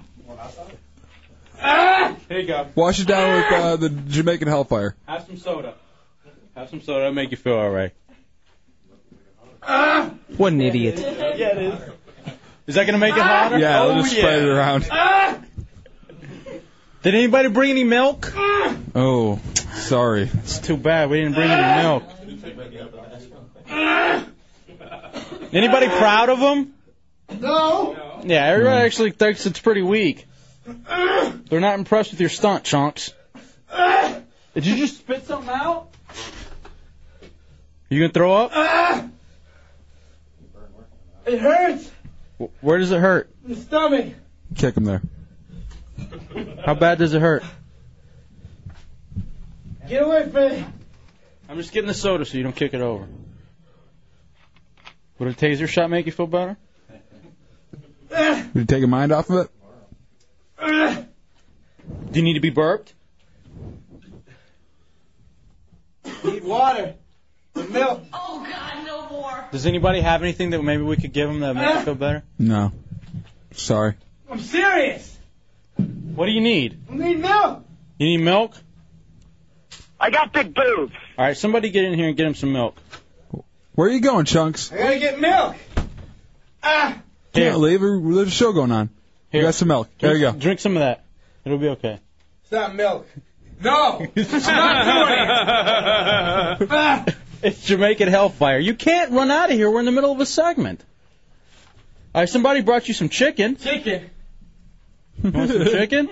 Here you go. Wash it down with uh, the Jamaican Hellfire. Have some soda. Have some soda. It'll make you feel all right. Ah! What an idiot. Yeah, it is. Is that gonna make it ah! hotter? Yeah, oh, we'll just yeah. spread it around. Ah! Did anybody bring any milk? Oh, sorry. It's too bad we didn't bring any milk. Anybody proud of them? No. Yeah, everybody hmm. actually thinks it's pretty weak. They're not impressed with your stunt, chunks. Did you just spit something out? You gonna throw up? It hurts. Where does it hurt? The stomach. Kick him there. How bad does it hurt? Get away from me. I'm just getting the soda so you don't kick it over. Would a taser shot make you feel better? Did you take your mind off of it? Do you need to be burped? Need water. And milk. Does anybody have anything that maybe we could give him that makes you feel better? No. Sorry. I'm serious. What do you need? I need milk. You need milk? I got big boobs. All right, somebody get in here and get him some milk. Where are you going, Chunks? I gotta get milk. Ah. Can't leave. There's a show going on. Here. You got some milk. There you go. Drink- Drink some of that. It'll be okay. It's not milk. No. I'm not doing it. Ah. It's Jamaican Hellfire. You can't run out of here. We're in the middle of a segment. All right, somebody brought you some chicken. Chicken. You want some chicken?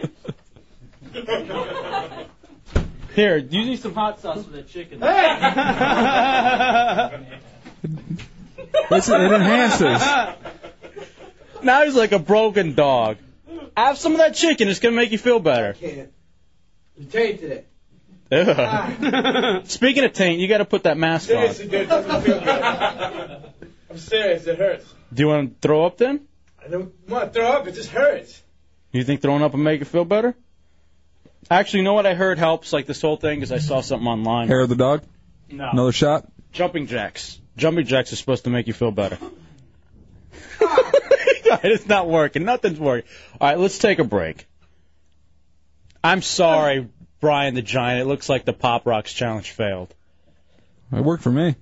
Here, do you need some hot sauce for that chicken. Listen, it enhances. Now he's like a broken dog. Have some of that chicken. It's gonna make you feel better. Can't. You tainted it. Ugh. Speaking of taint, you got to put that mask on. Seriously, dude, it doesn't feel good. I'm serious. It hurts. Do you want to throw up then? I don't want to throw up. It just hurts. You think throwing up will make it feel better? Actually, you know what I heard helps like this whole thing because I saw something online. Hair of the dog? No. Another shot? Jumping jacks. Jumping jacks are supposed to make you feel better. it's not working. Nothing's working. All right, let's take a break. I'm sorry, Brian the Giant. It looks like the Pop Rocks challenge failed. It worked for me.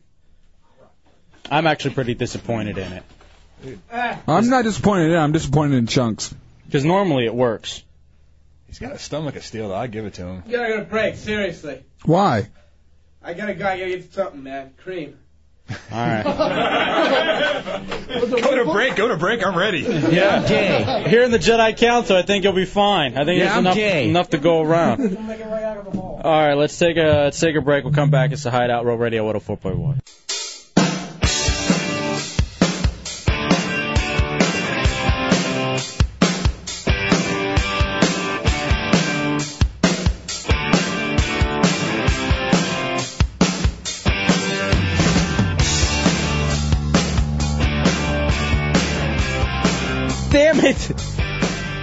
I'm actually pretty disappointed in it I'm not disappointed in it. I'm disappointed in Chunks. because normally it works. He's got a stomach of steel, though. I give it to him. You gotta get a break. Seriously. Why? I gotta go. I gotta get something, man. Cream. All right. go to break. Go to break. I'm ready. Yeah. Gay. Here in the Jedi Council, I think you'll be fine. I think Yeah, there's I'm enough gay. enough to go around. All right, let's take a let's take a break. We'll come back. It's the Hideout Real Radio 104.1.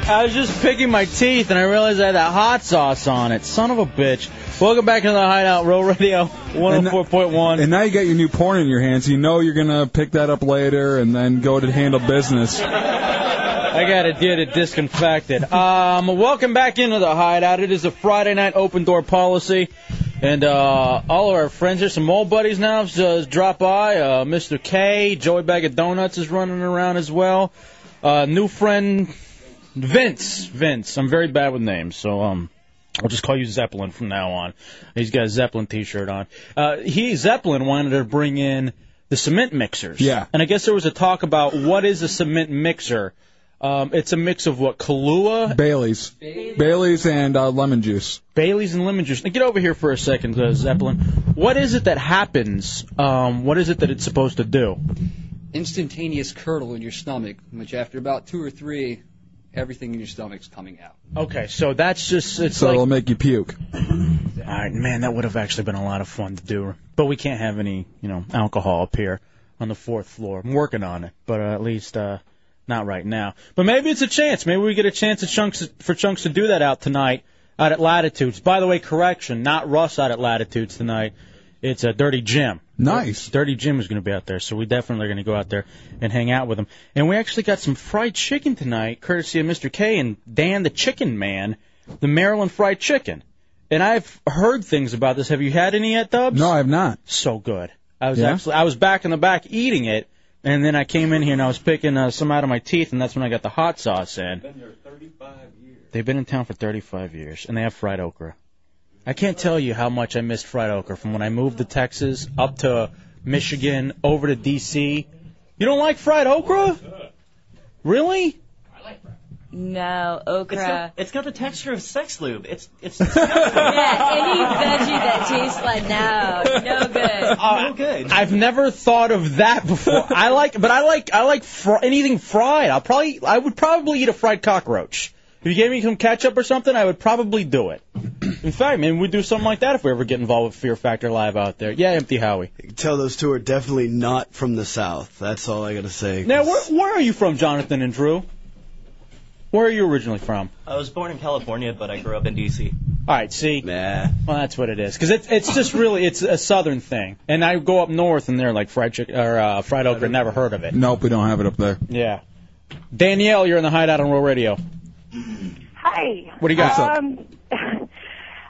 I was just picking my teeth and I realized I had that hot sauce on it. Son of a bitch. Welcome back to the Hideout Real Radio 104.1. And now you got your new porn in your hands. You know you're going to pick that up later and then go to handle business. I gotta get it disinfected. Um, welcome back into the hideout. It is a Friday night open door policy, and uh, all of our friends here, some old buddies now, just drop by. Uh, Mr. K, Joey Bag of Donuts is running around as well. Uh, new friend Vince. Vince. I'm very bad with names, so um, I'll just call you Zeppelin from now on. He's got a Zeppelin T-shirt on. Uh, he Zeppelin wanted to bring in the cement mixers. Yeah. And I guess there was a talk about what is a cement mixer. Um, it's a mix of what Kahlua, Bailey's. Bailey's and uh, lemon juice. Bailey's, and lemon juice. Now get over here for a second, uh, Zeppelin. What is it that happens? Um, what is it that it's supposed to do? instantaneous curdle in your stomach, which after about two or three, everything in your stomach's coming out. Okay, so that's just it's so like it'll make you puke. All right, man, that would have actually been a lot of fun to do. But we can't have any, you know, alcohol up here on the fourth floor. I'm working on it, but uh, at least uh, not right now. But maybe it's a chance. Maybe we get a chance at chunks for chunks to do that out tonight out at Latitudes. By the way, correction, not Russ out at Latitudes tonight. It's a Dirty Jim. Nice. Dirty Jim is going to be out there, so we definitely are going to go out there and hang out with him. And we actually got some fried chicken tonight, courtesy of Mr. K and Dan the Chicken Man, the Maryland fried chicken. And I've heard things about this. Have you had any yet, Dubs? No, I have not. So good. I was Yeah? actually I was back in the back eating it, and then I came in here and I was picking uh, some out of my teeth, and that's when I got the hot sauce and They've been there in. They've been in town for 35 years, and they have fried okra. I can't tell you how much I missed fried okra from when I moved to Texas up to Michigan over to D.C. You don't like fried okra? Really? No, okra. It's got, it's got the texture of sex lube. It's it's yeah, any veggie that tastes like no, no good. no good. I've never thought of that before. I like, but I like, I like fr- anything fried. I'll probably, I would probably eat a fried cockroach. If you gave me some ketchup or something, I would probably do it. In fact, maybe we'd do something like that if we ever get involved with Fear Factor Live out there. Yeah, Empty Howie. Tell those two are definitely not from the South. That's all I gotta say. Now, where, where are you from, Jonathan and Drew? Where are you originally from? I was born in California, but I grew up in D.C. All right, see. Nah. Well, that's what it is. Because it's it's just really it's a southern thing. And I go up north and they're like fried chicken or uh, fried okra. Never heard of it. Nope, we don't have it up there. Yeah. Danielle, you're in the hideout on Real Radio. Hi. What do you got? Um,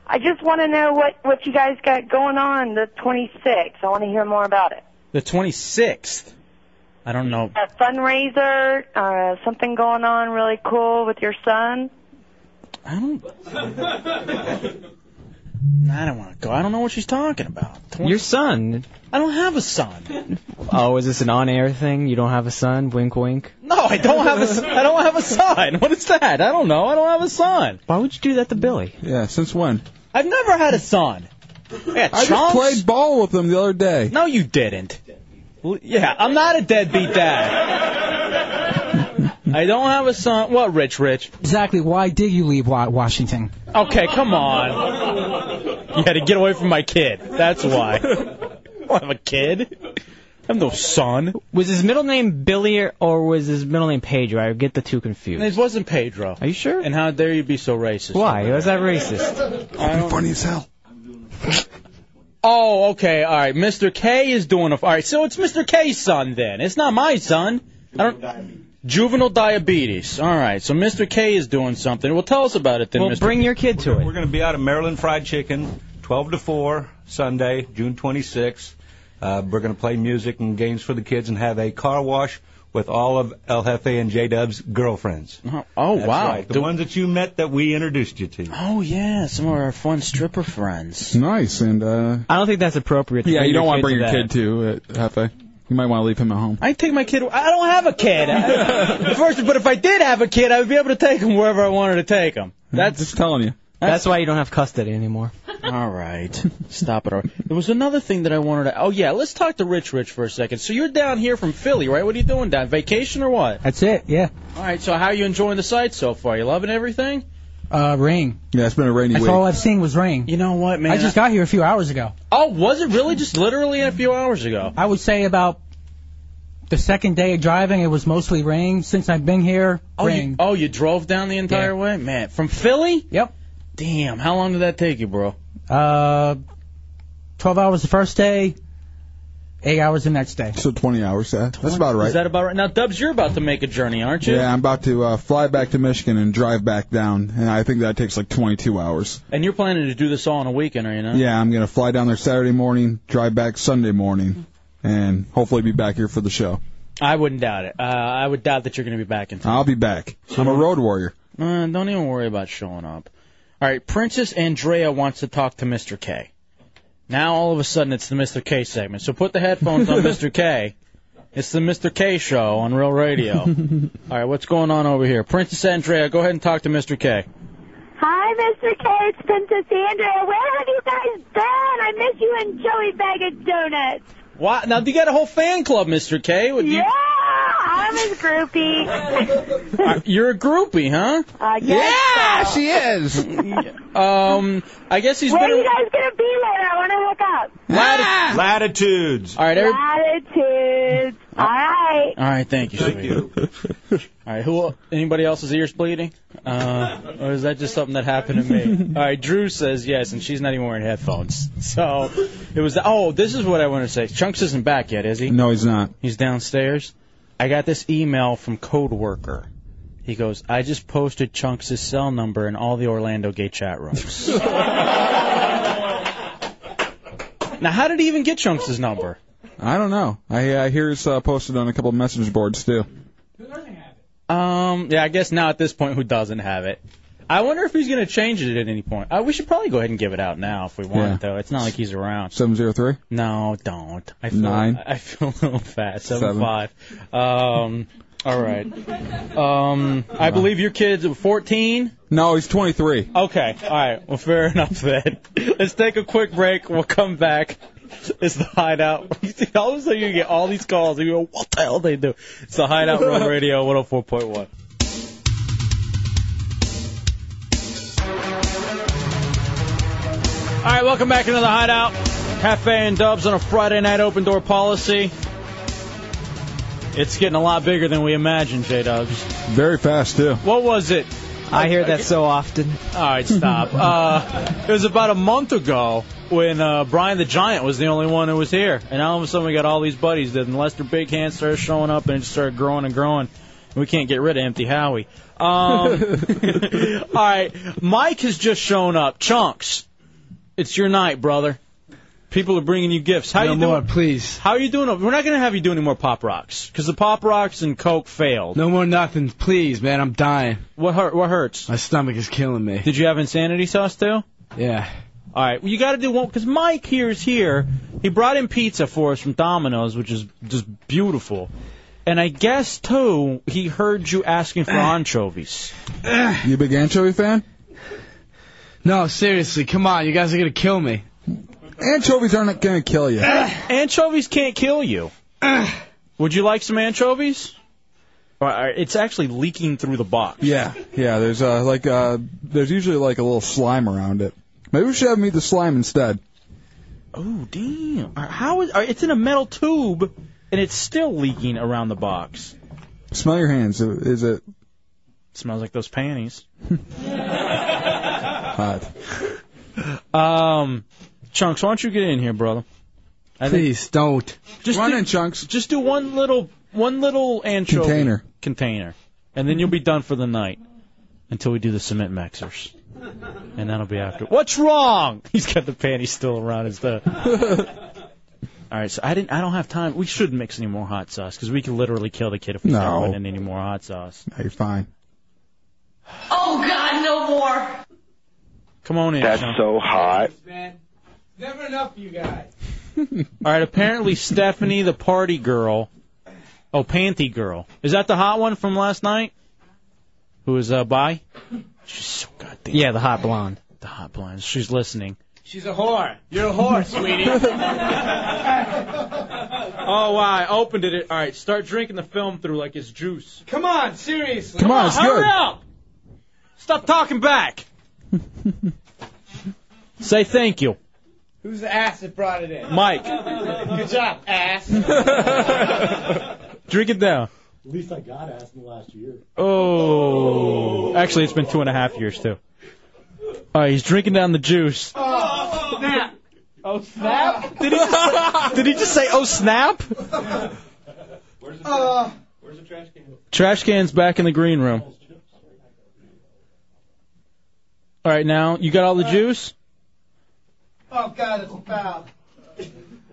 I just want to know what what you guys got going on the 26th. I want to hear more about it. The 26th. I don't know. A fundraiser, uh, something going on really cool with your son. I don't. I don't want to go. I don't know what she's talking about. Your son. I don't have a son. Oh, is this an on-air thing? You don't have a son? Wink, wink. No, I don't have a. s- I don't have a son. What is that? I don't know. I don't have a son. Why would you do that to Billy? Yeah, since when? I've never had a son. Yeah, I just played ball with him the other day. No, you didn't. Well, Yeah, I'm not a deadbeat dad. I don't have a son. What, Rich? Rich? Exactly. Why did you leave Wa- Washington? Okay, come on. You had to get away from my kid. That's why. I don't have a kid. I have no son. Was his middle name Billy or, or was his middle name Pedro? I get the two confused. It wasn't Pedro. Are you sure? And how dare you be so racist? Why? Was that racist? I don't- um, Funny as hell. Oh, okay, all right. Mr. K is doing a. All right, so it's Mr. K's son then. It's not my son. I don't. Juvenile diabetes. All right, so Mr. K is doing something. Well, tell us about it then, Well, Mr. bring your kid to it. We're going to be out of Maryland Fried Chicken, 12 to 4, Sunday, June 26th. Uh, we're going to play music and games for the kids and have a car wash with all of El Jefe and J Dub's girlfriends. Oh, oh, That's wow. right, the Do- ones that you met that we introduced you to. Oh yeah, some of our fun stripper friends. Nice, and uh, I don't think that's appropriate. To yeah, bring you don't want to bring to your that. kid to uh, Hefe. You might want to leave him at home. I take my kid. I don't have a kid. First, but if I did have a kid, I would be able to take him wherever I wanted to take him. That's just telling you. That's why you don't have custody anymore. All right. Stop it. already. There was another thing that I wanted to. Oh yeah, let's talk to Rich Rich for a second. So you're down here from Philly, right? What are you doing down? Vacation or what? That's it. Yeah. All right. So how are you enjoying the site so far? You loving everything? Uh, rain. Yeah, it's been a rainy That's week. all I've seen was rain. You know what, man? I just got here a few hours ago. Oh, was it really just literally a few hours ago? I would say about the second day of driving, it was mostly rain. Since I've been here, Oh, rain. you, oh, you drove down the entire way, man. From Philly? Yep. Damn. How long did that take you, bro? Uh, 12 hours the first day, 8 hours the next day. So 20 hours, yeah. That's about right. Is that about right? Now, Dubs, you're about to make a journey, aren't you? yeah, I'm about to uh, fly back to Michigan and drive back down, and I think that takes like 22 hours. And you're planning to do this all in a weekend, are you not? Yeah, I'm gonna fly down there Saturday morning, drive back Sunday morning, and hopefully be back here for the show. I wouldn't doubt it. Uh, I would doubt that you're going to be back in time. I'll be back. I'm a road warrior. Uh, don't even worry about showing up. All right, Princess Andrea wants to talk to Mr. K. Now all of a sudden it's the Mr. K segment. So put the headphones on Mr. K. It's the Mr. K show on Real Radio. all right, what's going on over here? Princess Andrea, go ahead and talk to Mr. K. Hi, Mr. K. It's Princess Andrea. Where have you guys been? I miss you and Joey Bag of Donuts. What? Now, do you got a whole fan club, Mr. K. Would you, Yeah, I'm his groupie. Uh, you're a groupie, huh? I guess so. she is. um, I guess he's Where been. are you guys gonna be later? I want to hook up. Lati- Latitudes. All right, every- Latitudes. All right. All right, thank you, Thank sweetie. All right, who? Anybody else's ears bleeding? Uh, or is that just something that happened to me? All right, Drew says yes, and she's not even wearing headphones. So it was. Oh, this is what I want to say. Chunks isn't back yet, is he? No, he's not. He's downstairs. I got this email from Code Worker. He goes, I just posted Chunks' cell number in all the Orlando gay chat rooms. now, how did he even get Chunks' number? I don't know. I, I hear it's uh, posted on a couple of message boards too. Who's already have it? Um, yeah, I guess now at this point, who doesn't have it? I wonder if he's going to change it at any point. Uh, we should probably go ahead and give it out now if we want, Yeah. though. It's not like he's around. Seven zero three. No, don't. I feel, Nine. I feel a little fat. Seven, Seven. five. Um, All right. Um, I believe your kid's 14. No, he's 23. Okay. All right. Well, fair enough then. Let's take a quick break. We'll come back. It's the hideout. all of a sudden you get all these calls. And you go, what the hell they do? It's the hideout Real Radio 104.1. All right, welcome back into the hideout. Hefe and Dubs on a Friday night open door policy. It's getting a lot bigger than we imagined, J Dubs. Very fast, too. What was it? I hear that so often. All right, stop. uh, it was about a month ago when uh, Brian the Giant was the only one who was here, and all of a sudden we got all these buddies. Then Lester Big Hand started showing up, and it just started growing and growing. We can't get rid of Empty Howie. Um, all right, Mike has just shown up. Chunks, it's your night, brother. People are bringing you gifts. How No you more, doing? please. How are you doing? We're not going to have you do any more pop rocks because the pop rocks and Coke failed. No more nothing, please, man. I'm dying. What hurt? What hurts? My stomach is killing me. Did you have insanity sauce too? Yeah. All right, well, you got to do one because Mike here is here. He brought in pizza for us from Domino's, which is just beautiful. And I guess too, he heard you asking for anchovies. You a big anchovy fan? No, seriously, come on. You guys are gonna kill me. Anchovies aren't going to kill you. anchovies can't kill you. Would you like some anchovies? All right, It's actually leaking through the box. Yeah, yeah. There's uh like uh there's usually like a little slime around it. Maybe we should have me the slime instead. Oh damn! How is? It's in a metal tube, and it's still leaking around the box. Smell your hands. Is it smells like those panties? hot? Um, Chunks, why don't you get in here, brother? I think- Please don't. Just Run do, in, Chunks. Just do one little, one little anchovy Container. container, and then you'll be done for the night until we do the cement mixers, and that'll be after. What's wrong? He's got the panties still around his head. All right, so I didn't. I don't have time. We shouldn't mix any more hot sauce because we could literally kill the kid if we No. start putting in any more hot sauce. No, you're fine. Oh God, no more. Come on in. That's Chunks. so hot. Never enough for you guys. All right, apparently Stephanie, the party girl, oh, panty girl, is that the hot one from last night? Who was uh, by? She's so goddamn. Yeah, the hot blonde. The hot blonde. She's listening. She's a whore. You're a whore, sweetie. Oh wow! I opened it. All right, start drinking the film through like it's juice. Come on, seriously. Come on, it's hurry good. up! Stop talking back. Say thank you, Who's the ass that brought it in? Mike. Good job, ass. Drink it down. At least I got asked in the last year. Oh, actually, it's been two and a half years too. All right, he's drinking down the juice. Oh, snap. Oh snap! Did he just say, did he just say oh snap? Where's the, Uh, Trash can's back in the green room. All right, now you got all the juice. Oh, God, it's foul.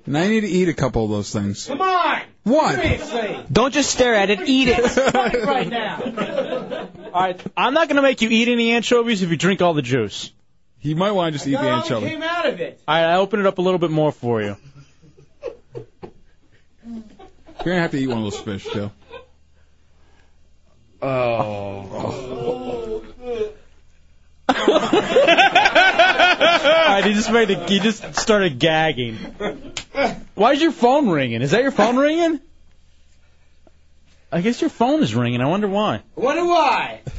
Now I need to eat a couple of those things. Come on. One. Seriously. Don't just stare at it, eat it. right now. All right, I'm not gonna make you eat any anchovies if you drink all the juice. You might want to just eat the That anchovy. came out of it. All right, I open it up a little bit more for you. You're gonna have to eat one of those fish too. Oh. oh. oh All right, he just made a, he just started gagging. Why is your phone ringing? Is that your phone ringing? I guess your phone is ringing. I wonder why. Wonder why?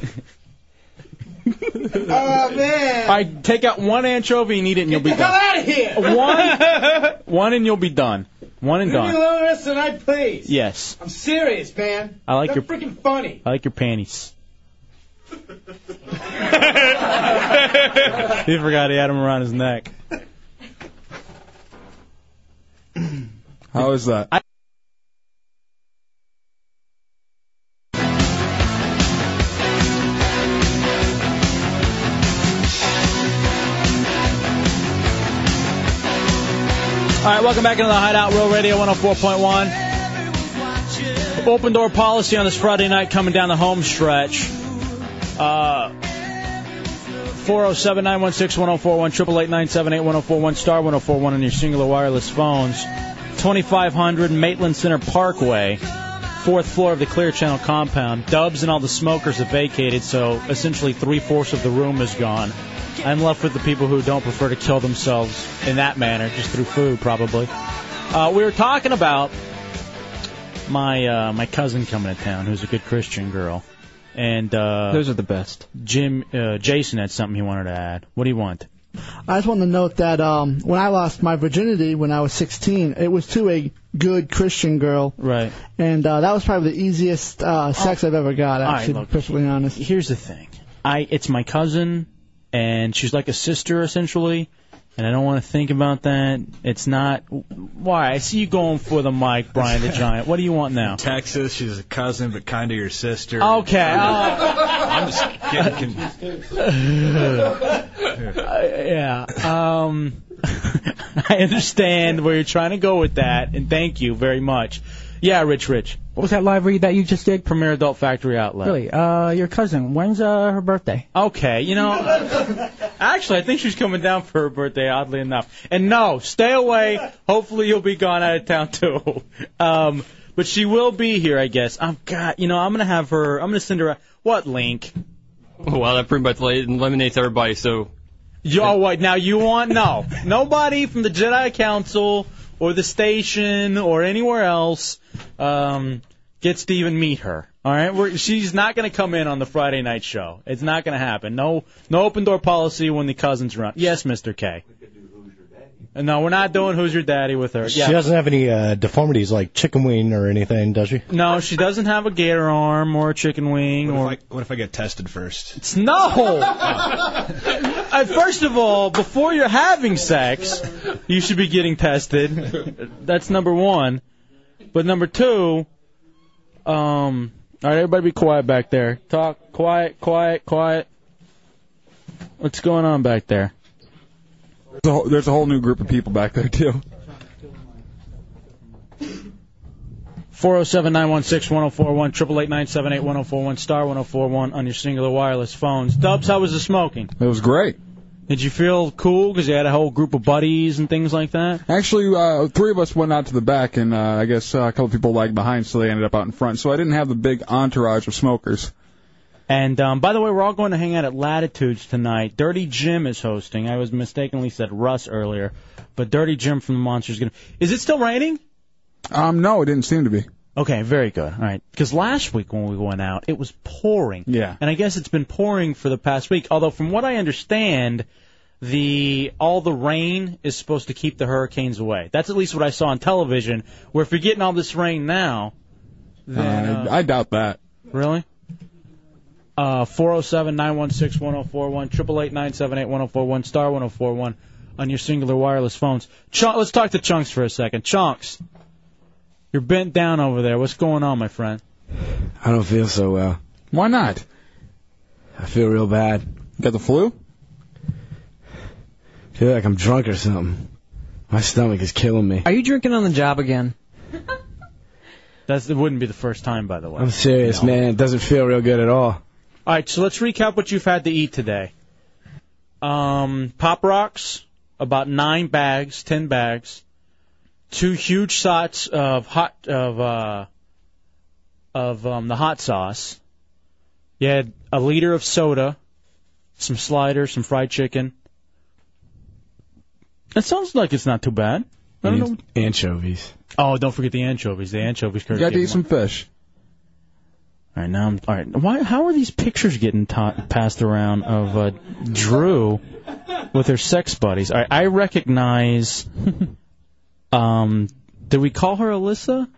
oh, man. I take out one anchovy and eat it, and you'll be Get the hell done. out of here. One, one, and you'll be done. One and Leave me done. alone the rest of the night, please. Yes, I'm serious, man. I like They're your- freaking funny. I like your panties. He forgot he had them around his neck. How is that? All right, welcome back into the Hideout Real Radio 104.1. Open door policy on this Friday night coming down the home stretch. Uh, 407 916 1041, 888 978 1041, star 1041 on your Cingular wireless phones. 2500 Maitland Center Parkway, fourth floor of the Clear Channel compound. Dubs and all the smokers have vacated, so essentially three fourths of the room is gone. I'm left with the people who don't prefer to kill themselves in that manner, just through food, probably. Uh, we were talking about my uh, my cousin coming to town, who's a good Christian girl, and uh, Those are the best. Jim uh, Jason had something he wanted to add. What do you want? I just want to note that um, when I lost my virginity when I was 16, it was to a good Christian girl, Right. and uh, that was probably the easiest uh, sex I've ever got. All right, Actually, look, to be perfectly honest. Here's the thing. I it's my cousin, and she's like a sister essentially. And I don't want to think about that. It's not. Why? I see you going for the mic, Brian the Giant. What do you want now? Texas, she's a cousin, but kind of your sister. Okay. I'm just getting confused. yeah. Um, I understand where you're trying to go with that, and thank you very much. Yeah, Rich, Rich. What was that live read that you just did? Premier Adult Factory Outlet. Really? Uh, your cousin. When's uh her birthday? Okay, you know, actually, I think she's coming down for her birthday, oddly enough. And no, stay away. Hopefully, you'll be gone out of town too. Um, but she will be here, I guess. I'm God, you know, I'm gonna have her. I'm gonna send her. A, what link? Well, that pretty much eliminates everybody. So You, oh, wait, now you want no? Nobody from the Jedi Council or the station or anywhere else um, gets to even meet her. All right, We're, she's not going to come in on the Friday night show. It's not going to happen. No, no open door policy when the cousins run. Yes, Mr. K. No, we're not doing Who's Your Daddy with her. She Yeah. doesn't have any uh, deformities like chicken wing or anything, does she? No, she doesn't have a gator arm or a chicken wing or. What if I, what if I get tested first? It's No. Uh, first of all, before you're having sex, you should be getting tested. That's number one. But number two, um, all right, everybody be quiet back there. Talk, quiet, quiet, quiet. What's going on back there? There's a, whole, there's a whole new group of people back there too. 407-916-1041, triple eight nine seven eight one zero four one star one zero four one on your Cingular wireless phones. Dubs, how was the smoking? It was great. Did you feel cool because you had a whole group of buddies and things like that? Actually, uh, three of us went out to the back, and uh, I guess uh, a couple people lagged behind, so they ended up out in front. So I didn't have the big entourage of smokers. And um, by the way, we're all going to hang out at Latitudes tonight. Dirty Jim is hosting. I was mistakenly said Russ earlier, but Dirty Jim from the Monsters is going to. Is it still raining? Um, no, it didn't seem to be. Okay, very good. All right, because last week when we went out, it was pouring. Yeah. And I guess it's been pouring for the past week. Although from what I understand, the all the rain is supposed to keep the hurricanes away. That's at least what I saw on television. Where if you're getting all this rain now, then Uh, uh, I doubt that. Really? Uh, 407-916-1041, 888-978-1041, star 1041 on your Cingular wireless phones. Ch- let's talk to Chunks for a second. Chunks, you're bent down over there. What's going on, my friend? I don't feel so well. Why not? I feel real bad. Got the flu? feel like I'm drunk or something. My stomach is killing me. Are you drinking on the job again? That's, it wouldn't be the first time, by the way. I'm serious, man. It doesn't feel real good at all. All right, so let's recap what you've had to eat today. Um, Pop Rocks, about nine bags, ten bags, two huge shots of hot of uh, of um, the hot sauce. You had a liter of soda, some sliders, some fried chicken. That sounds like it's not too bad. I don't know. Anchovies. Oh, don't forget the anchovies. The anchovies. You got to eat some fish. All right, now I'm all right. Why? How are these pictures getting ta- passed around of uh, Drew with her sex buddies? All right, I recognize. um, did we call her Alyssa?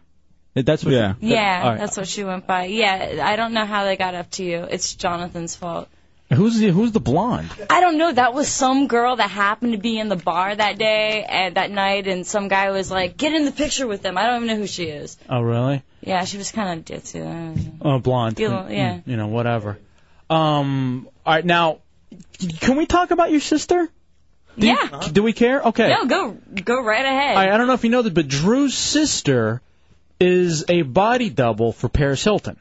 That's what. Yeah. Yeah, All right. that's what she went by. Yeah, I don't know how they got up to you. It's Jonathan's fault. Who's the Who's the blonde? I don't know. That was some girl that happened to be in the bar that day and that night, and some guy was like, "Get in the picture with them." I don't even know who she is. Oh, really? Yeah, she was kind of ditzy. Oh, blonde. You know, mm, yeah. Mm, you know, whatever. Um. All right, now, can we talk about your sister? Do you- Yeah. do we care? Okay. No, go go right ahead. I, I don't know if you know that, but Drew's sister is a body double for Paris Hilton.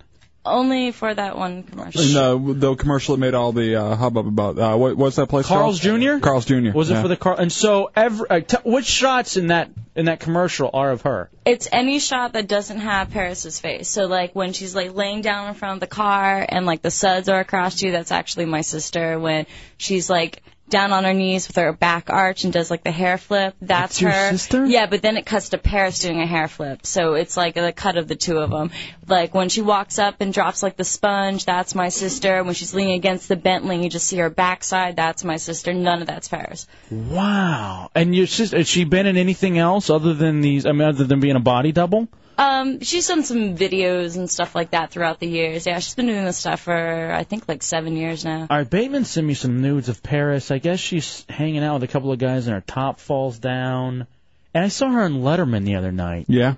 Only for that one commercial. No, the commercial that made all the uh, hubbub about uh, what, what's that place? Called? Carl's called? Jr. Carl's Jr. Was it for the car? And so, every uh, t- which shots in that in that commercial are of her? It's any shot that doesn't have Paris's face. So like when she's like laying down in front of the car and like the suds are across you, that's actually my sister. When she's like down on her knees with her back arch and does like the hair flip, that's, That's your her. sister? Yeah, but then it cuts to Paris doing a hair flip. So it's like a cut of the two of them. Like when she walks up and drops like the sponge, that's my sister. When she's leaning against the Bentley you just see her backside, that's my sister. None of that's Paris. Wow. And your sister, has she been in anything else other than these? I mean, other than being a body double? Um, she's done some videos and stuff like that throughout the years. Yeah, she's been doing this stuff for I think like seven years now. All right, Bateman sent me some nudes of Paris. I guess she's hanging out with a couple of guys and her top falls down. And I saw her on Letterman the other night. Yeah.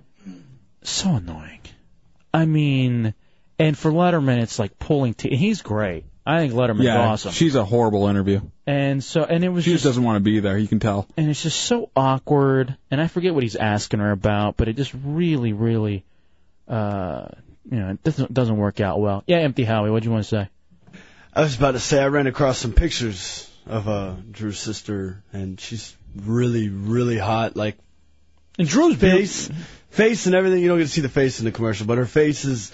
So annoying. I mean, and for Letterman, it's like pulling teeth. He's great. I think Letterman's yeah, awesome. she's a horrible interview. And so, and it was She just, just doesn't want to be there. You can tell. and it's just so awkward. And I forget what he's asking her about, but it just really, really, uh, you know, it doesn't doesn't work out well. Yeah, Empty Howie, what do you want to say? I was about to say I ran across some pictures of uh, Drew's sister, and she's really, really hot. Like, and Drew's face, face, and everything. You don't get to see the face in the commercial, but her face is.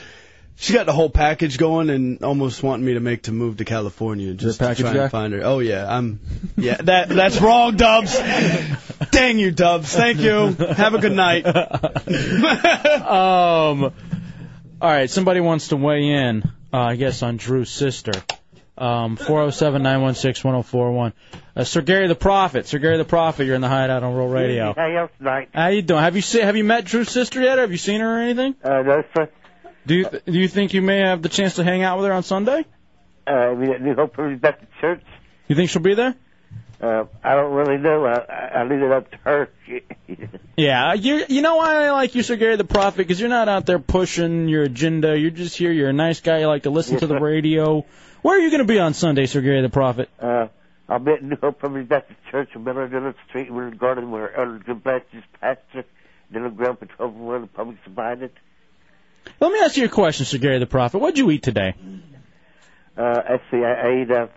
She got the whole package going, and almost wanting me to make to move to California just to package try guy? and find her. Oh yeah, I'm. Yeah, that that's wrong, Dubs. Dang you, Dubs. Thank you. Have a good night. um, all right, somebody wants to weigh in, uh, I guess, on Drew's sister. Um, 407 916 1041. Uh, Sir Gary the Prophet. Sir Gary the Prophet, you're in the hideout on Real Radio. How y'all tonight? How you doing? Have you seen, have you met Drew's sister yet? Or have you seen her or anything? Uh, no, sir. Do you, do you think you may have the chance to hang out with her on Sunday? Uh, we at New Hope Baptist Church. You think she'll be there? Uh, I don't really know. I, I, I leave it up to her. Yeah, you you know why I like you, Sir Gary the Prophet, because you're not out there pushing your agenda. You're just here. You're a nice guy. You like to listen Yes, to the sir. radio. Where are you going to be on Sunday, Sir Gary the Prophet? uh, I'll be at New Hope Baptist Church on Miller Dillon Street. The garden where Elder Jim Baptist pastor. Dillon Ground for 1201 the public's invited. Let me ask you a question, Sir Gary the Prophet. What'd you eat today? Uh, let's see, I, I ate, uh,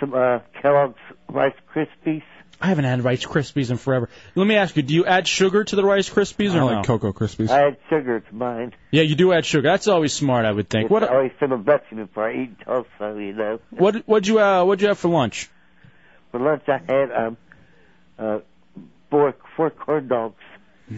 some, uh, Kellogg's Rice Krispies. I haven't had Rice Krispies in forever. Let me ask you: Do you add sugar to the Rice Krispies or I no? like Cocoa Krispies. I add sugar to mine. Yeah, you do add sugar. That's always smart, I would think. What always send a blessing before I eat also, you know. what what'd you uh, what'd you have for lunch? For lunch, I had, um, uh, four, four corn dogs.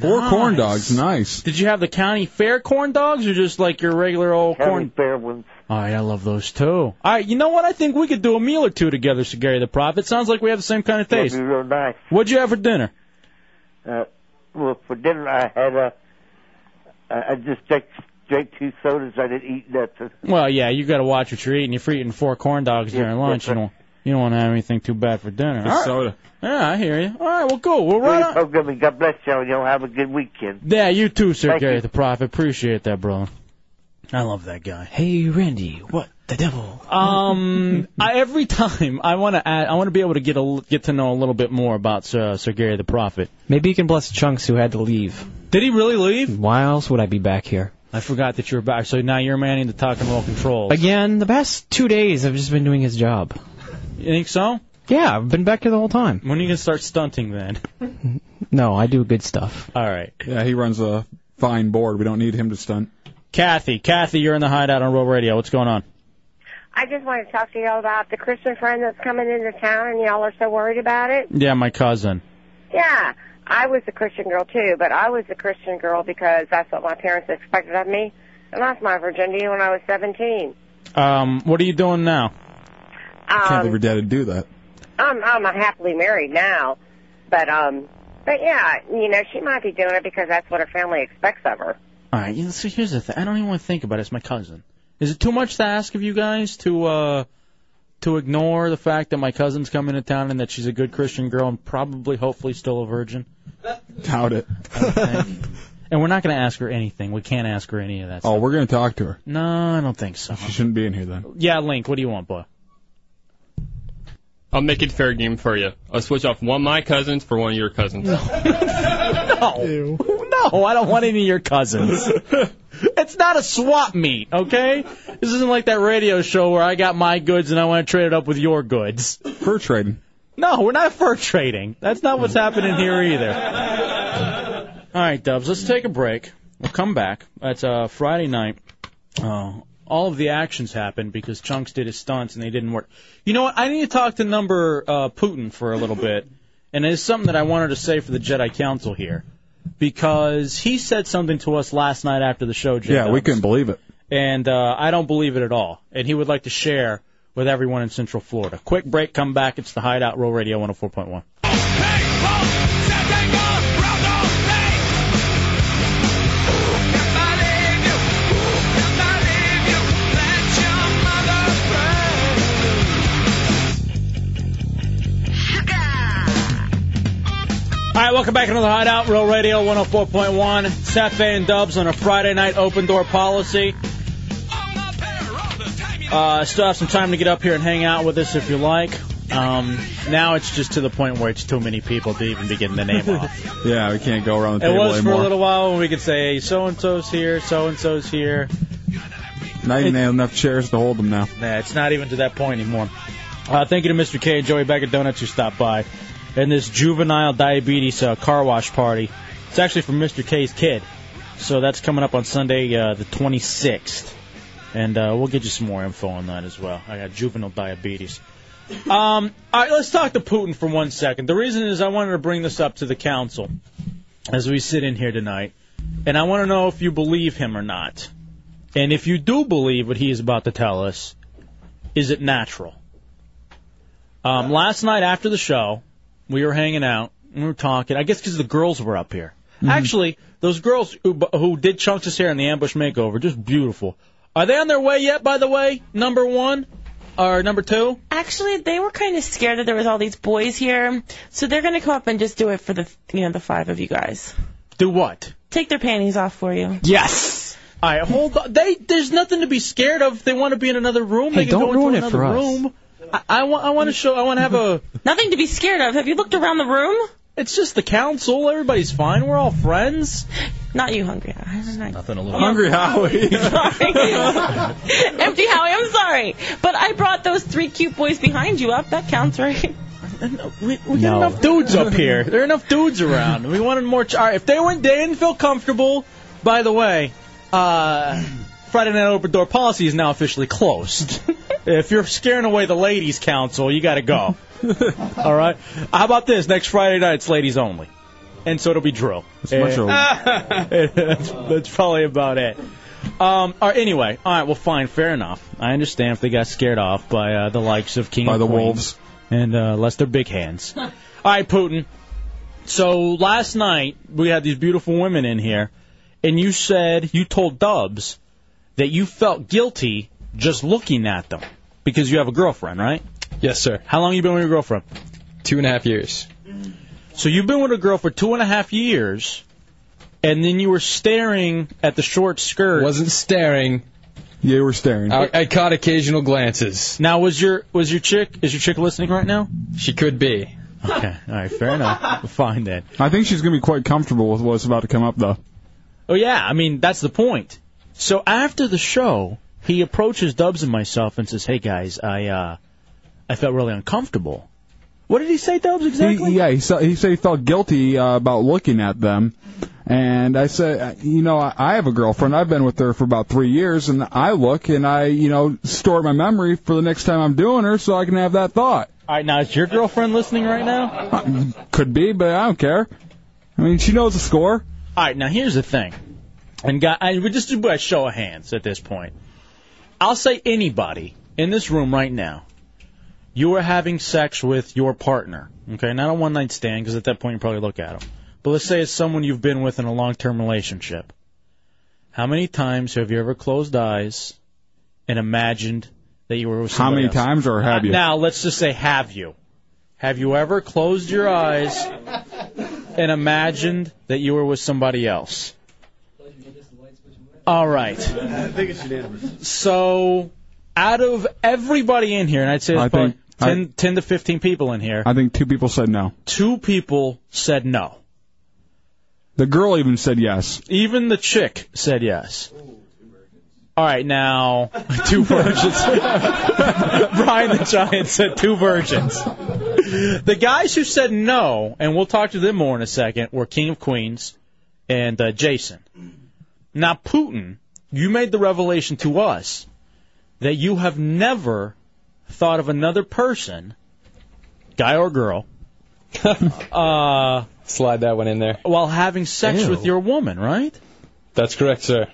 Four Nice. corn dogs, nice. Did you have the county fair corn dogs or just like your regular old County corn? fair ones. All right, I love those too. All right, you know what? I think we could do a meal or two together, Sir Gary the Prophet. Sounds like we have the same kind of That'd taste. be real nice. What'd you have for dinner? Uh, well, for dinner I had uh, I I just drank, drank two sodas. I didn't eat nothing. Well, yeah, you got to watch what you're eating. If you're eating four corn dogs during Yes, lunch, you don't you don't want to have anything too bad for dinner. Good All right. soda. Yeah, I hear you. All right, well, cool. Well, right Great on. program, and God bless y'all. and Y'all have a good weekend. Yeah, you too, Sir Thank Gary you. the Prophet. Appreciate that, bro. I love that guy. Hey, Randy, what the devil? Um, I, every time I want to add, I want to be able to get a get to know a little bit more about Sir, Sir Gary the Prophet. Maybe you can bless Chunks who had to leave. Did he really leave? Why else would I be back here? I forgot that you were back. So now you're manning the talk and roll controls. Again, the past two days I've just been doing his job. You think so? Yeah, I've been back here the whole time. When are you gonna start stunting then? No, I do good stuff. All right. Yeah, he runs a fine board. We don't need him to stunt. Kathy, Kathy, you're in the hideout on Real Radio. What's going on? I just want to talk to y'all about the Christian friend that's coming into town, and y'all are so worried about it. Yeah, my cousin. Yeah, I was a Christian girl too, but I was a Christian girl because that's what my parents expected of me. I lost my virginity when I was 17. Um, what are you doing now? Can't believe Um, your dad would do that. I'm I'm happily married now, but um, but yeah, you know, she might be doing it because that's what her family expects of her. All right. You know, so here's the thing. I don't even want to think about it. It's my cousin. Is it too much to ask of you guys to uh to ignore the fact that my cousin's coming to town and that she's a good Christian girl and probably, hopefully, still a virgin? Doubt it. And we're not going to ask her anything. We can't ask her any of that. Oh, we're going to talk to her. No, I don't think so. She shouldn't be in here then. Yeah, Link. What do you want, boy? I'll make it fair game for you. I'll switch off one of my cousins for one of your cousins. No. No, I don't want any of your cousins. it's not a swap meet, okay? This isn't like that radio show where I got my goods and I want to trade it up with your goods. Fur trading. No, we're not fur trading. That's not what's happening here either. All right, Dubs, let's take a break. We'll come back. It's uh, Friday night. Uh, all of the actions happened because Chunks did his stunts and they didn't work. You know what? I need to talk to number uh, Putin for a little bit, and it's something that I wanted to say for the Jedi Council here because he said something to us last night after the show. J Yeah, we Dubs, couldn't believe it. and uh, I don't believe it at all. And he would like to share with everyone in Central Florida. Quick break, come back. It's the Hideout Real Radio 104.1. All right, welcome back into the Hideout, Real Radio 104.1. Seth and Dubs on a Friday night open door policy. Uh, still have some time to get up here and hang out with us if you like. Um, now it's just to the point where it's too many people to even be getting the name off. Yeah, we can't go around the It table was for a little while when we could say, hey, so and so's here, so and so's here. Not even have enough chairs to hold them now. Nah, it's not even to that point anymore. Uh, thank you to Mr. K and Joey of Donuts who stopped by. And this juvenile diabetes uh, car wash party. It's actually from Mr. K's kid. So that's coming up on Sunday, uh, the 26th. And uh, we'll get you some more info on that as well. I got juvenile diabetes. Um, all right, let's talk to Putin for one second. The reason is I wanted to bring this up to the council as we sit in here tonight. And I want to know if you believe him or not. And if you do believe what he is about to tell us, is it natural? Um, last night after the show, we were hanging out, and we were talking. I guess because the girls were up here. Mm-hmm. Actually, those girls who, who did Chunks' of hair in the ambush makeover, just beautiful. Are they on their way yet? By the way, number one or number two? Actually, they were kind of scared that there was all these boys here, so they're gonna come up and just do it for the you know the five of you guys. Do what? Take their panties off for you. Yes. All right, hold on. They there's nothing to be scared of. If they want to be in another room, Hey, they can don't go into ruin it another for us. room. I, I want I want to show. I want to have a. Nothing to be scared of. Have you looked around the room? It's just the council. Everybody's fine. We're all friends. Not you, Hungry Howie. Nothing a little. Hungry Howie. sorry. Empty Howie, I'm sorry. But I brought those three cute boys behind you up. That counts, right? We we got enough dudes up here. There are enough dudes around. We wanted more. Ch- all right, if they weren't, they didn't feel comfortable. By the way, uh, Friday Night Open Door policy is now officially closed. If you're scaring away the ladies' council, you got to go. all right. How about this? Next Friday night, it's ladies only, and so it'll be drill. It's much that's, that's probably about it. Um, all right, anyway, all right, well, fine, fair enough. I understand if they got scared off by uh, the likes of King By of the Queens wolves. and uh, Lester Big Hands. all right, Putin. So last night we had these beautiful women in here, and you said you told Dubs that you felt guilty just looking at them because you have a girlfriend, right? Yes, sir. How long you been with your girlfriend? Two and a half years. So you've been with a girl for two and a half years, and then you were staring at the short skirt. Wasn't staring. Yeah, You were staring. I, I caught occasional glances. Now was your was your chick is your chick listening right now? She could be. Okay, all right, fair enough. Fine then. I think she's going to be quite comfortable with what's about to come up, though. Oh yeah, I mean that's the point. So after the show, he approaches Dubs and myself and says, "Hey guys, I uh, I felt really uncomfortable." What did he say, Dubs? Exactly. He, yeah, he, said- he said he felt guilty uh, about looking at them. And I said, uh, you know, I, I have a girlfriend. I've been with her for about three years, and I look and I, you know, store my memory for the next time I'm doing her, so I can have that thought. All right, now is your girlfriend listening right now? Could be, but I don't care. I mean, she knows the score. All right, now here's the thing, and guy, I, we just do a show of hands at this point. I'll say anybody in this room right now, you are having sex with your partner, okay? Not a one night stand, because at that point you probably look at them. But let's say it's someone you've been with in a long term relationship. How many times have you ever closed eyes and imagined that you were with How somebody many else? times, or have you? Now, let's just say, have you? Have you ever closed your eyes and imagined that you were with somebody else? All right. I think it's unanimous. So, out of everybody in here, and I'd say I probably think- 10, 10 to 15 people in here, I think two people said no. two people said no. The girl even said yes. Even the chick said yes. All right, now two virgins. Brian the Giant said two virgins. The guys who said no, and we'll talk to them more in a second, were King of Queens and uh, Jason. Now, Putin, you made the revelation to us that you have never thought of another person, guy or girl, uh, Slide that one in there. while having sex Ew. with your woman, right? That's correct, sir.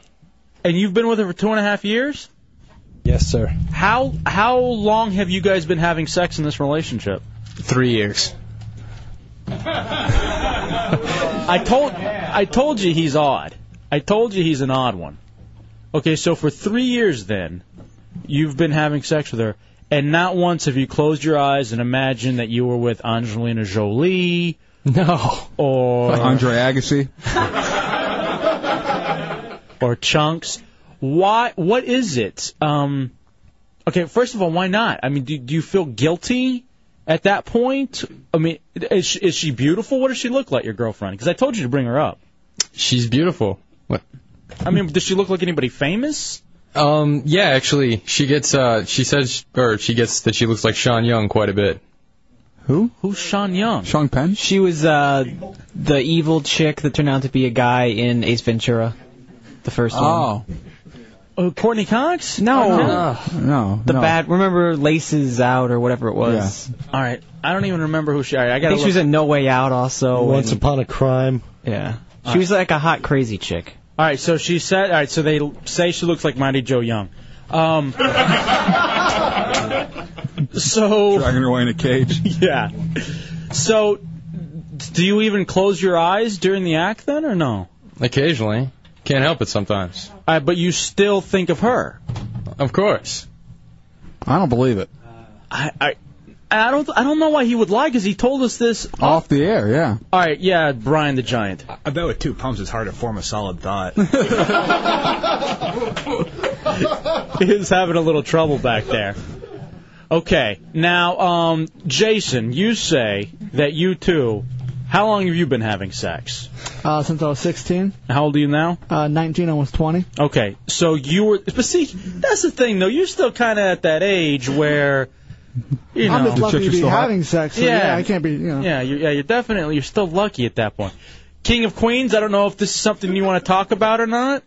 And you've been with her for two and a half years. Yes, sir. How how long have you guys been having sex in this relationship? Three years. I told I told you he's odd. I told you he's an odd one. Okay, so for three years then, you've been having sex with her, and not once have you closed your eyes and imagined that you were with Angelina Jolie. No. Or Andre Agassi. or chunks. Why? What is it? Um, okay, first of all, why not? I mean, do, do you feel guilty at that point? I mean, is is she beautiful? What does she look like, your girlfriend? Because I told you to bring her up. She's beautiful. What? I mean, does she look like anybody famous? Um, yeah, actually, she gets, uh, she says, or she gets that she looks like Sean Young quite a bit. Who? Who's Sean Young? Sean Penn? She was uh, the evil chick that turned out to be a guy in Ace Ventura, the first Oh. one. Oh, Courteney Cox? No, no, the no. bad. Remember Laces Out or whatever it was. Yeah. All right, I don't even remember who she. all right, I I got. think she was in No Way Out also. Once and- upon a crime. yeah, she was like a hot crazy chick. All right, so she said. All right, so they say she looks like Mighty Joe Young. Um, so Dragging her away in a cage. yeah. So, do you even close your eyes during the act then, or no? Occasionally. Can't help it sometimes. Uh, but you still think of her. Of course. I don't believe it. I, I, I don't. I don't know why he would lie because he told us this. Off the air, yeah. All right, yeah, Brian the Giant. I bet with two pumps it's hard to form a solid thought. He's having a little trouble back there. Okay, now, um, Jason, you say that you too. How long have you been having sex? Uh, since I was 16. How old are you now? Uh, 19, almost 20. Okay, so you were, but see, that's the thing though. You're still kind of at that age where, you know, I'm just lucky to be having sex. So yeah. Yeah. I can't be, you know. Yeah, you're, yeah, you're definitely you're still lucky at that point. King of Queens. I don't know if this is something you want to talk about or not.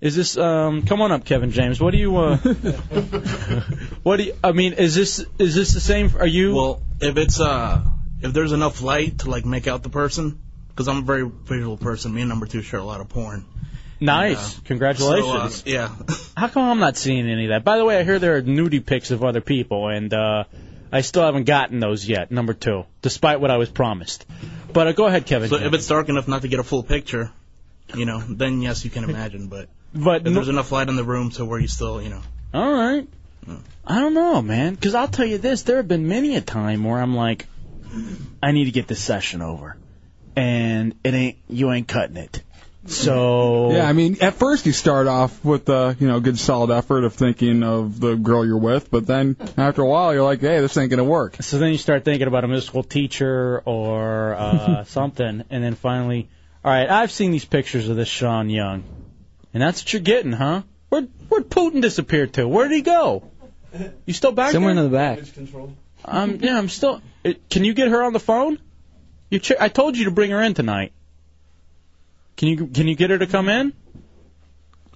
Is this um? Come on up, Kevin James. What do you uh? what do you? I mean, is this is this the same? Are you? Well, if it's uh, if there's enough light to like make out the person, because I'm a very visual person. Me and number two share a lot of porn. Nice. Congratulations. So, uh, yeah. How come I'm not seeing any of that? By the way, I hear there are nudie pics of other people, and uh, I still haven't gotten those yet. Number two, despite what I was promised. But uh, go ahead, Kevin. So if it's dark enough not to get a full picture, you know, then yes, you can imagine. But but if there's enough light in the room to where you still, you know. All right. I don't know, man. Because I'll tell you this: there have been many a time where I'm like, I need to get this session over, and it ain't you ain't cutting it. So Yeah, I mean, at first you start off with a you know good solid effort of thinking of the girl you're with, but then after a while you're like, hey, this ain't gonna work. So then you start thinking about a mystical teacher or uh, something, and then finally, all right, I've seen these pictures of this Sean Young, and that's what you're getting, huh? Where where'd Putin disappear to? Where did he go? You still back Somewhere there? in the back. Um, yeah, I'm still. It, can you get her on the phone? You ch- I told you to bring her in tonight. Can you can you get her to come in?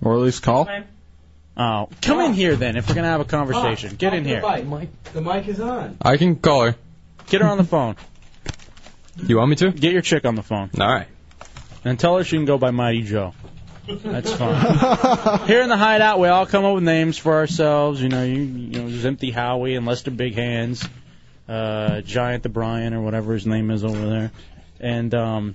Or at least call. Oh, come in here then. If we're gonna have a conversation, get in here. The mic is on. I can call her. Get her on the phone. You want me to? Get your chick on the phone. All right. And tell her she can go by Mighty Joe. That's fine. Here in the hideout, we all come up with names for ourselves. You know, you, you know, there's Empty Howie and Lester Big Hands, uh, Giant the Brian or whatever his name is over there, and um,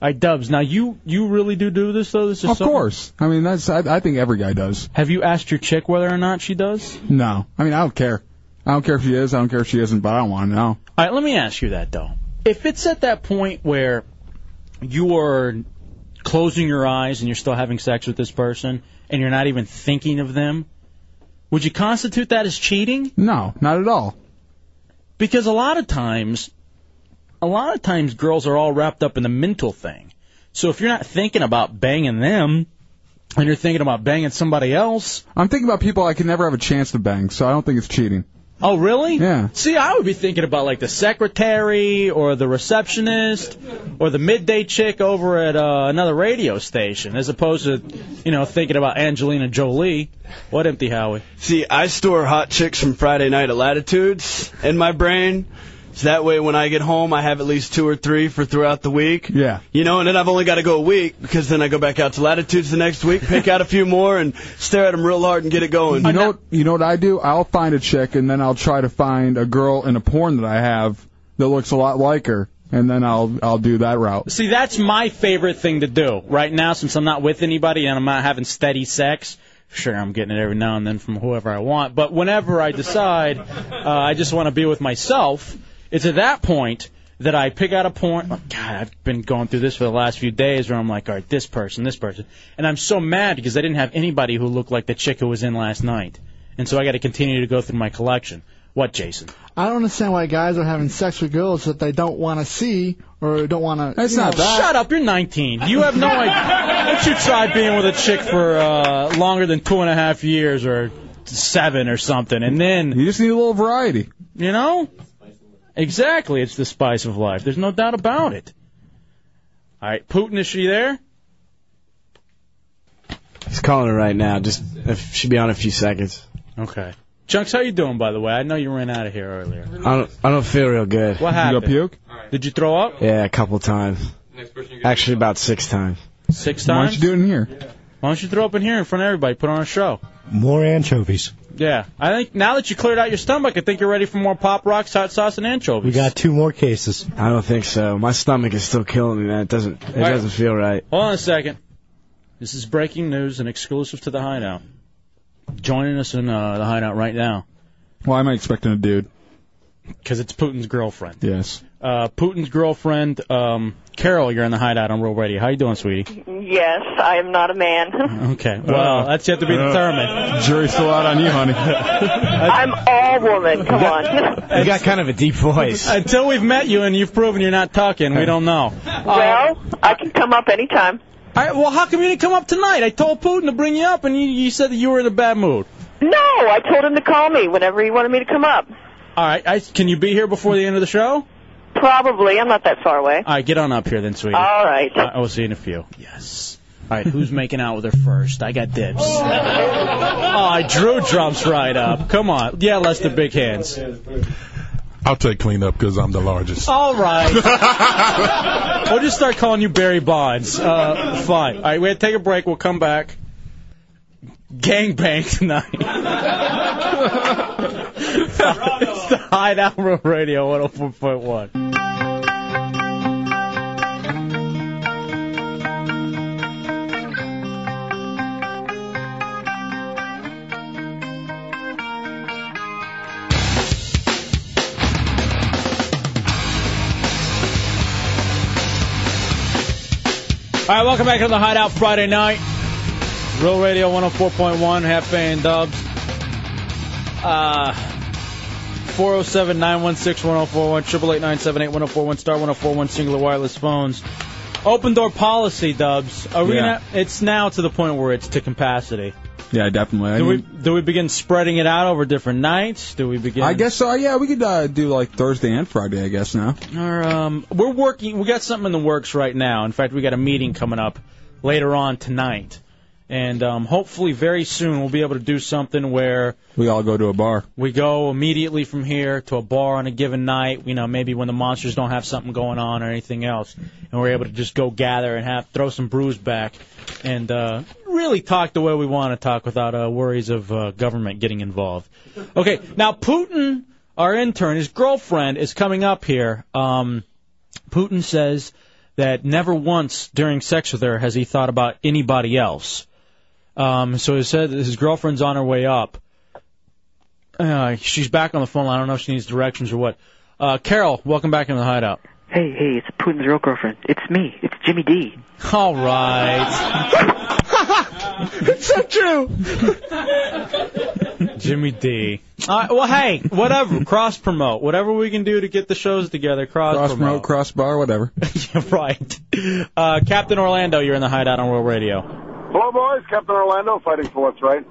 I Dubs. Now you you really do do this though. This is Of something- course. I mean, that's I, I think every guy does. Have you asked your chick whether or not she does? No, I mean I don't care. I don't care if she is. I don't care if she isn't. But I don't want to know. All right, let me ask you that though. If it's at that point where you are closing your eyes and you're still having sex with this person and you're not even thinking of them, would you constitute that as cheating? No, not at all. Because a lot of times, a lot of times girls are all wrapped up in the mental thing. So if you're not thinking about banging them and you're thinking about banging somebody else, I'm thinking about people I could never have a chance to bang, so I don't think it's cheating. Oh, really? Yeah. See, I would be thinking about like the secretary or the receptionist or the midday chick over at uh, another radio station, as opposed to, you know, thinking about Angelina Jolie. What empty Howie? See, I store hot chicks from Friday night at Latitudes in my brain. So that way, when I get home, I have at least two or three for throughout the week. Yeah. You know, and then I've only got to go a week because then I go back out to Latitudes the next week, pick out a few more, and stare at them real hard and get it going. You know, what- you know what I do? I'll find a chick and then I'll try to find a girl in a porn that I have that looks a lot like her, and then I'll I'll do that route. See, that's my favorite thing to do right now, since I'm not with anybody and I'm not having steady sex. Sure, I'm getting it every now and then from whoever I want, but whenever I decide uh, I just want to be with myself, it's at that point that I pick out a porn. Oh, God, I've been going through this for the last few days where I'm like, all right, this person, this person, and I'm so mad because I didn't have anybody who looked like the chick who was in last night, and so I got to continue to go through my collection. What, Jason? I don't understand why guys are having sex with girls that they don't want to see or don't want to. That's not that. Shut up, you're 19. You have no idea. Why don't you try being with a chick for uh, longer than two and a half years or seven or something, and then you just need a little variety. You know? Exactly, it's the spice of life. There's no doubt about it. All right, Putin, is she there? He's calling her right now. Just if she'll be on in a few seconds. Okay. Chunks, how you doing, by the way? I know you ran out of here earlier. I don't. I don't feel real good. What happened? You puke? Did you throw up? Yeah, a couple times. Actually, about six times. Six times? Why times? don't you do it in here? Why don't you throw up in here in front of everybody? Put on a show. More anchovies. Yeah, I think now that you cleared out your stomach, I think you're ready for more pop rocks, hot sauce, and anchovies. We got two more cases. I don't think so. My stomach is still killing me, man. It doesn't. It right. doesn't feel right. Hold on a second. This is breaking news and exclusive to the Hideout. Joining us in uh, the Hideout right now. Why am I expecting a dude? Because it's Putin's girlfriend. Yes. Uh, Putin's girlfriend, um, Carol, you're in the Hideout on Real Radio. How you doing, sweetie? Yes, I am not a man. Okay. Well, that's yet to be determined. Uh, Jury's still out on you, honey. I'm all woman. Come on. You got kind of a deep voice. Until we've met you and you've proven you're not talking, we don't know. well, I can come up anytime. All right, well, how come you didn't come up tonight? I told Putin to bring you up, and you, you said that you were in a bad mood. No, I told him to call me whenever he wanted me to come up. All right, I, can you be here before the end of the show? Probably. I'm not that far away. All right, get on up here then, sweetie. All right. I will see you in a few. Yes. All right, who's making out with her first? I got dibs. Oh, I Drew jumps right up. Come on. Yeah, Lester, big hands. I'll take cleanup because I'm the largest. All right. we'll just start calling you Barry Bonds. Uh, fine. All right, we have to take a break. We'll come back. Gangbang tonight. the Hideout Real Radio 104.1. All right, welcome back to the Hideout Friday night. Real Radio 104.1, half and dubs. Uh, 407 916 1041, 888 1041, star 1041, Cingular wireless phones. Open door policy, dubs. Are we Yeah. gonna, it's now to the point where it's to capacity. Yeah, definitely. I, Do we, do we begin spreading it out over different nights? Do we begin? I guess so. Yeah, we could uh, do like Thursday and Friday. I guess now. Or, um, we're working. We got something in the works right now. In fact, we got a meeting coming up later on tonight, and um, hopefully very soon we'll be able to do something where we all go to a bar. We go immediately from here to a bar on a given night. You know, maybe when the monsters don't have something going on or anything else, and we're able to just go gather and have throw some brews back, and uh, really talk the way we want to talk without uh, worries of uh, government getting involved. Okay, now Putin, our intern, his girlfriend is coming up here. Um, Putin says that never once during sex with her has he thought about anybody else. Um, so he said his girlfriend's on her way up. Uh, she's back on the phone. I don't know if she needs directions or what. Uh, Carol, welcome back into the hideout. Hey, hey, it's Putin's real girlfriend. It's me. It's Jimmy D. All right. it's so true. Jimmy D. Uh, well, hey, whatever. Cross promote. Whatever we can do to get the shows together. Cross, Cross promote. promote, cross bar, whatever. Yeah, right. Uh, Captain Orlando, you're in the hideout on Real Radio. Hello, boys. Captain Orlando, fighting for what's right.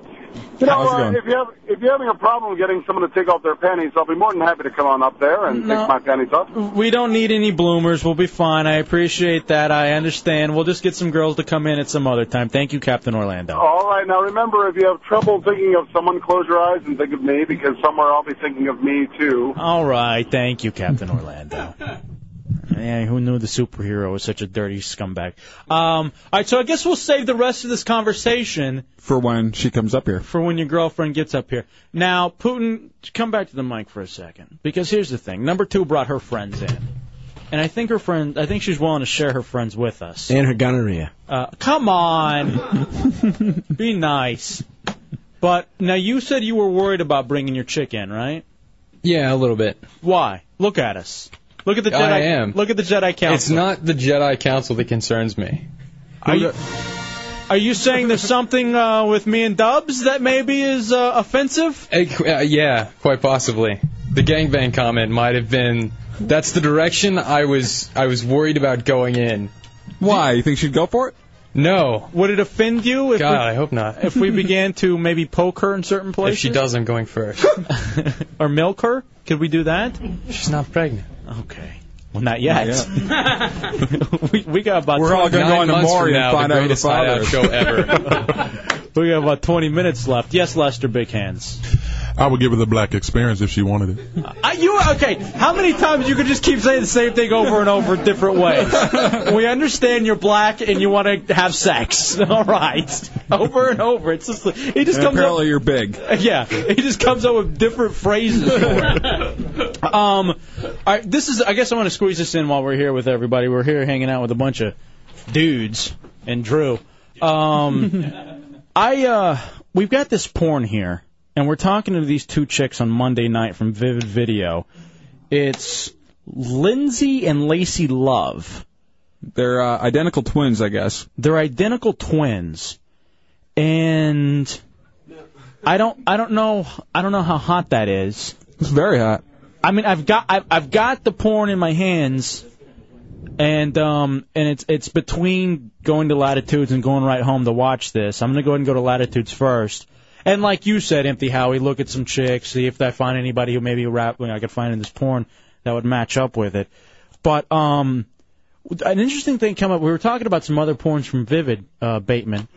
You know, How's it uh, if you have if you're having a problem getting someone to take off their panties, I'll be more than happy to come on up there and No. take my panties off. We don't need any bloomers. We'll be fine. I appreciate that. I understand. We'll just get some girls to come in at some other time. Thank you, Captain Orlando. All right, now remember, if you have trouble thinking of someone, close your eyes and think of me, because somewhere I'll be thinking of me too. All right. Thank you, Captain Orlando. Yeah, who knew the superhero was such a dirty scumbag? Um, all right, so I guess we'll save the rest of this conversation For when she comes up here. for when your girlfriend gets up here. Now, Putin, come back to the mic for a second, because here's the thing: number two brought her friends in, and I think her friend, I think she's willing to share her friends with us. And her gonorrhea. Uh, come on, be nice. But now you said you were worried about bringing your chick in, right? Yeah, a little bit. Why? Look at us. Look at the Jedi. I am. Look at the Jedi Council. It's not the Jedi Council that concerns me. Are you, are you saying there's something uh, with me and Dubs that maybe is uh, offensive? Uh, uh, yeah, quite possibly. The gangbang comment might have been. That's the direction I was. I was worried about going in. Why? You think she'd go for it? No. Would it offend you if God, we, I hope not. if we began to maybe poke her in certain places? If she does, I'm going first. or milk her? Could we do that? She's not pregnant. Okay. Well, not yet. we, we got about We're all gonna go nine into Maury and now, find the out who the greatest father is. show ever. we got about 20 minutes left. Yes, Lester Big Hands. I would give her the black experience if she wanted it. Uh, you okay? How many times you could just keep saying the same thing over and over different ways? we understand you're black and you want to have sex. All right, over and over. It's just he just And comes apparently up. you're big. Yeah, he just comes up with different phrases. um, all right, this is. I guess I want to squeeze this in while we're here with everybody. We're here hanging out with a bunch of dudes and Drew. Um, I uh, we've got this porn here, and we're talking to these two chicks on Monday night from Vivid Video. It's Lindsay and Lacey Love. They're uh, identical twins, I guess. They're identical twins, and I don't I don't know I don't know how hot that is. It's very hot. I mean, I've got I've, I've got the porn in my hands, and um and it's it's between going to Latitudes and going right home to watch this. I'm gonna go ahead and go to Latitudes first. And like you said, Empty Howie, look at some chicks, see if I find anybody who maybe rap I could find in this porn that would match up with it. But um, an interesting thing came up. We were talking about some other porns from Vivid uh, Bateman,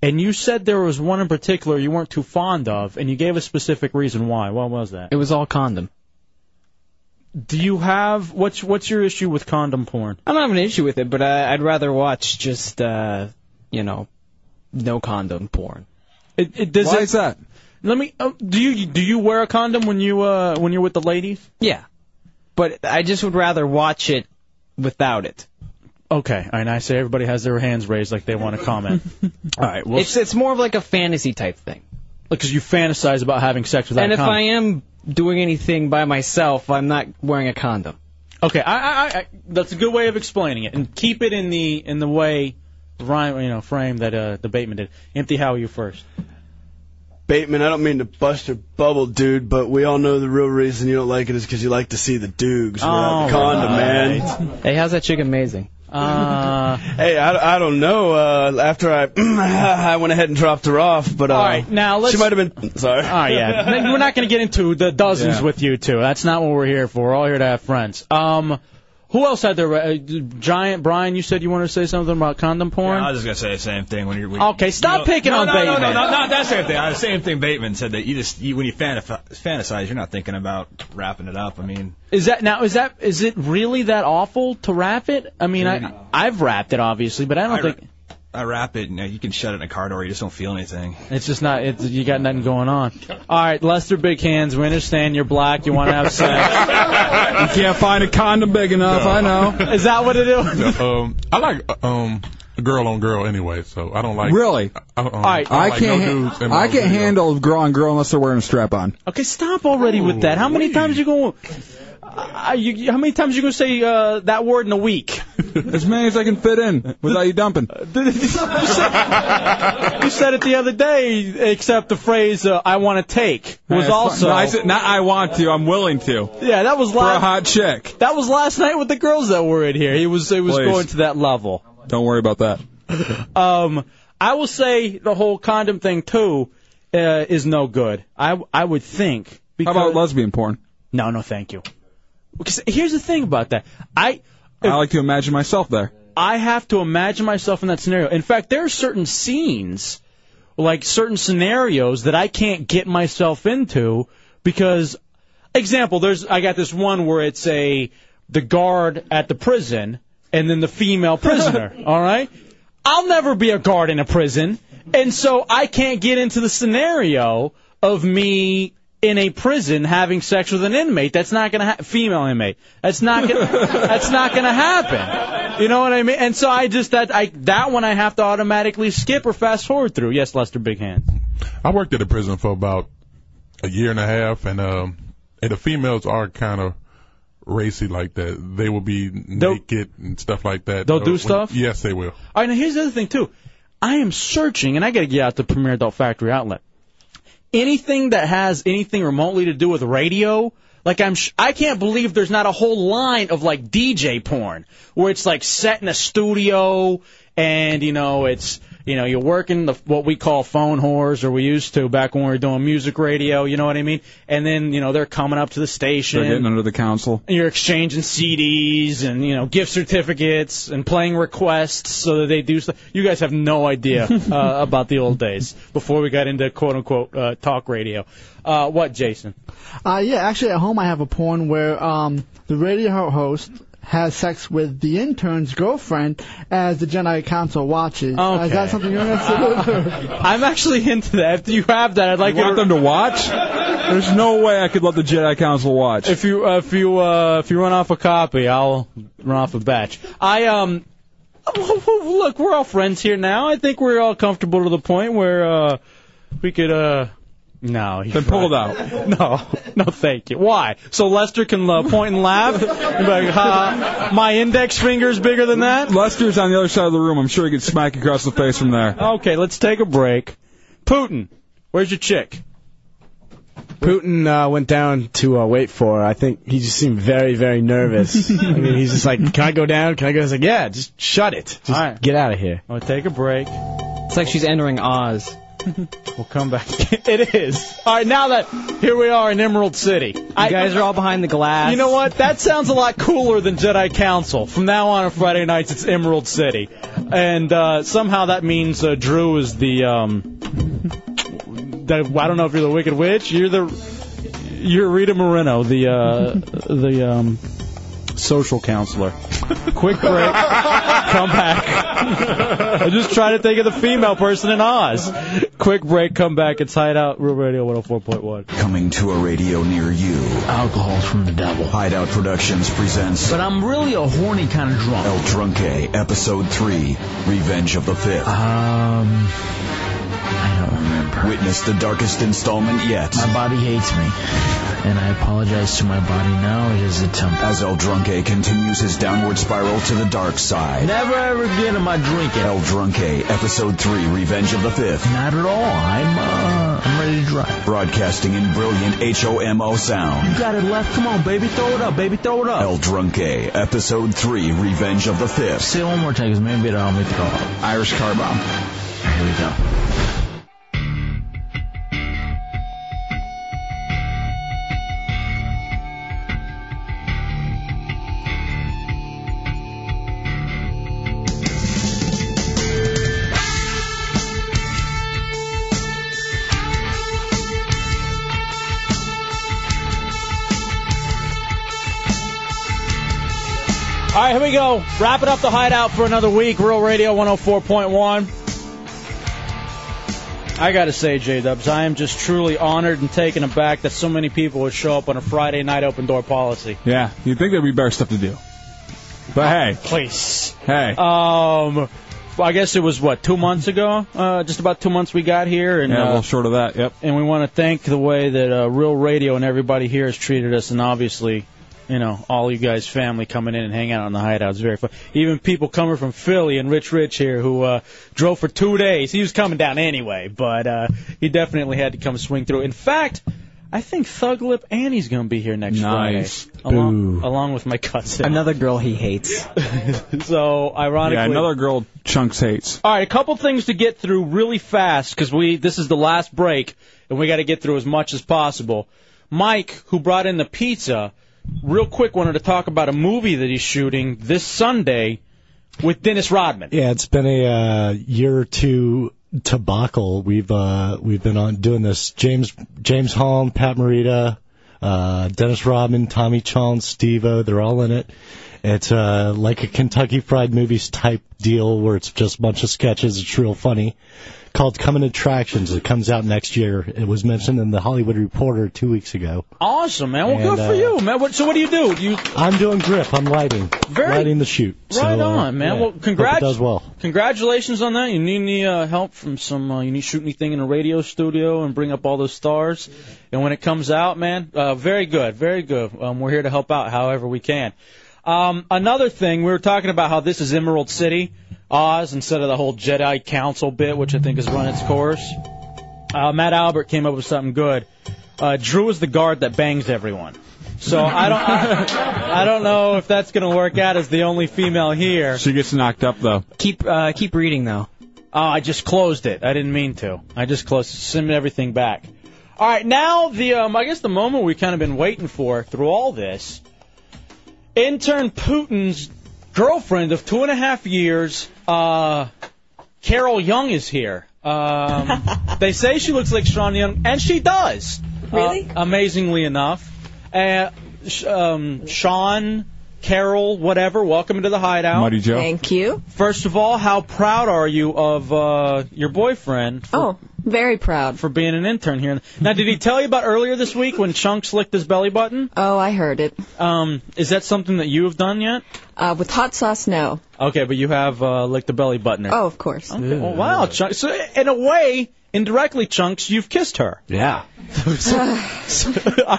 and you said there was one in particular you weren't too fond of, and you gave a specific reason why. What was that? It was all condom. Do you have what's what's your issue with condom porn? I don't have an issue with it, but I, I'd rather watch just, uh, you know, no condom porn. It, it does Why it, is that? Let me. Uh, do you do you wear a condom when you uh when you're with the ladies? Yeah, but I just would rather watch it without it. Okay, and I say everybody has their hands raised like they want to comment. All right, well, it's it's more of like a fantasy type thing. because you fantasize about having sex without and a if condom. I am doing anything by myself, I'm not wearing a condom. Okay, I, I, I, that's a good way of explaining it, and keep it in the in the way, rhyme, you know, frame that uh, the Bateman did. Empty, how are you first? Bateman, I don't mean to bust your bubble, dude, but we all know the real reason you don't like it is because you like to see the Dukes without All the condom, right. man. Hey, how's that chick amazing? Uh, hey, I, I don't know. Uh, after I I went ahead and dropped her off, but uh, All right, now let's. she might have been sorry. All right, yeah. We're not going to get into the dozens Yeah. with you two. That's not what we're here for. We're all here to have friends. Um, who else had their uh, giant? Brian, you said you wanted to say something about condom porn. I was just gonna say the same thing when you're. When Okay, stop you know- picking no, on no, Bateman. No, no, no, not that same thing. Uh, The same thing Bateman said that you just you, when you fantasize, you're not thinking about wrapping it up. I mean, Is that now? Is that is it really that awful to wrap it? I mean, I I've wrapped it obviously, but I don't I, think I wrap it and uh, you can shut it in a car door. You just don't feel anything. it's just not. It's, you got nothing going on. All right, Lester, big hands. We understand you're black. You want to have sex. You can't find a condom big enough. I know. Is that what it is? um, I like uh, um girl on girl anyway, so I don't like. Really? I, um, I like can't. No ha- dudes in my I can't handle girl on girl unless they're wearing a strap on. Okay, stop already with that. How many times you going? Uh, you, how many times you gonna say uh, that word in a week? As many as I can fit in without you dumping. You said it the other day, except the phrase uh, "I want to take" was also. No, I said not. I want to. I'm willing to. yeah, that was For a last. hot chick. That was last night with the girls that were in here. He was it was Please. going to that level. Don't worry about that. Um, I will say the whole condom thing too. uh, is no good. I I would think. Because, How about lesbian porn? No, no, thank you. Because here's the thing about that. I I like to imagine myself there. I have to imagine myself in that scenario. In fact, there are certain scenes, like certain scenarios that I can't get myself into because, example, there's I got this one where it's a the guard at the prison and then the female prisoner. all right, I'll never be a guard in a prison, and so I can't get into the scenario of me in a prison having sex with an inmate. That's not gonna ha- female inmate. That's not gonna that's not gonna happen. You know what I mean? And so I just that I that one I have to automatically skip or fast forward through. Yes, Lester, big hands. I worked at a prison for about a year and a half, and um, and the females are kind of racy like that. They will be naked and stuff like that. They'll do when- stuff? Yes, they will. All right, now here's the other thing too. I am searching, and I got to get out to Premier Adult Factory Outlet. Anything that has anything remotely to do with radio, like I'm, sh- I can't believe there's not a whole line of like DJ porn where it's like set in a studio, and you know it's you know you're working the what we call phone whores, or we used to back when we were doing music radio. You know what I mean? And then you know they're coming up to the station. They're getting under the council. And you're exchanging CDs and you know gift certificates and playing requests so that they do stuff. You guys have no idea uh, about the old days before we got into quote unquote uh, talk radio. Uh, what, Jason? Uh, yeah, actually, at home I have a porn where um, the radio host has sex with the intern's girlfriend as the Jedi Council watches. Uh, is that something you're interested in? I'm actually into that. If you have that, I'd like You want to... them to watch? There's no way I could let the Jedi Council watch. If you uh, if you uh, if you run off a copy, I'll run off a batch. I um look, we're all friends here now. I think we're all comfortable to the point where uh we could uh no. Then pull it out. No, no, thank you. Why? So Lester can uh, point and laugh. Be like, ha, my index finger's bigger than that. Lester's on the other side of the room. I'm sure he could smack you across the face from there. Okay, let's take a break. Putin, where's your chick? Putin uh, went down to uh, wait for her. I think he just seemed very, very nervous. I mean, he's just like, "Can I go down? Can I go?" I was like, "Yeah, just shut it. Just All right. get out of here." I'll take a break. It's like she's entering Oz. We'll come back. it is. All right, now that here we are in Emerald City. You guys are all behind the glass. You know what? That sounds a lot cooler than Jedi Council. From now on, on Friday nights, it's Emerald City, and uh, somehow that means uh, Drew is the um. The, I don't know if you're the Wicked Witch. You're the you're Rita Moreno, the uh, the um, social counselor. Quick break. Come back. I'm just trying to think of the female person in Oz. Quick break. Come back. It's Hideout Real Radio 104.1. Coming to a radio near you. Alcohol's from the devil. Hideout Productions presents. But I'm really a horny kind of drunk. El Drunke, Episode 3, Revenge of the Fifth. Um. I don't remember. Witness the darkest installment yet. My body hates me, and I apologize to my body now. It is a temple. As El Drunke continues his downward spiral to the dark side. Never ever again am I drinking. El Drunke, Episode 3, Revenge of the Fifth. Not at all. I'm uh, I'm ready to drive. Broadcasting in brilliant HOMO sound. You got it left. Come on, baby, throw it up, baby, throw it up. El Drunke, Episode 3, Revenge of the Fifth. Say it one more time, 'cause maybe it'll help me throw up. Irish car bomb. Here we go. Right, here we go. Wrapping up the hideout for another week. Real Radio 104.1. I got to say, J Dubs, I am just truly honored and taken aback that so many people would show up on a Friday night open door policy. Yeah, you'd think there'd be better stuff to do. But hey. Please. Hey. Um, Well, I guess it was what two months ago, uh, just about two months we got here, and yeah, a uh, short of that. Yep. and we want to thank the way that uh, Real Radio and everybody here has treated us, and obviously, you know, all you guys' family coming in and hanging out on the hideout is very fun. Even people coming from Philly and Rich Rich here who uh, drove for two days. He was coming down anyway, but uh, he definitely had to come swing through. In fact, I think Thug Lip Annie's going to be here next Nice. Friday, along, Boo. along with my cousin. Another girl he hates. so ironically, Yeah, another girl Chunks hates. All right, a couple things to get through really fast because we this is the last break and we got to get through as much as possible. Mike, who brought in the pizza, real quick wanted to talk about a movie that he's shooting this Sunday with Dennis Rodman. Yeah, it's been a uh, year or two debacle. We've uh, we've been on doing this. James James Holm, Pat Morita, uh, Dennis Rodman, Tommy Chong, Steve-O, they're all in it. It's uh, like a Kentucky Fried Movies type deal where it's just a bunch of sketches. It's real funny. Called Coming Attractions. It comes out next year. It was mentioned in the Hollywood Reporter two weeks ago. Awesome, man. Well, And, good for uh, you, man. What, so what do you do? You I'm doing grip. I'm lighting. Very- lighting the shoot. right So, uh, on, man. yeah. Well, Hope congrats. it does well. Congratulations on that. You need any uh, help from some? Uh, you need to shoot anything in a radio studio and bring up all those stars. And when it comes out, man, uh, very good, very good. Um, we're here to help out however we can. Um, another thing, we were talking about how this is Emerald City, Oz, instead of the whole Jedi Council bit, which I think has run its course. Uh, Matt Albert came up with something good. Uh, Drew is the guard that bangs everyone. So I don't, I, I don't know if that's going to work out as the only female here. She gets knocked up though. Keep uh, keep reading though. Oh, I just closed it. I didn't mean to. I just closed. Send everything back. All right, now the um, I guess the moment we've kind of been waiting for through all this. Intern Putin's girlfriend of two and a half years, uh, Carol Young, is here. Um, they say she looks like Sean Young, and she does. Really? Uh, amazingly enough. Uh, sh- um, Sean, Carol, whatever. Welcome to the hideout. Mighty Joe. Thank you. First of all, how proud are you of uh, your boyfriend for, Oh, very proud. for being an intern here? Now, did he tell you about earlier this week when Chunks licked his belly button? Oh, I heard it. Um, is that something that you have done yet? Uh, with hot sauce, no. Okay, but you have uh, licked the belly button. Oh, of course. Okay. Well, wow, Chunks. So, in a way, indirectly, Chunks, you've kissed her. Yeah. so,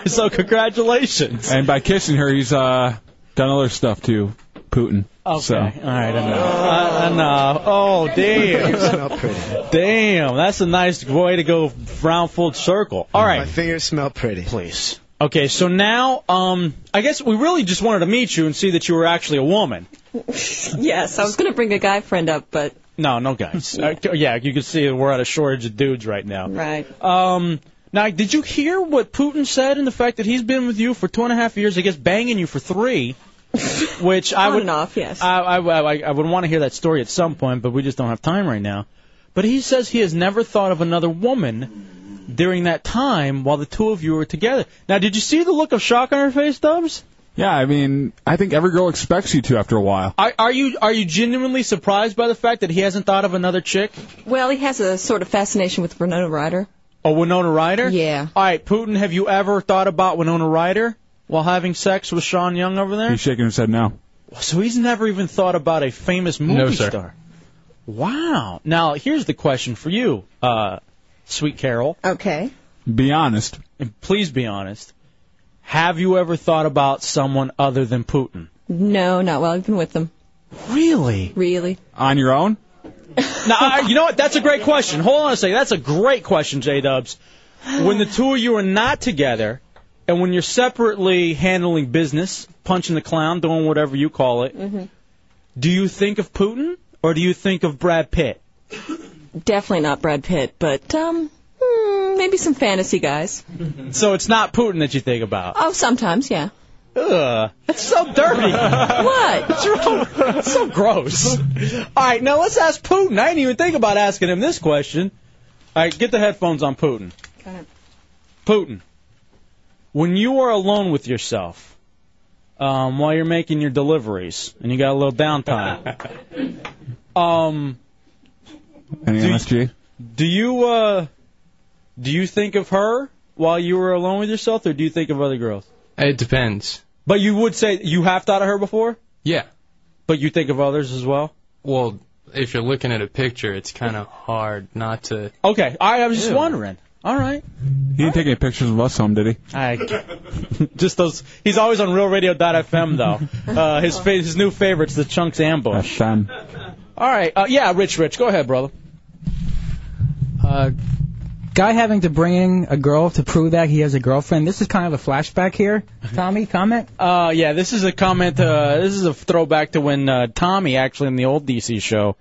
so congratulations. And by kissing her, he's uh done other stuff too, Putin. Okay. So. All right, enough. Uh, enough. Oh, damn. damn, that's a nice way to go round full circle. All right. My fingers smell pretty. Please. Okay, so now, um, I guess we really just wanted to meet you and see that you were actually a woman. yes, I was going to bring a guy friend up, but No, no guys. uh, yeah, you can see we're at a shortage of dudes right now. right. Um, now, did you hear what Putin said and the fact that he's been with you for two and a half years, I guess banging you for three, which I would and off, yes. I, I, I, I would want to hear that story at some point, but we just don't have time right now. But he says he has never thought of another woman during that time while the two of you were together. Now, did you see the look of shock on her face, Dubs? Yeah, I mean, I think every girl expects you to after a while. Are, are you are you genuinely surprised by the fact that he hasn't thought of another chick? Well, he has a sort of fascination with Winona Ryder. Oh, Winona Ryder? Yeah. All right, Putin, have you ever thought about Winona Ryder while having sex with Sean Young over there? He's shaking his head no. So he's never even thought about a famous movie No, sir. star. Wow. Now, here's the question for you, uh, sweet Carol. Okay. Be honest. And please be honest. Have you ever thought about someone other than Putin? No, not while I've been with them. Really? Really? On your own? now, I, you know what? That's a great question. Hold on a second. That's a great question, J Dubs. When the two of you are not together, and when you're separately handling business, punching the clown, doing whatever you call it, hmm do you think of Putin or do you think of Brad Pitt? Definitely not Brad Pitt, but um, hmm, maybe some fantasy guys. So it's not Putin that you think about. Oh, sometimes, yeah. Ugh, that's so dirty. what? What's wrong? That's so gross. All right, now let's ask Putin. I didn't even think about asking him this question. All right, get the headphones on Putin. Putin, when you are alone with yourself, um, while you're making your deliveries and you got a little downtime, um, Any Do you- MSG? do you uh, do you think of her while you were alone with yourself, or do you think of other girls? It depends. But you would say you have thought of her before, Yeah. but you think of others as well. Well, if you're looking at a picture, it's kind of hard not to. Okay, I, I was just Ew. wondering. All right. He didn't take any pictures of us home, did he? I just those. He's always on RealRadio.fm though. Uh, his fa- his new favorite's the Chunks Ambush. FM. All right. Uh, yeah, Rich, Rich, go ahead, brother. Uh, guy having to bring in a girl to prove that he has a girlfriend. This is kind of a flashback here. Tommy, comment. Uh, yeah, this is a comment. Uh, this is a throwback to when uh, Tommy, actually in the old DC show,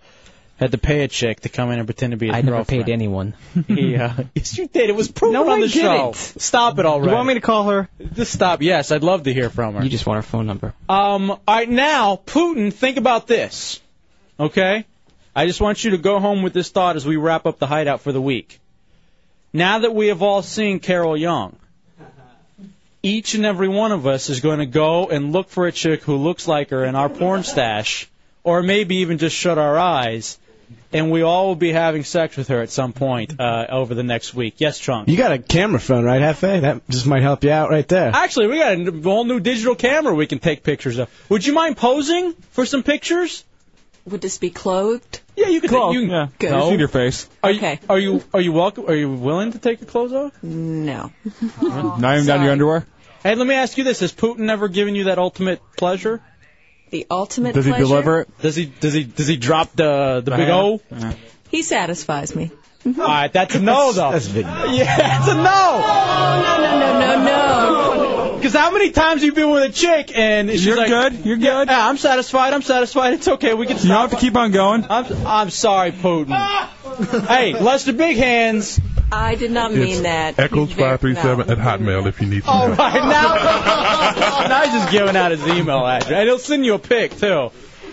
had to pay a chick to come in and pretend to be his I never girlfriend. paid anyone. He, uh, yes, you did. It was proven No, on I the show. didn't. Stop it already. You want me to call her? Just stop. Yes, I'd love to hear from her. You just want her phone number. Um, all right, now, Putin, think about this. Okay? I just want you to go home with this thought as we wrap up the hideout for the week. Now that we have all seen Carol Young, each and every one of us is going to go and look for a chick who looks like her in our porn stash, or maybe even just shut our eyes, and we all will be having sex with her at some point uh, over the next week. Yes, Chunk? You got a camera phone, right, Hefe? That just might help you out right there. Actually, we got a whole new digital camera we can take pictures of. Would you mind posing for some pictures? Would this be clothed? Yeah, you can. Clothed, You, yeah. Good. No. See your face. Are you, are you are you welcome? Are you willing to take your clothes off? No. Not even down your underwear? Hey, let me ask you this: Has Putin ever given you that ultimate pleasure? The ultimate Does he pleasure? deliver it? Does he does he does he drop the the big uh-huh. O? Uh-huh. He satisfies me. All right, that's a no though. That's big. Yeah, that's a no. No, no, no, no, no. Because how many times have you been with a chick and she's You're like, good. You're Yeah, good. yeah, I'm satisfied. I'm satisfied. It's okay. We can stop. You don't have to keep on going. I'm I'm sorry, Putin. hey, Lester Big Hands. I did not mean that. Echoes He's very- five three seven at Hotmail if you need some All help. right, now, now he's just giving out his email address. And he'll send you a pic, too.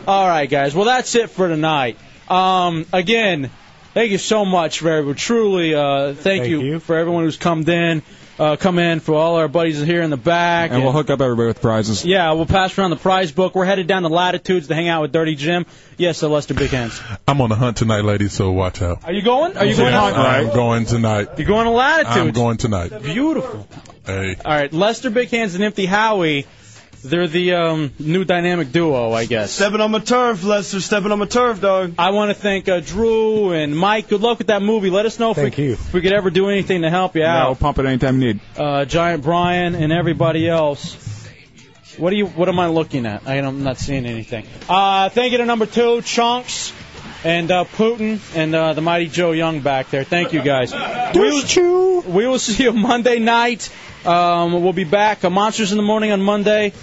All right, guys. Well, that's it for tonight. Um, again, thank you so much, very truly. Uh, thank, you, for everyone who's come in, uh, come in, for all our buddies here in the back. And we'll hook up everybody with prizes. yeah, we'll pass around the prize book. We're headed down to Latitudes to hang out with Dirty Jim. Yes, Lester Big Hands. I'm on the hunt tonight, ladies, so watch out. Are you going? Are you going? Yeah, to I'm going tonight. You're going to Latitudes. I'm going tonight. Beautiful. Hey. All right, Lester Big Hands and Empty Howie. They're the um, new dynamic duo, I guess. Stepping on my turf, Lester. Stepping on my turf, dog. I want to thank uh, Drew and Mike. Good luck with that movie. Let us know if, Thank we, you. if we could ever do anything to help you out. Yeah, we'll pump it anytime you need. Uh, Giant Brian and everybody else. What do you? What am I looking at? I, am not seeing anything. Uh, thank you to number two, Chunks, and uh, Putin, and uh, the mighty Joe Young back there. Thank you guys. We will, we will see you Monday night. Um, we'll be back. Uh, Monsters in the morning on Monday.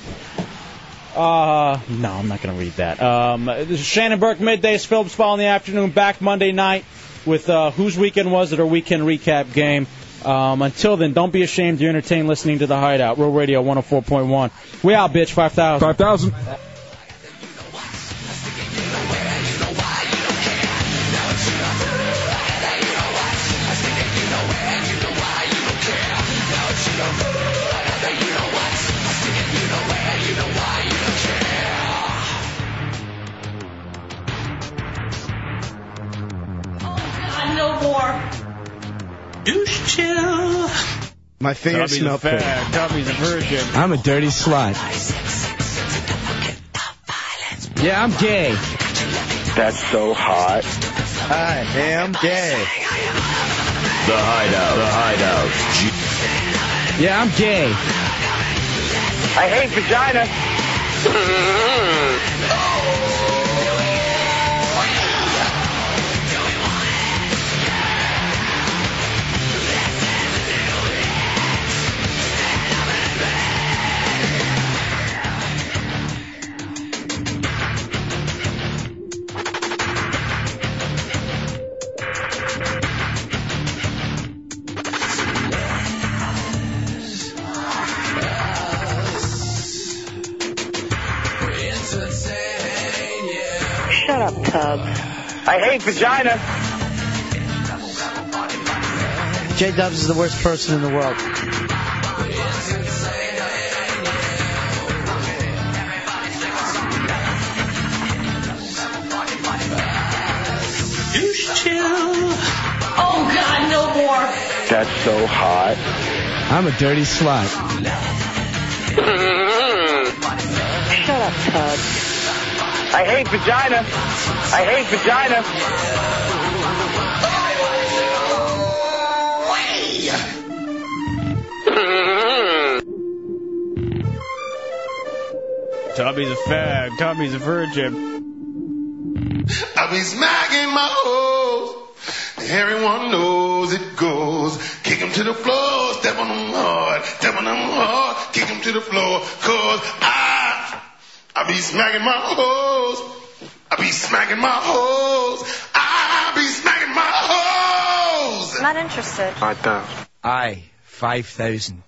Uh, no, I'm not going to read that. Um, this is Shannon Burke, middays, Phillips Ball in the afternoon, back Monday night with uh, whose weekend was it, our weekend recap game. Um, until then, don't be ashamed. You're entertained listening to the Hideout, Real Radio 104.1. We out, bitch. 5,000. 5,000. No My fingers smell pretty. Tubby's a virgin. I'm a dirty slut. Yeah, I'm gay. That's so hot. I am gay. The Hideout. The Hideout. G- Yeah, I'm gay. I hate vagina. Shut. I hate vagina. J Dubs is the worst person in the world. Douche chill. Oh God, no more. That's so hot. I'm a dirty slut. Shut up, Tubbs. I hate vagina. I hate vagina. Tommy's a fag. Tommy's a virgin. I be smacking my hoes. Everyone knows. it goes. Kick him to the floor, step on him hard, step on him hard, kick him to the floor, cause I, I be smacking my hoes. I be smacking my hoes. I be smacking my hoes. Not interested. Five thousand. Aye, five thousand.